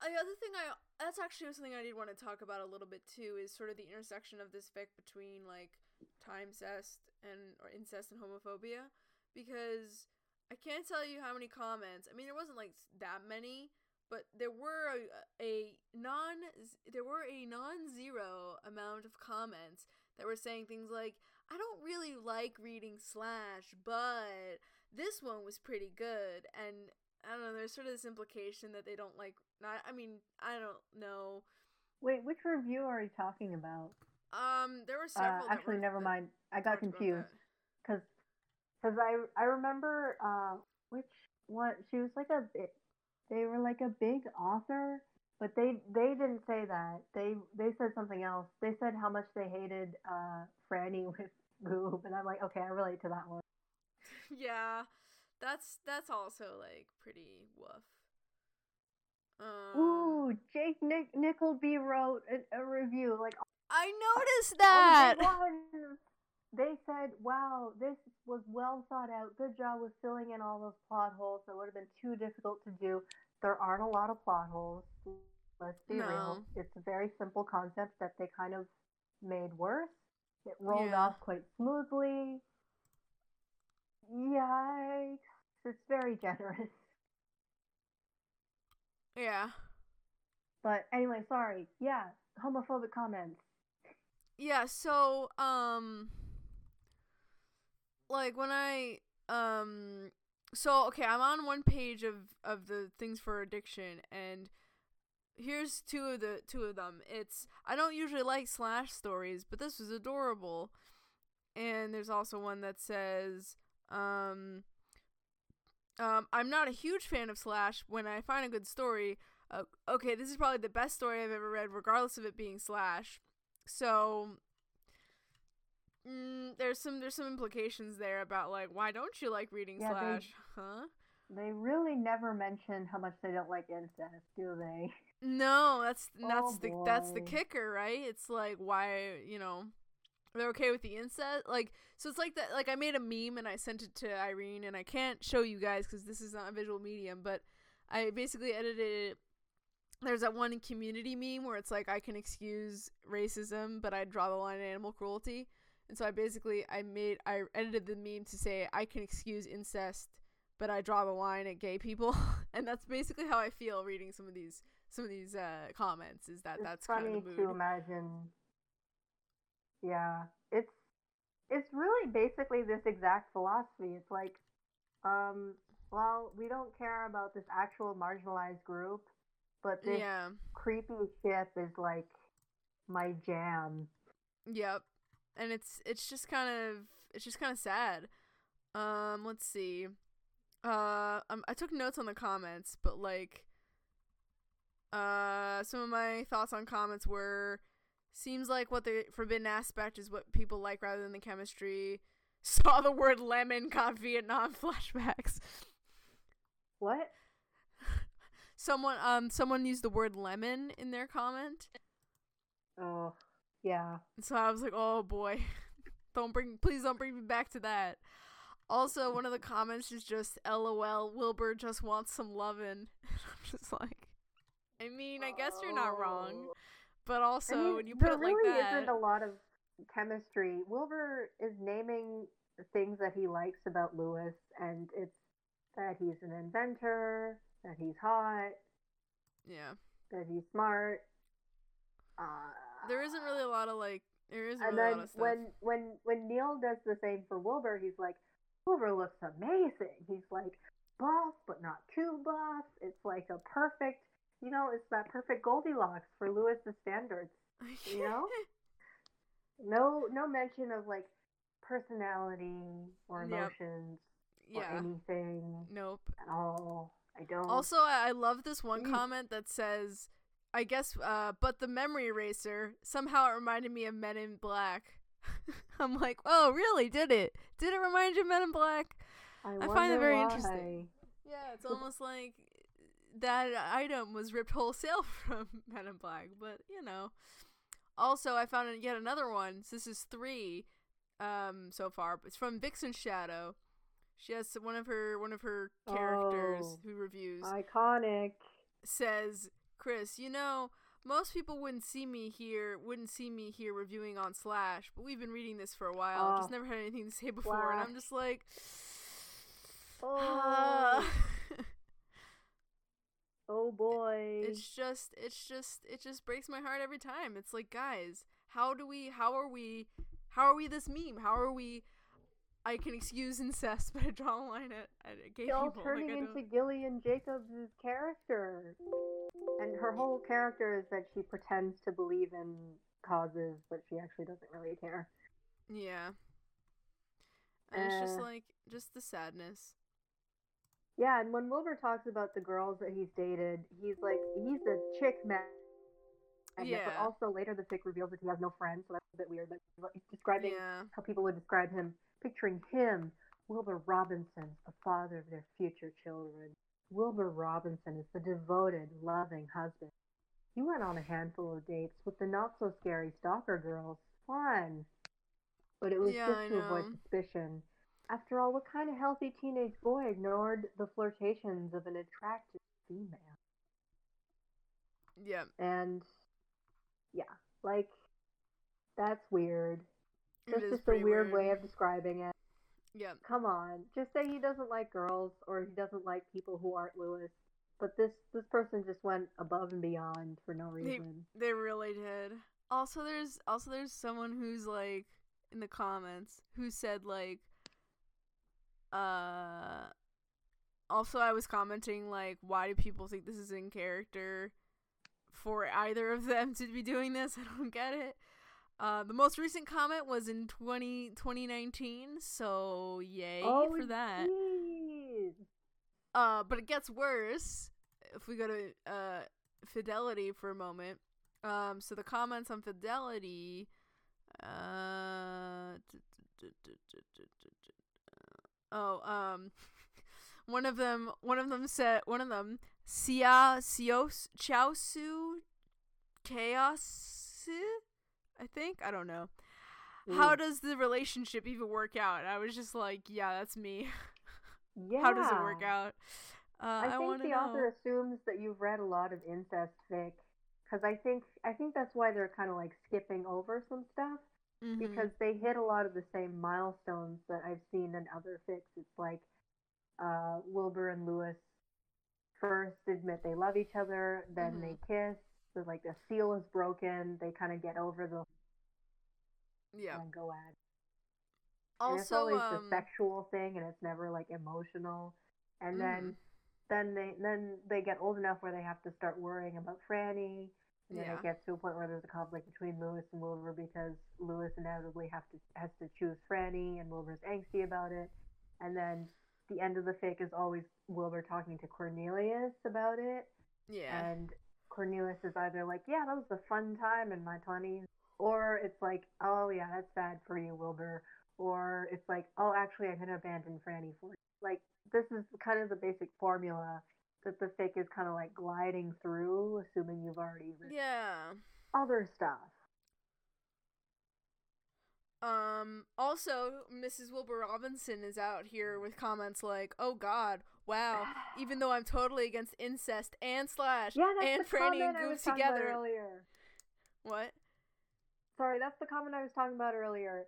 the other thing I that's actually something I did want to talk about a little bit too is sort of the intersection of this fic between like time cest and or incest and homophobia because I can't tell you how many comments. I mean, there wasn't like that many, but there were a, a non there were a non-zero amount of comments that were saying things like I don't really like reading slash, but this one was pretty good and I don't know, there's sort of this implication that they don't like not I mean, I don't know. Wait, which review are you talking about? Um there were Uh, several that actually, were- never mind. I got confused because because I I remember uh which one she was like a they were like a big author, but they they didn't say that. They they said something else. They said how much they hated uh Franny <laughs> with Goob, and I'm like, okay, I relate to that one. <laughs> yeah. That's that's also like pretty woof. Um Ooh, Jake Nick Nickleby wrote a, a review like I noticed that. they said, "Wow, this was well thought out. Good job with filling in all those plot holes that would have been too difficult to do. There aren't a lot of plot holes. Let's be real. It's a very simple concept that they kind of made worse. It rolled Yeah. off quite smoothly. Yikes! It's very generous. Yeah. But anyway, sorry. Yeah, homophobic comments. Yeah, so um like when I um so okay, I'm on one page of of the things for addiction and here's two of the two of them. It's I don't usually like slash stories, but this was adorable. And there's also one that says um um I'm not a huge fan of slash when I find a good story. Uh, okay, this is probably the best story I've ever read regardless of it being slash. So mm, there's some there's some implications there about like why don't you like reading Yeah, they- slash? Huh? They really never mention how much they don't like incest, do they? No, that's that's Oh, the that's the kicker, right? It's like why you know they're okay with the incest. Like, so it's like that. Like, I made a meme and I sent it to Irene, and I can't show you guys because this is not a visual medium. But I basically edited it. There's that one community meme where it's like I can excuse racism, but I draw the line at animal cruelty. And so I basically I made I edited the meme to say I can excuse incest, but I draw the line at gay people. <laughs> and that's basically how I feel reading some of these some of these uh, comments. Is that it's that's funny kind of the mood. to imagine. Yeah, it's it's really basically this exact philosophy. It's like, um, well, we don't care about this actual marginalized group, but this yeah. creepy ship is like my jam. Yep. And it's it's just kind of it's just kind of sad. Um, let's see. Uh, um, I took notes on the comments, but like, uh, some of my thoughts on comments were, seems like what the forbidden aspect is what people like rather than the chemistry. <laughs> Saw the word lemon, got Vietnam <laughs> flashbacks. What? Someone um someone used the word lemon in their comment. Oh, yeah. So I was like, "Oh boy. <laughs> don't bring please don't bring me back to that." Also, one of the comments is just LOL, Wilbur just wants some lovin'. I'm just like I mean, I guess you're not wrong. But also I mean, when you put there it like really that isn't a lot of chemistry. Wilbur is naming the things that he likes about Lewis, and it's that he's an inventor, that he's hot, Yeah. that he's smart. Uh, There isn't really a lot of like there isn't and really a then lot of stuff. when when when Neil does the same for Wilbur, he's like, Wilbur looks amazing. He's like buff, but not too buff. It's like a perfect, you know, it's that perfect Goldilocks for Lewis's standards. you know? <laughs> No, no mention of like personality or Yep. emotions or anything Nope. at all. I don't. Also, I I love this one Mm. comment that says, I guess, uh, but the memory eraser somehow it reminded me of Men in Black. <laughs> I'm like, oh, really? Did it? Did it remind you of Men in Black? I, I find it very why. interesting. Yeah, it's almost like that item was ripped wholesale <laughs> from Men in Black, but you know. Also, I found yet another one. So this is three, um, so far. It's from Vixen Shadow. She has one of her one of her characters Oh. who reviews Iconic. says, Chris, you know, most people wouldn't see me here, wouldn't see me here reviewing on Slash, but we've been reading this for a while. Oh, just never had anything to say before, and I'm just like, Oh, <laughs> ah. Oh boy. it's just, it's just, it just breaks my heart every time. It's like, guys, how do we, how are we, how are we this meme? How are we? I can excuse incest, <laughs> but I draw a line at, at gay all people. turning like, into Gillian Jacobs' character. And her whole character is that she pretends to believe in causes, but she actually doesn't really care. yeah. And it's just Uh, like, just the sadness. Yeah, and when Wilbur talks about the girls that he's dated, he's like, he's a chick man. But Yeah. also later the fic reveals that he has no friends, so that's a bit weird. But he's describing Yeah. how people would describe him, picturing him, Wilbur Robinson, the father of their future children. Wilbur Robinson is the devoted, loving husband. He went on a handful of dates with the not so scary stalker girls. Fun. But it was Yeah, just I to avoid suspicion. After all, what kind of healthy teenage boy ignored the flirtations of an attractive female? Yeah. And yeah, like that's weird. That's just a pretty weird, way of describing it. Yeah. Come on, just say he doesn't like girls or he doesn't like people who aren't Lewis. But this this person just went above and beyond for no reason. They really did. Also there's also there's someone who's like in the comments who said like uh also I was commenting like why do people think this is in character for either of them to be doing this? <laughs> I don't get it. Uh, the most recent comment was in 20, 2019, so yay oh, for that. jeez. Uh, but it gets worse if we go to uh fidelity for a moment. Um, so the comments on fidelity, uh, oh, um, <laughs> one of them, one of them said, one of them, Sia Sios Chaosu Chaos, I think I don't know. how does the relationship even work out? I was just like, yeah, that's me. Yeah. <laughs> how does it work out? Uh, I, I, think to the know. author assumes that you've read a lot of incest fic, because I think I think that's why they're kind of like skipping over some stuff Mhm. because they hit a lot of the same milestones that I've seen in other fics. It's like uh, Wilbur and Lewis first admit they love each other, then Mhm. they kiss. So like the seal is broken. They kind of get over the yeah. and go at. it. and it's Also, always um, the sexual thing, and it's never like emotional. And Mhm. then, then they then they get old enough where they have to start worrying about Franny. And then Yeah. it gets to a point where there's a conflict between Lewis and Wilbur because Lewis inevitably have to has to choose Franny, and Wilbur's angsty about it. And then the end of the fic is always Wilbur talking to Cornelius about it, yeah. and Cornelius is either like, "Yeah, that was a fun time in my 20s," or it's like, "Oh yeah, that's bad for you, Wilbur," or it's like, "Oh, actually, I'm gonna abandon Franny for you." Like this is kind of the basic formula that the fic is kind of like gliding through, assuming you've already read yeah. other stuff. Um. Also, Mrs. Wilbur Robinson is out here with comments like, "Oh God, wow! <sighs> Even though I'm totally against incest and slash Yeah, that's and Franny and I was talking about together." earlier. What? Sorry, that's the comment I was talking about earlier.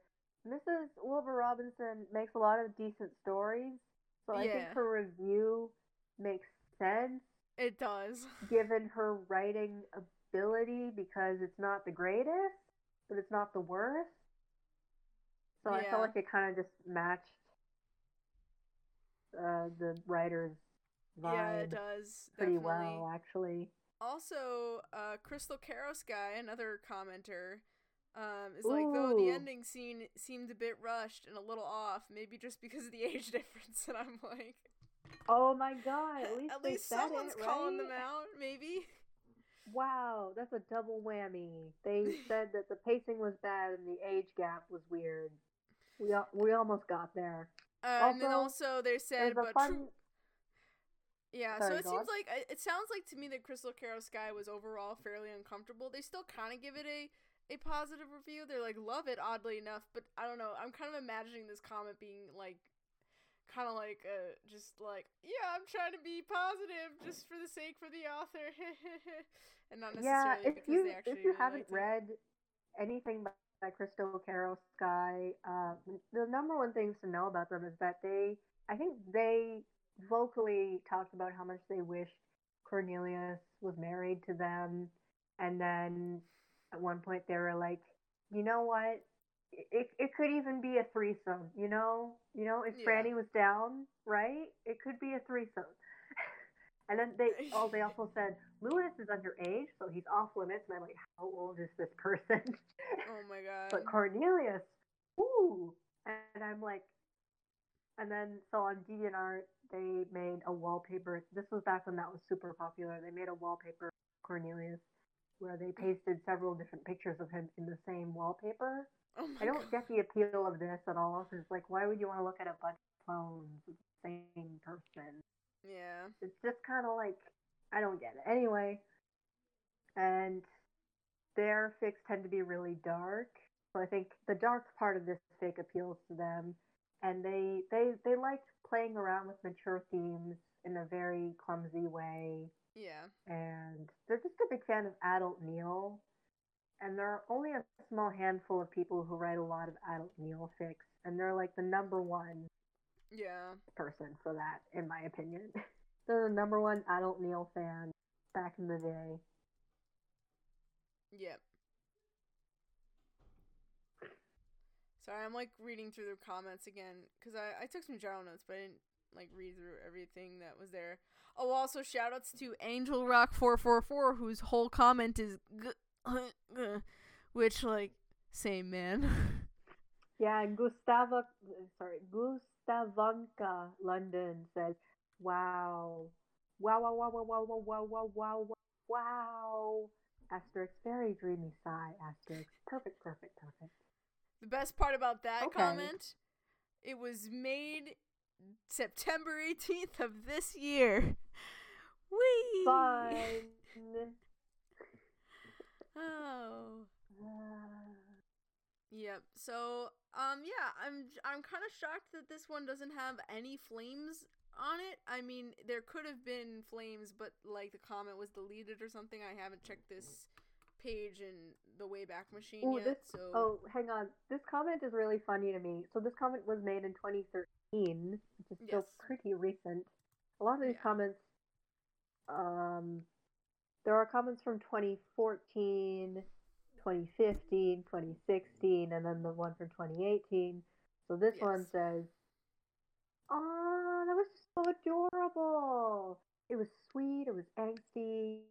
Mrs. Wilbur Robinson makes a lot of decent stories, so I think her review makes sense It does. given her writing ability because it's not the greatest, but it's not the worst. So I Yeah. felt like it kind of just matched uh, the writer's vibe Yeah, it does. pretty definitely. well, actually. Also, uh, Crystal Karos guy, another commenter, um, is like, though the ending scene seemed a bit rushed and a little off, maybe just because of the <laughs> age difference. And I'm like, Oh my god! At least, at least someone's it, calling right? them out, maybe. Wow, that's a double whammy. They <laughs> said that the pacing was bad and the age gap was weird. We al- we almost got there. Uh, and then Also, also they said, but fun. true. Yeah, Sorry, so it seems on. like it sounds like to me that Crystal Karos guy was overall fairly uncomfortable. They still kind of give it a a positive review. They're like love it oddly enough, but I don't know. I'm kind of imagining this comment being like kind of like uh just like yeah, I'm trying to be positive just for the sake for the author. <laughs> and not Yeah, necessarily if because you they actually if you haven't liked it. read anything by, by Crystal Caro Sky, uh, the number one things to know about them is that they, I think they vocally talked about how much they wished Cornelius was married to them, and then at one point they were like, you know what? It, it could even be a threesome, you know? You know, if Yeah. Franny was down, right? It could be a threesome. <laughs> And then they oh they also <laughs> said Lewis is underage, so he's off limits. And I'm like, how old is this person? Oh my <laughs> god. but Cornelius, ooh, and I'm like, and then so on DeviantArt they made a wallpaper. This was back when that was super popular. They made a wallpaper Cornelius where they mm. pasted several different pictures of him in the same wallpaper. Oh I don't god. get the appeal of this at all. Because like, why would you want to look at a bunch of clones of the same person? Yeah. it's just kind of like I don't get it. Anyway, and their fics tend to be really dark, so I think the dark part of this fic appeals to them, and they they they like playing around with mature themes in a very clumsy way, Yeah. and they're just a big fan of adult Neil. And there are only a small handful of people who write a lot of adult Neil fics, and they're like the number one Yeah. person for that, in my opinion. <laughs> They're the number one adult Neil fan back in the day. Yep. Sorry, I'm like reading through the comments again because I, I took some general notes, but I didn't like read through everything that was there. Oh, also shout outs to Angel Rock four four four, whose whole comment is, g- <laughs> which like same man. <laughs> Yeah, and Gustava, sorry, Gustavonka London says, "Wow, wow, wow, wow, wow, wow, wow, wow, wow, wow, wow, wow." Asterisk, very dreamy sigh. Asterisk, perfect, perfect, perfect. the best part about that Okay. comment, it was made September eighteenth of this year. <laughs> Whee! Fun. Oh. <sighs> Yep. Yeah. So, um, yeah, I'm I'm kind of shocked that this one doesn't have any flames on it. I mean, there could have been flames, but like the comment was deleted or something. I haven't checked this page in the Wayback Machine Ooh, yet. this, so oh, hang on. This comment is really funny to me. So this comment was made in 2013, which is still Yes. pretty recent. A lot of these Yeah. comments, um, there are comments from 2014, 2015, 2016, and then the one from 2018. So this one Yes. says, "Oh, that was so adorable. It was sweet. It was angsty.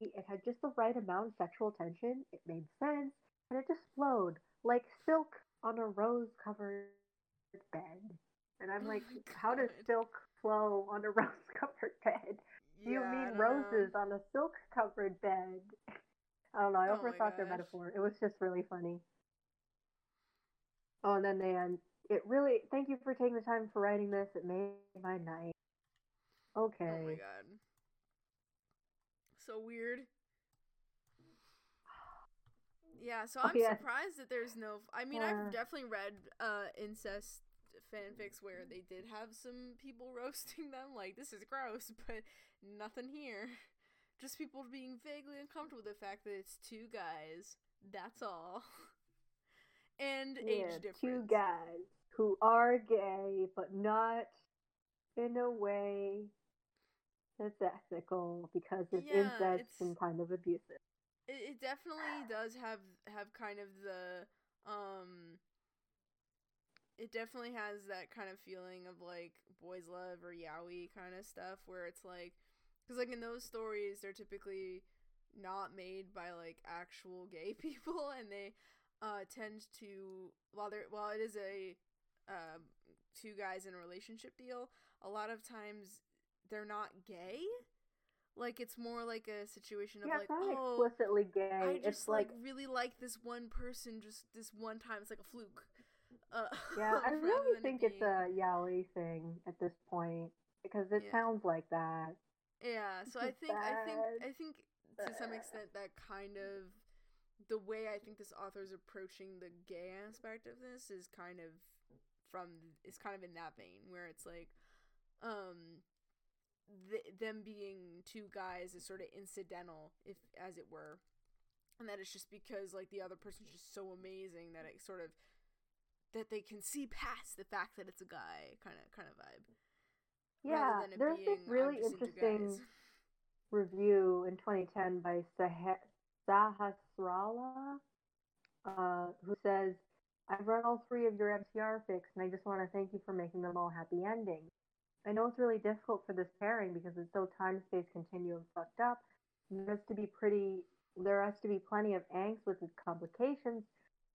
It had just the right amount of sexual tension. It made sense, and it just flowed like silk on a rose-covered bed." And I'm Oh like, my "How does silk flow on a <laughs> rose-covered bed? Do you Yeah, mean don't know. roses on a silk-covered bed?" I don't know. I Oh overthought their metaphor. It was just really funny. Oh, and then they end. It really. Thank you for taking the time for writing this. It made my night. Okay. Oh my god. So weird. Yeah, so Oh, I'm yeah. surprised that there's no. I mean. I've definitely read uh, incest fanfics where they did have some people <laughs> roasting them, like this is gross, but nothing here. <laughs> Just people being vaguely uncomfortable with the fact that it's two guys. That's all. <laughs> and yeah, age difference. two guys who are gay, but not in a way that's ethical because it's Yeah, incest it's- and kind of abusive. it, it definitely does have have kind of the um it definitely has that kind of feeling of like boys love or yaoi kind of stuff where it's like because like in those stories they're typically not made by like actual gay <laughs> people and they uh tend to while they're while it is a um two guys in a relationship deal a lot of times they're not gay like it's more like a situation of Yeah, like not oh explicitly gay. I it's just like, like really like this one person just this one time. It's like a fluke. Uh, yeah, <laughs> I really think it's a yaoi thing at this point because it Yeah. sounds like that. Yeah, so I think I think. I think to some extent that kind of the way I think this author is approaching the gay aspect of this is kind of from is kind of in that vein where it's like um th- them being two guys is sort of incidental if as it were and that it's just because like the other person's just so amazing that it sort of that they can see past the fact that it's a guy kind of kind of vibe Yeah, rather than it there's being this really I'm just into interesting review in 2010 by Sah- Sahasrala, uh, who says, I've read all three of your MCR fics, and I just want to thank you for making them all happy endings. I know it's really difficult for this pairing because it's so time space continuum fucked up. There has to be pretty, there has to be plenty of angst with its complications.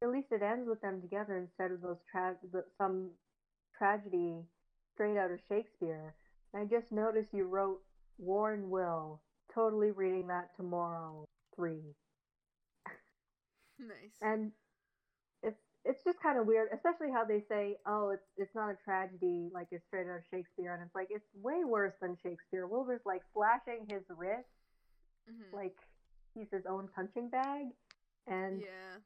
At least it ends with them together instead of those tra- some tragedy straight out of Shakespeare. And I just noticed you wrote Warren Will. Totally reading that tomorrow. Three. nice And it's it's just kind of weird, especially how they say, "Oh, it's it's not a tragedy, like it's straight out of Shakespeare," and it's like it's way worse than Shakespeare. Wilbur's like slashing his wrist Mhm. like he's his own punching bag, and yeah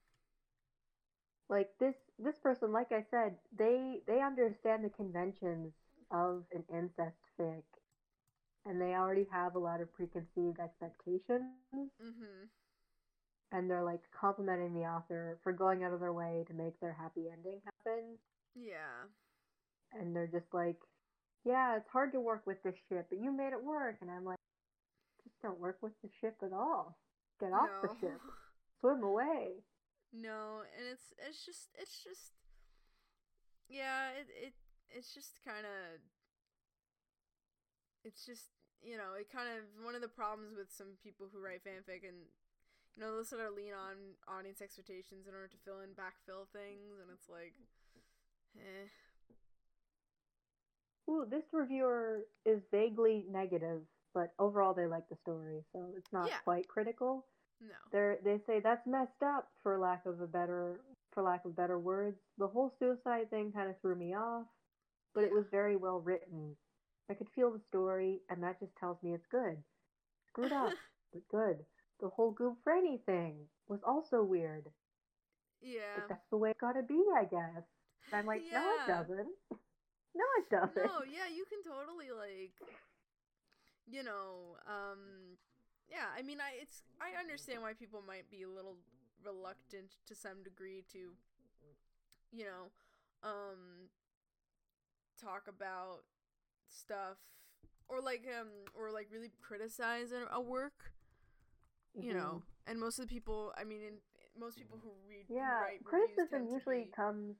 like this this person, like I said, they they understand the conventions of an incest fic, and they already have a lot of preconceived expectations. mhm and they're like complimenting the author for going out of their way to make their happy ending happen. Yeah. And they're just like yeah it's hard to work with this ship but you made it work. And i'm like just don't work with the ship at all. Get off the ship. <laughs> Swim away no and it's it's just it's just yeah it it it's just kind of it's just you know it kind of one of the problems with some people who write fanfic and you know they'll sort of lean on audience expectations in order to fill in backfill things and it's like eh. Ooh, this reviewer is vaguely negative but overall they like the story so it's not Yeah. quite critical no they they say that's messed up for lack of a better for lack of better words. The whole suicide thing kind of threw me off, but it was very well written. I could feel the story, and that just tells me it's good. Screwed up, <laughs> but good. The whole Goob Franny thing was also weird. Yeah. Like, that's the way it gotta be, I guess. And I'm like, no, it doesn't. <laughs> No, it doesn't. No, yeah, you can totally like you know, um yeah, I mean I it's I understand why people might be a little reluctant to some degree to you know, um talk about stuff or like um or like really criticize a, a work, you know. And most of the people, I mean, in, most people who read Yeah, write criticism tend to usually be- comes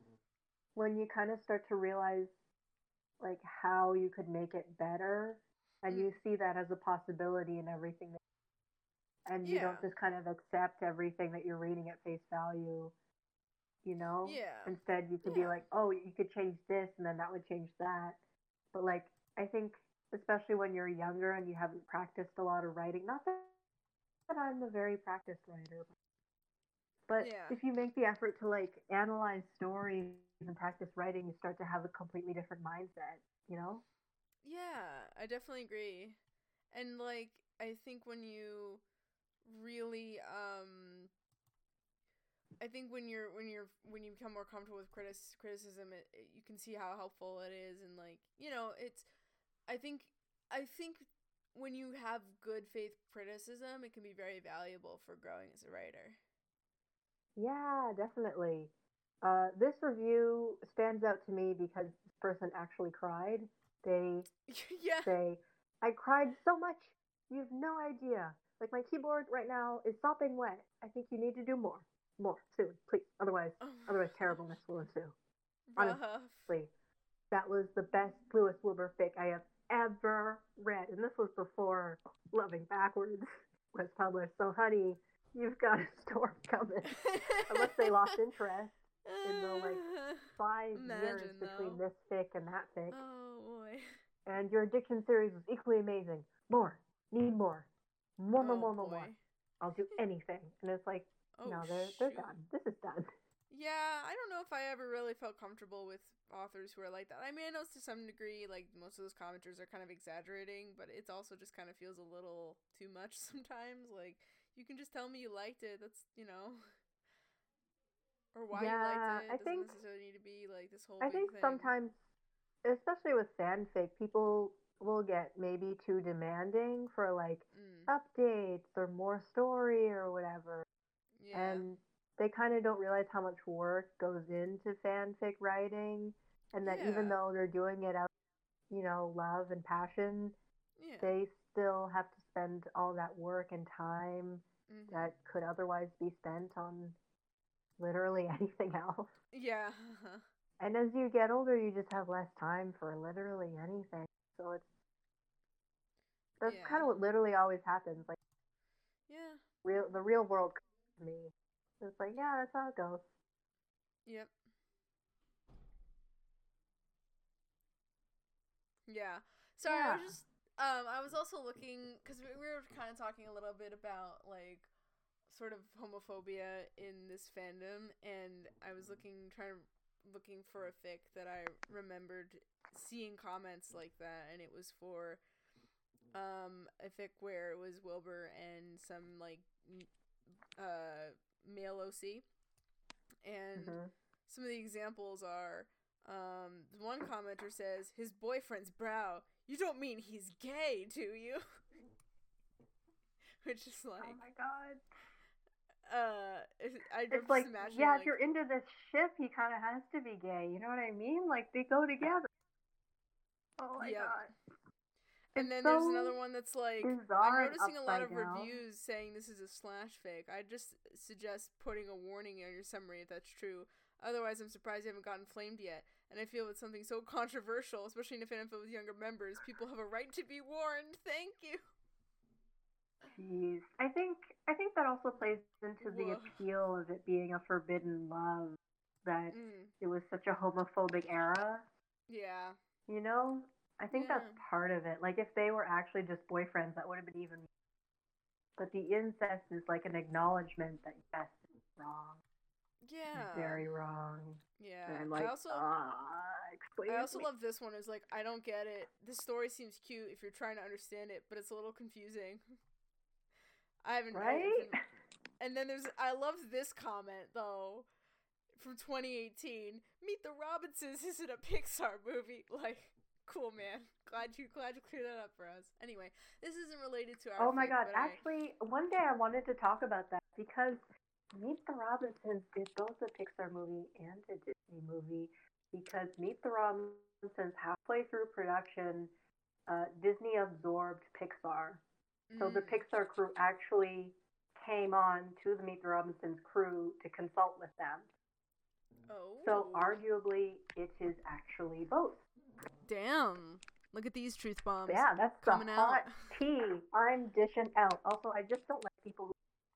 when you kind of start to realize like how you could make it better, and Mm. you see that as a possibility in everything. That, and you don't just kind of accept everything that you're reading at face value. You know. Yeah. Instead, you could be like, oh, you could change this, and then that would change that. But like, I think especially when you're younger and you haven't practiced a lot of writing, not that, that I'm a very practiced writer, but Yeah. if you make the effort to like analyze stories and practice writing, you start to have a completely different mindset. You know? Yeah, I definitely agree. And like I think when you really um I think when you're when you're when you become more comfortable with critic criticism it, it, you can see how helpful it is and like you know it's I think I think when you have good faith criticism it can be very valuable for growing as a writer. Yeah, definitely. Uh, this review stands out to me because this person actually cried. They <laughs> yeah. say, I cried so much, you have no idea. Like my keyboard right now is sopping wet. I think you need to do more. More, soon, please. Otherwise, oh otherwise <laughs> terribleness will ensue. Rough. Honestly, that was the best Lewis Wilbur fic I have ever read. And this was before Loving Backwards <laughs> was published. So, honey, you've got a storm <laughs> coming. Unless they lost interest in the, like, five years Imagine, between though. this fic and that fic. Oh boy. And your addiction series was equally amazing. More. Need more. More, more, Oh, more, more, more. I'll do <laughs> anything. And it's like, Oh, no, they're, they're done. This is done. <laughs> Yeah, I don't know if I ever really felt comfortable with authors who are like that. I mean, I know to some degree, like most of those commenters are kind of exaggerating, but it's also just kind of feels a little too much <laughs> sometimes. Like, you can just tell me you liked it. That's you know, or why Yeah, you liked it. I It doesn't think- necessarily need to be like this whole. I think thing. sometimes, especially with fanfic, people will get maybe too demanding for like Mm, updates or more story or whatever. yeah. And they kind of don't realize how much work goes into fanfic writing. And that even though they're doing it out, you know, love and passion, yeah. they still have to spend all that work and time mhm. that could otherwise be spent on literally <laughs> anything else. Yeah. <laughs> And as you get older, you just have less time for literally anything. So it's that's Yeah. kind of what literally always happens. Like yeah. real, the real world comes to me. It's like, yeah, that's how it goes. Yep. Yeah. Sorry, I was just um I was also looking we, we were kind of talking a little bit about like sort of homophobia in this fandom and I was looking trying to looking for a fic that I remembered seeing comments like that and it was for um a fic where it was Wilbur and some like uh male OC and Mhm. some of the examples are um one commenter says his boyfriend's brow you don't mean he's gay do you <laughs> which is like oh my god! Uh <laughs> I It's like, imagining, yeah, like, if you're into this ship, he kind of has to be gay. You know what I mean? Like they go together. Oh my Yep. god! and It's then there's another one that's like I'm noticing a lot of reviews saying this is a slash fake I just suggest putting a warning on your summary if that's true. Otherwise, I'm surprised you haven't gotten flamed yet. And I feel with something so controversial, especially in a fan with younger members, people have a right to be warned. Thank you. Jeez. I think I think that also plays into the Whoa. appeal of it being a forbidden love that Mm, it was such a homophobic era. yeah. You know? I think that's part of it. Like if they were actually just boyfriends, that would have been even but the incest is like an acknowledgement that yes, it's wrong. Yeah. It's very wrong. Yeah. And I'm like, I also ah, I also me." love this one. Is like I don't get it. This story seems cute if you're trying to understand it, but it's a little confusing. I haven't I right? haven't- And then there's I love this comment though. from 2018. Meet the Robinsons <laughs> isn't a Pixar movie. Like, cool, man. Glad you glad you cleared that up for us. Anyway, this isn't related to our. Oh my god! but I- Actually, one day I wanted to talk about that because Meet the Robinsons is both a Pixar movie and a Disney movie. Because Meet the Robinsons, halfway through production, uh, Disney absorbed Pixar. So the Mm, Pixar crew actually came on to the Meet the Robinsons crew to consult with them. Oh. So arguably, it is actually both. Damn. Look at these truth bombs. Yeah, that's the coming hot out. tea I'm dishing out. Also, I just don't like people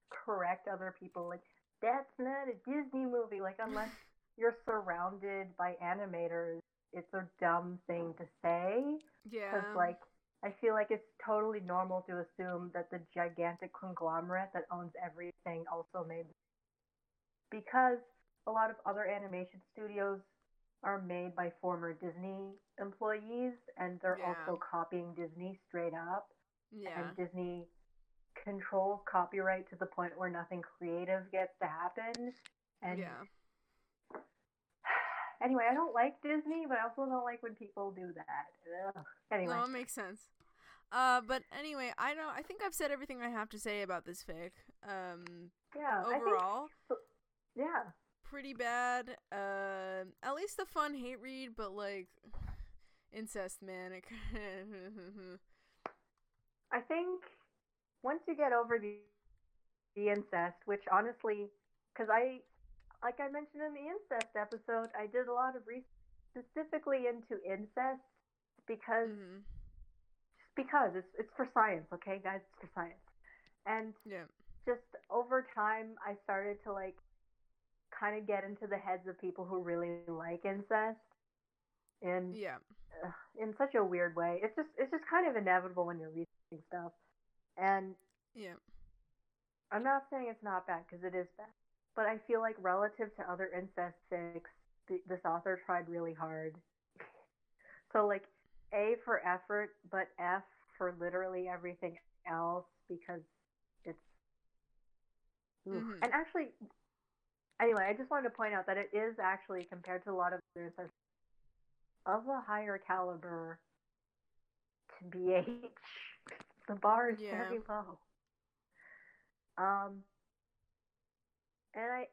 correct other people. Like, that's not a Disney movie. Like, unless <laughs> you're surrounded by animators, it's a dumb thing to say. Yeah. Because, like, I feel like it's totally normal to assume that the gigantic conglomerate that owns everything also made. Because a lot of other animation studios are made by former Disney employees, and they're Yeah. also copying Disney straight up. yeah. And Disney controls copyright to the point where nothing creative gets to happen. And yeah. Anyway, I don't like Disney, but I also don't like when people do that. Ugh. Anyway. No, it makes sense. Uh, but anyway, I know. I think I've said everything I have to say about this fic. Um, Yeah. I think- overall, yeah. pretty bad. Um, at least a fun hate read, but like incest, man. It <laughs> I think once you get over the the incest, which honestly, because I, like I mentioned in the incest episode, I did a lot of research specifically into incest because Mhm. just because it's it's for science, okay, guys, it's for science, and Yeah. just over time, I started to like kind of get into the heads of people who really like incest, and Yeah. ugh, in such a weird way. It's just it's just kind of inevitable when you're researching stuff, and Yeah. I'm not saying it's not bad because it is bad, but I feel like relative to other incest th- this author tried really hard. <laughs> so like A for effort, but F for literally everything else because it's. Mhm. And actually, anyway, I just wanted to point out that it is actually compared to a lot of other incest of a higher caliber to BH. <laughs> The bar is Yeah. very low. Um, and I,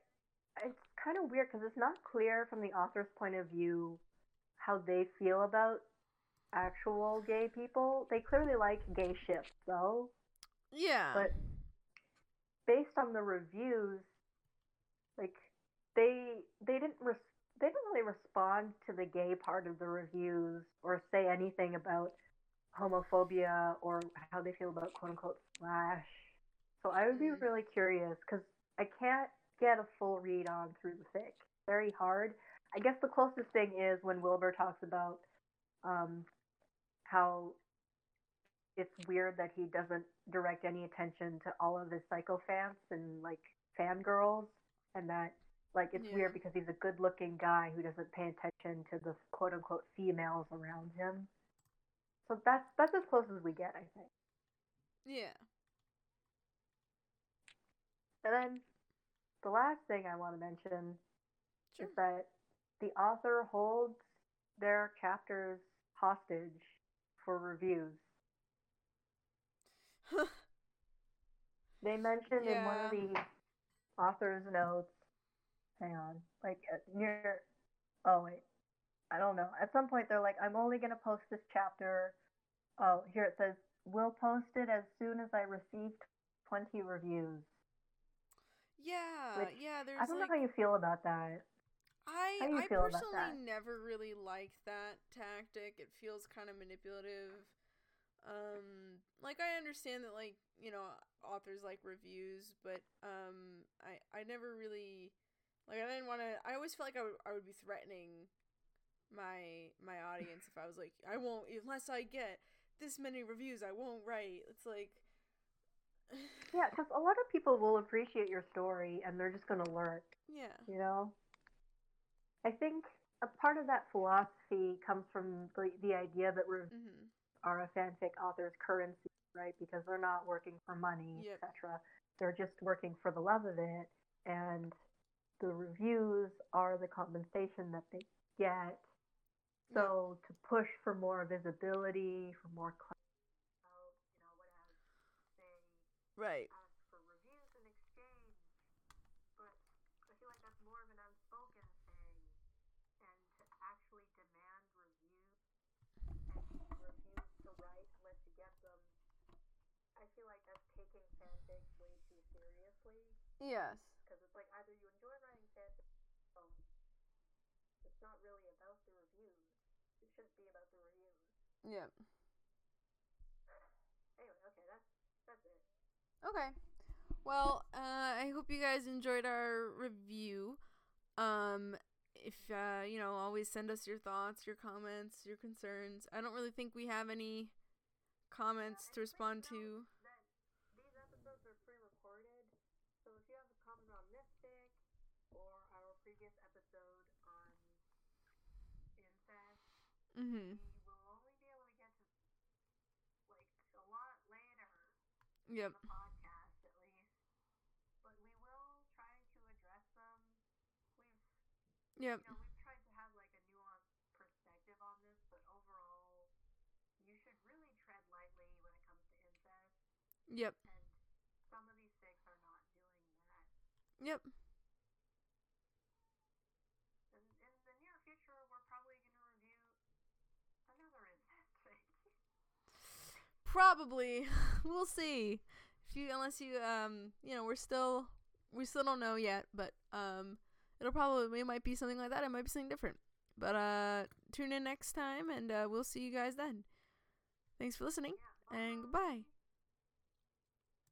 it's kind of weird because it's not clear from the author's point of view how they feel about actual gay people. They clearly like gay ships, though. Yeah. But based on the reviews, like they they didn't res- they didn't really respond to the gay part of the reviews or say anything about homophobia or how they feel about quote unquote slash. So I would be Mhm. really curious because I can't get a full read on through the fic. Very hard. I guess the closest thing is when Wilbur talks about um, how it's weird that he doesn't direct any attention to all of his psychophants and like fangirls, and that like it's Yeah. weird because he's a good-looking guy who doesn't pay attention to the quote-unquote females around him. So that's that's as close as we get, I think. yeah. And then the last thing I want to mention Sure. is that the author holds their chapters hostage for reviews. They mentioned in one of the author's notes. Hang on, like uh, near. Oh wait, I don't know. At some point, they're like, "I'm only gonna post this chapter." Oh, here it says, "We'll post it as soon as I receive 20 reviews." Yeah. Which, yeah. There's I don't like know how you feel about that. I How do you I personally never really liked that tactic. It feels kind of manipulative. Um, like I understand that like you know authors like reviews, but um, I I never really like I didn't want to. I always felt like I would I would be threatening my my audience if I was like I won't unless I get this many reviews I won't write. It's like Yeah, because a lot of people will appreciate your story and they're just gonna lurk. yeah You know. I think a part of that philosophy comes from the the idea that reviews hmm are a fanfic author's currency, right? Because they're not working for money, Yep. etc. They're just working for the love of it, and the reviews are the compensation that they get. So to push for more visibility, for more you know, what have they Right. ask for reviews in exchange. But I feel like that's more of an unspoken thing. And to actually demand reviews and refuse to write unless you get them, I feel like that's taking fanfics way too seriously. Yes. Because it's like either you enjoy writing fanfic, or it's not really about the reviews. It shouldn't be about the reviews. Yep. Anyway, okay, that's that's it. Okay. Well, uh, I hope you guys enjoyed our review. Um, if uh, you know, always send us your thoughts, your comments, your concerns. I don't really think we have any comments to respond to. these episodes are pre-recorded, so if you have a comment on Mystic or our previous episode on incest, Mhm. we will only be able to get to like a lot later Yep. in the podcast, at least. But we will try to address them. We've Yep. you know we've tried to have like a nuanced perspective on this, but overall, you should really tread lightly when it comes to incest. Yep. and some of these fics are not doing that. Yep. And in the near future, we're probably going to review another incest fic. Probably. <laughs> we'll see. If you unless you um you know, we're still we still don't know yet, but um it'll probably it might be something like that, it might be something different. But uh tune in next time and uh we'll see you guys then. Thanks for listening and goodbye.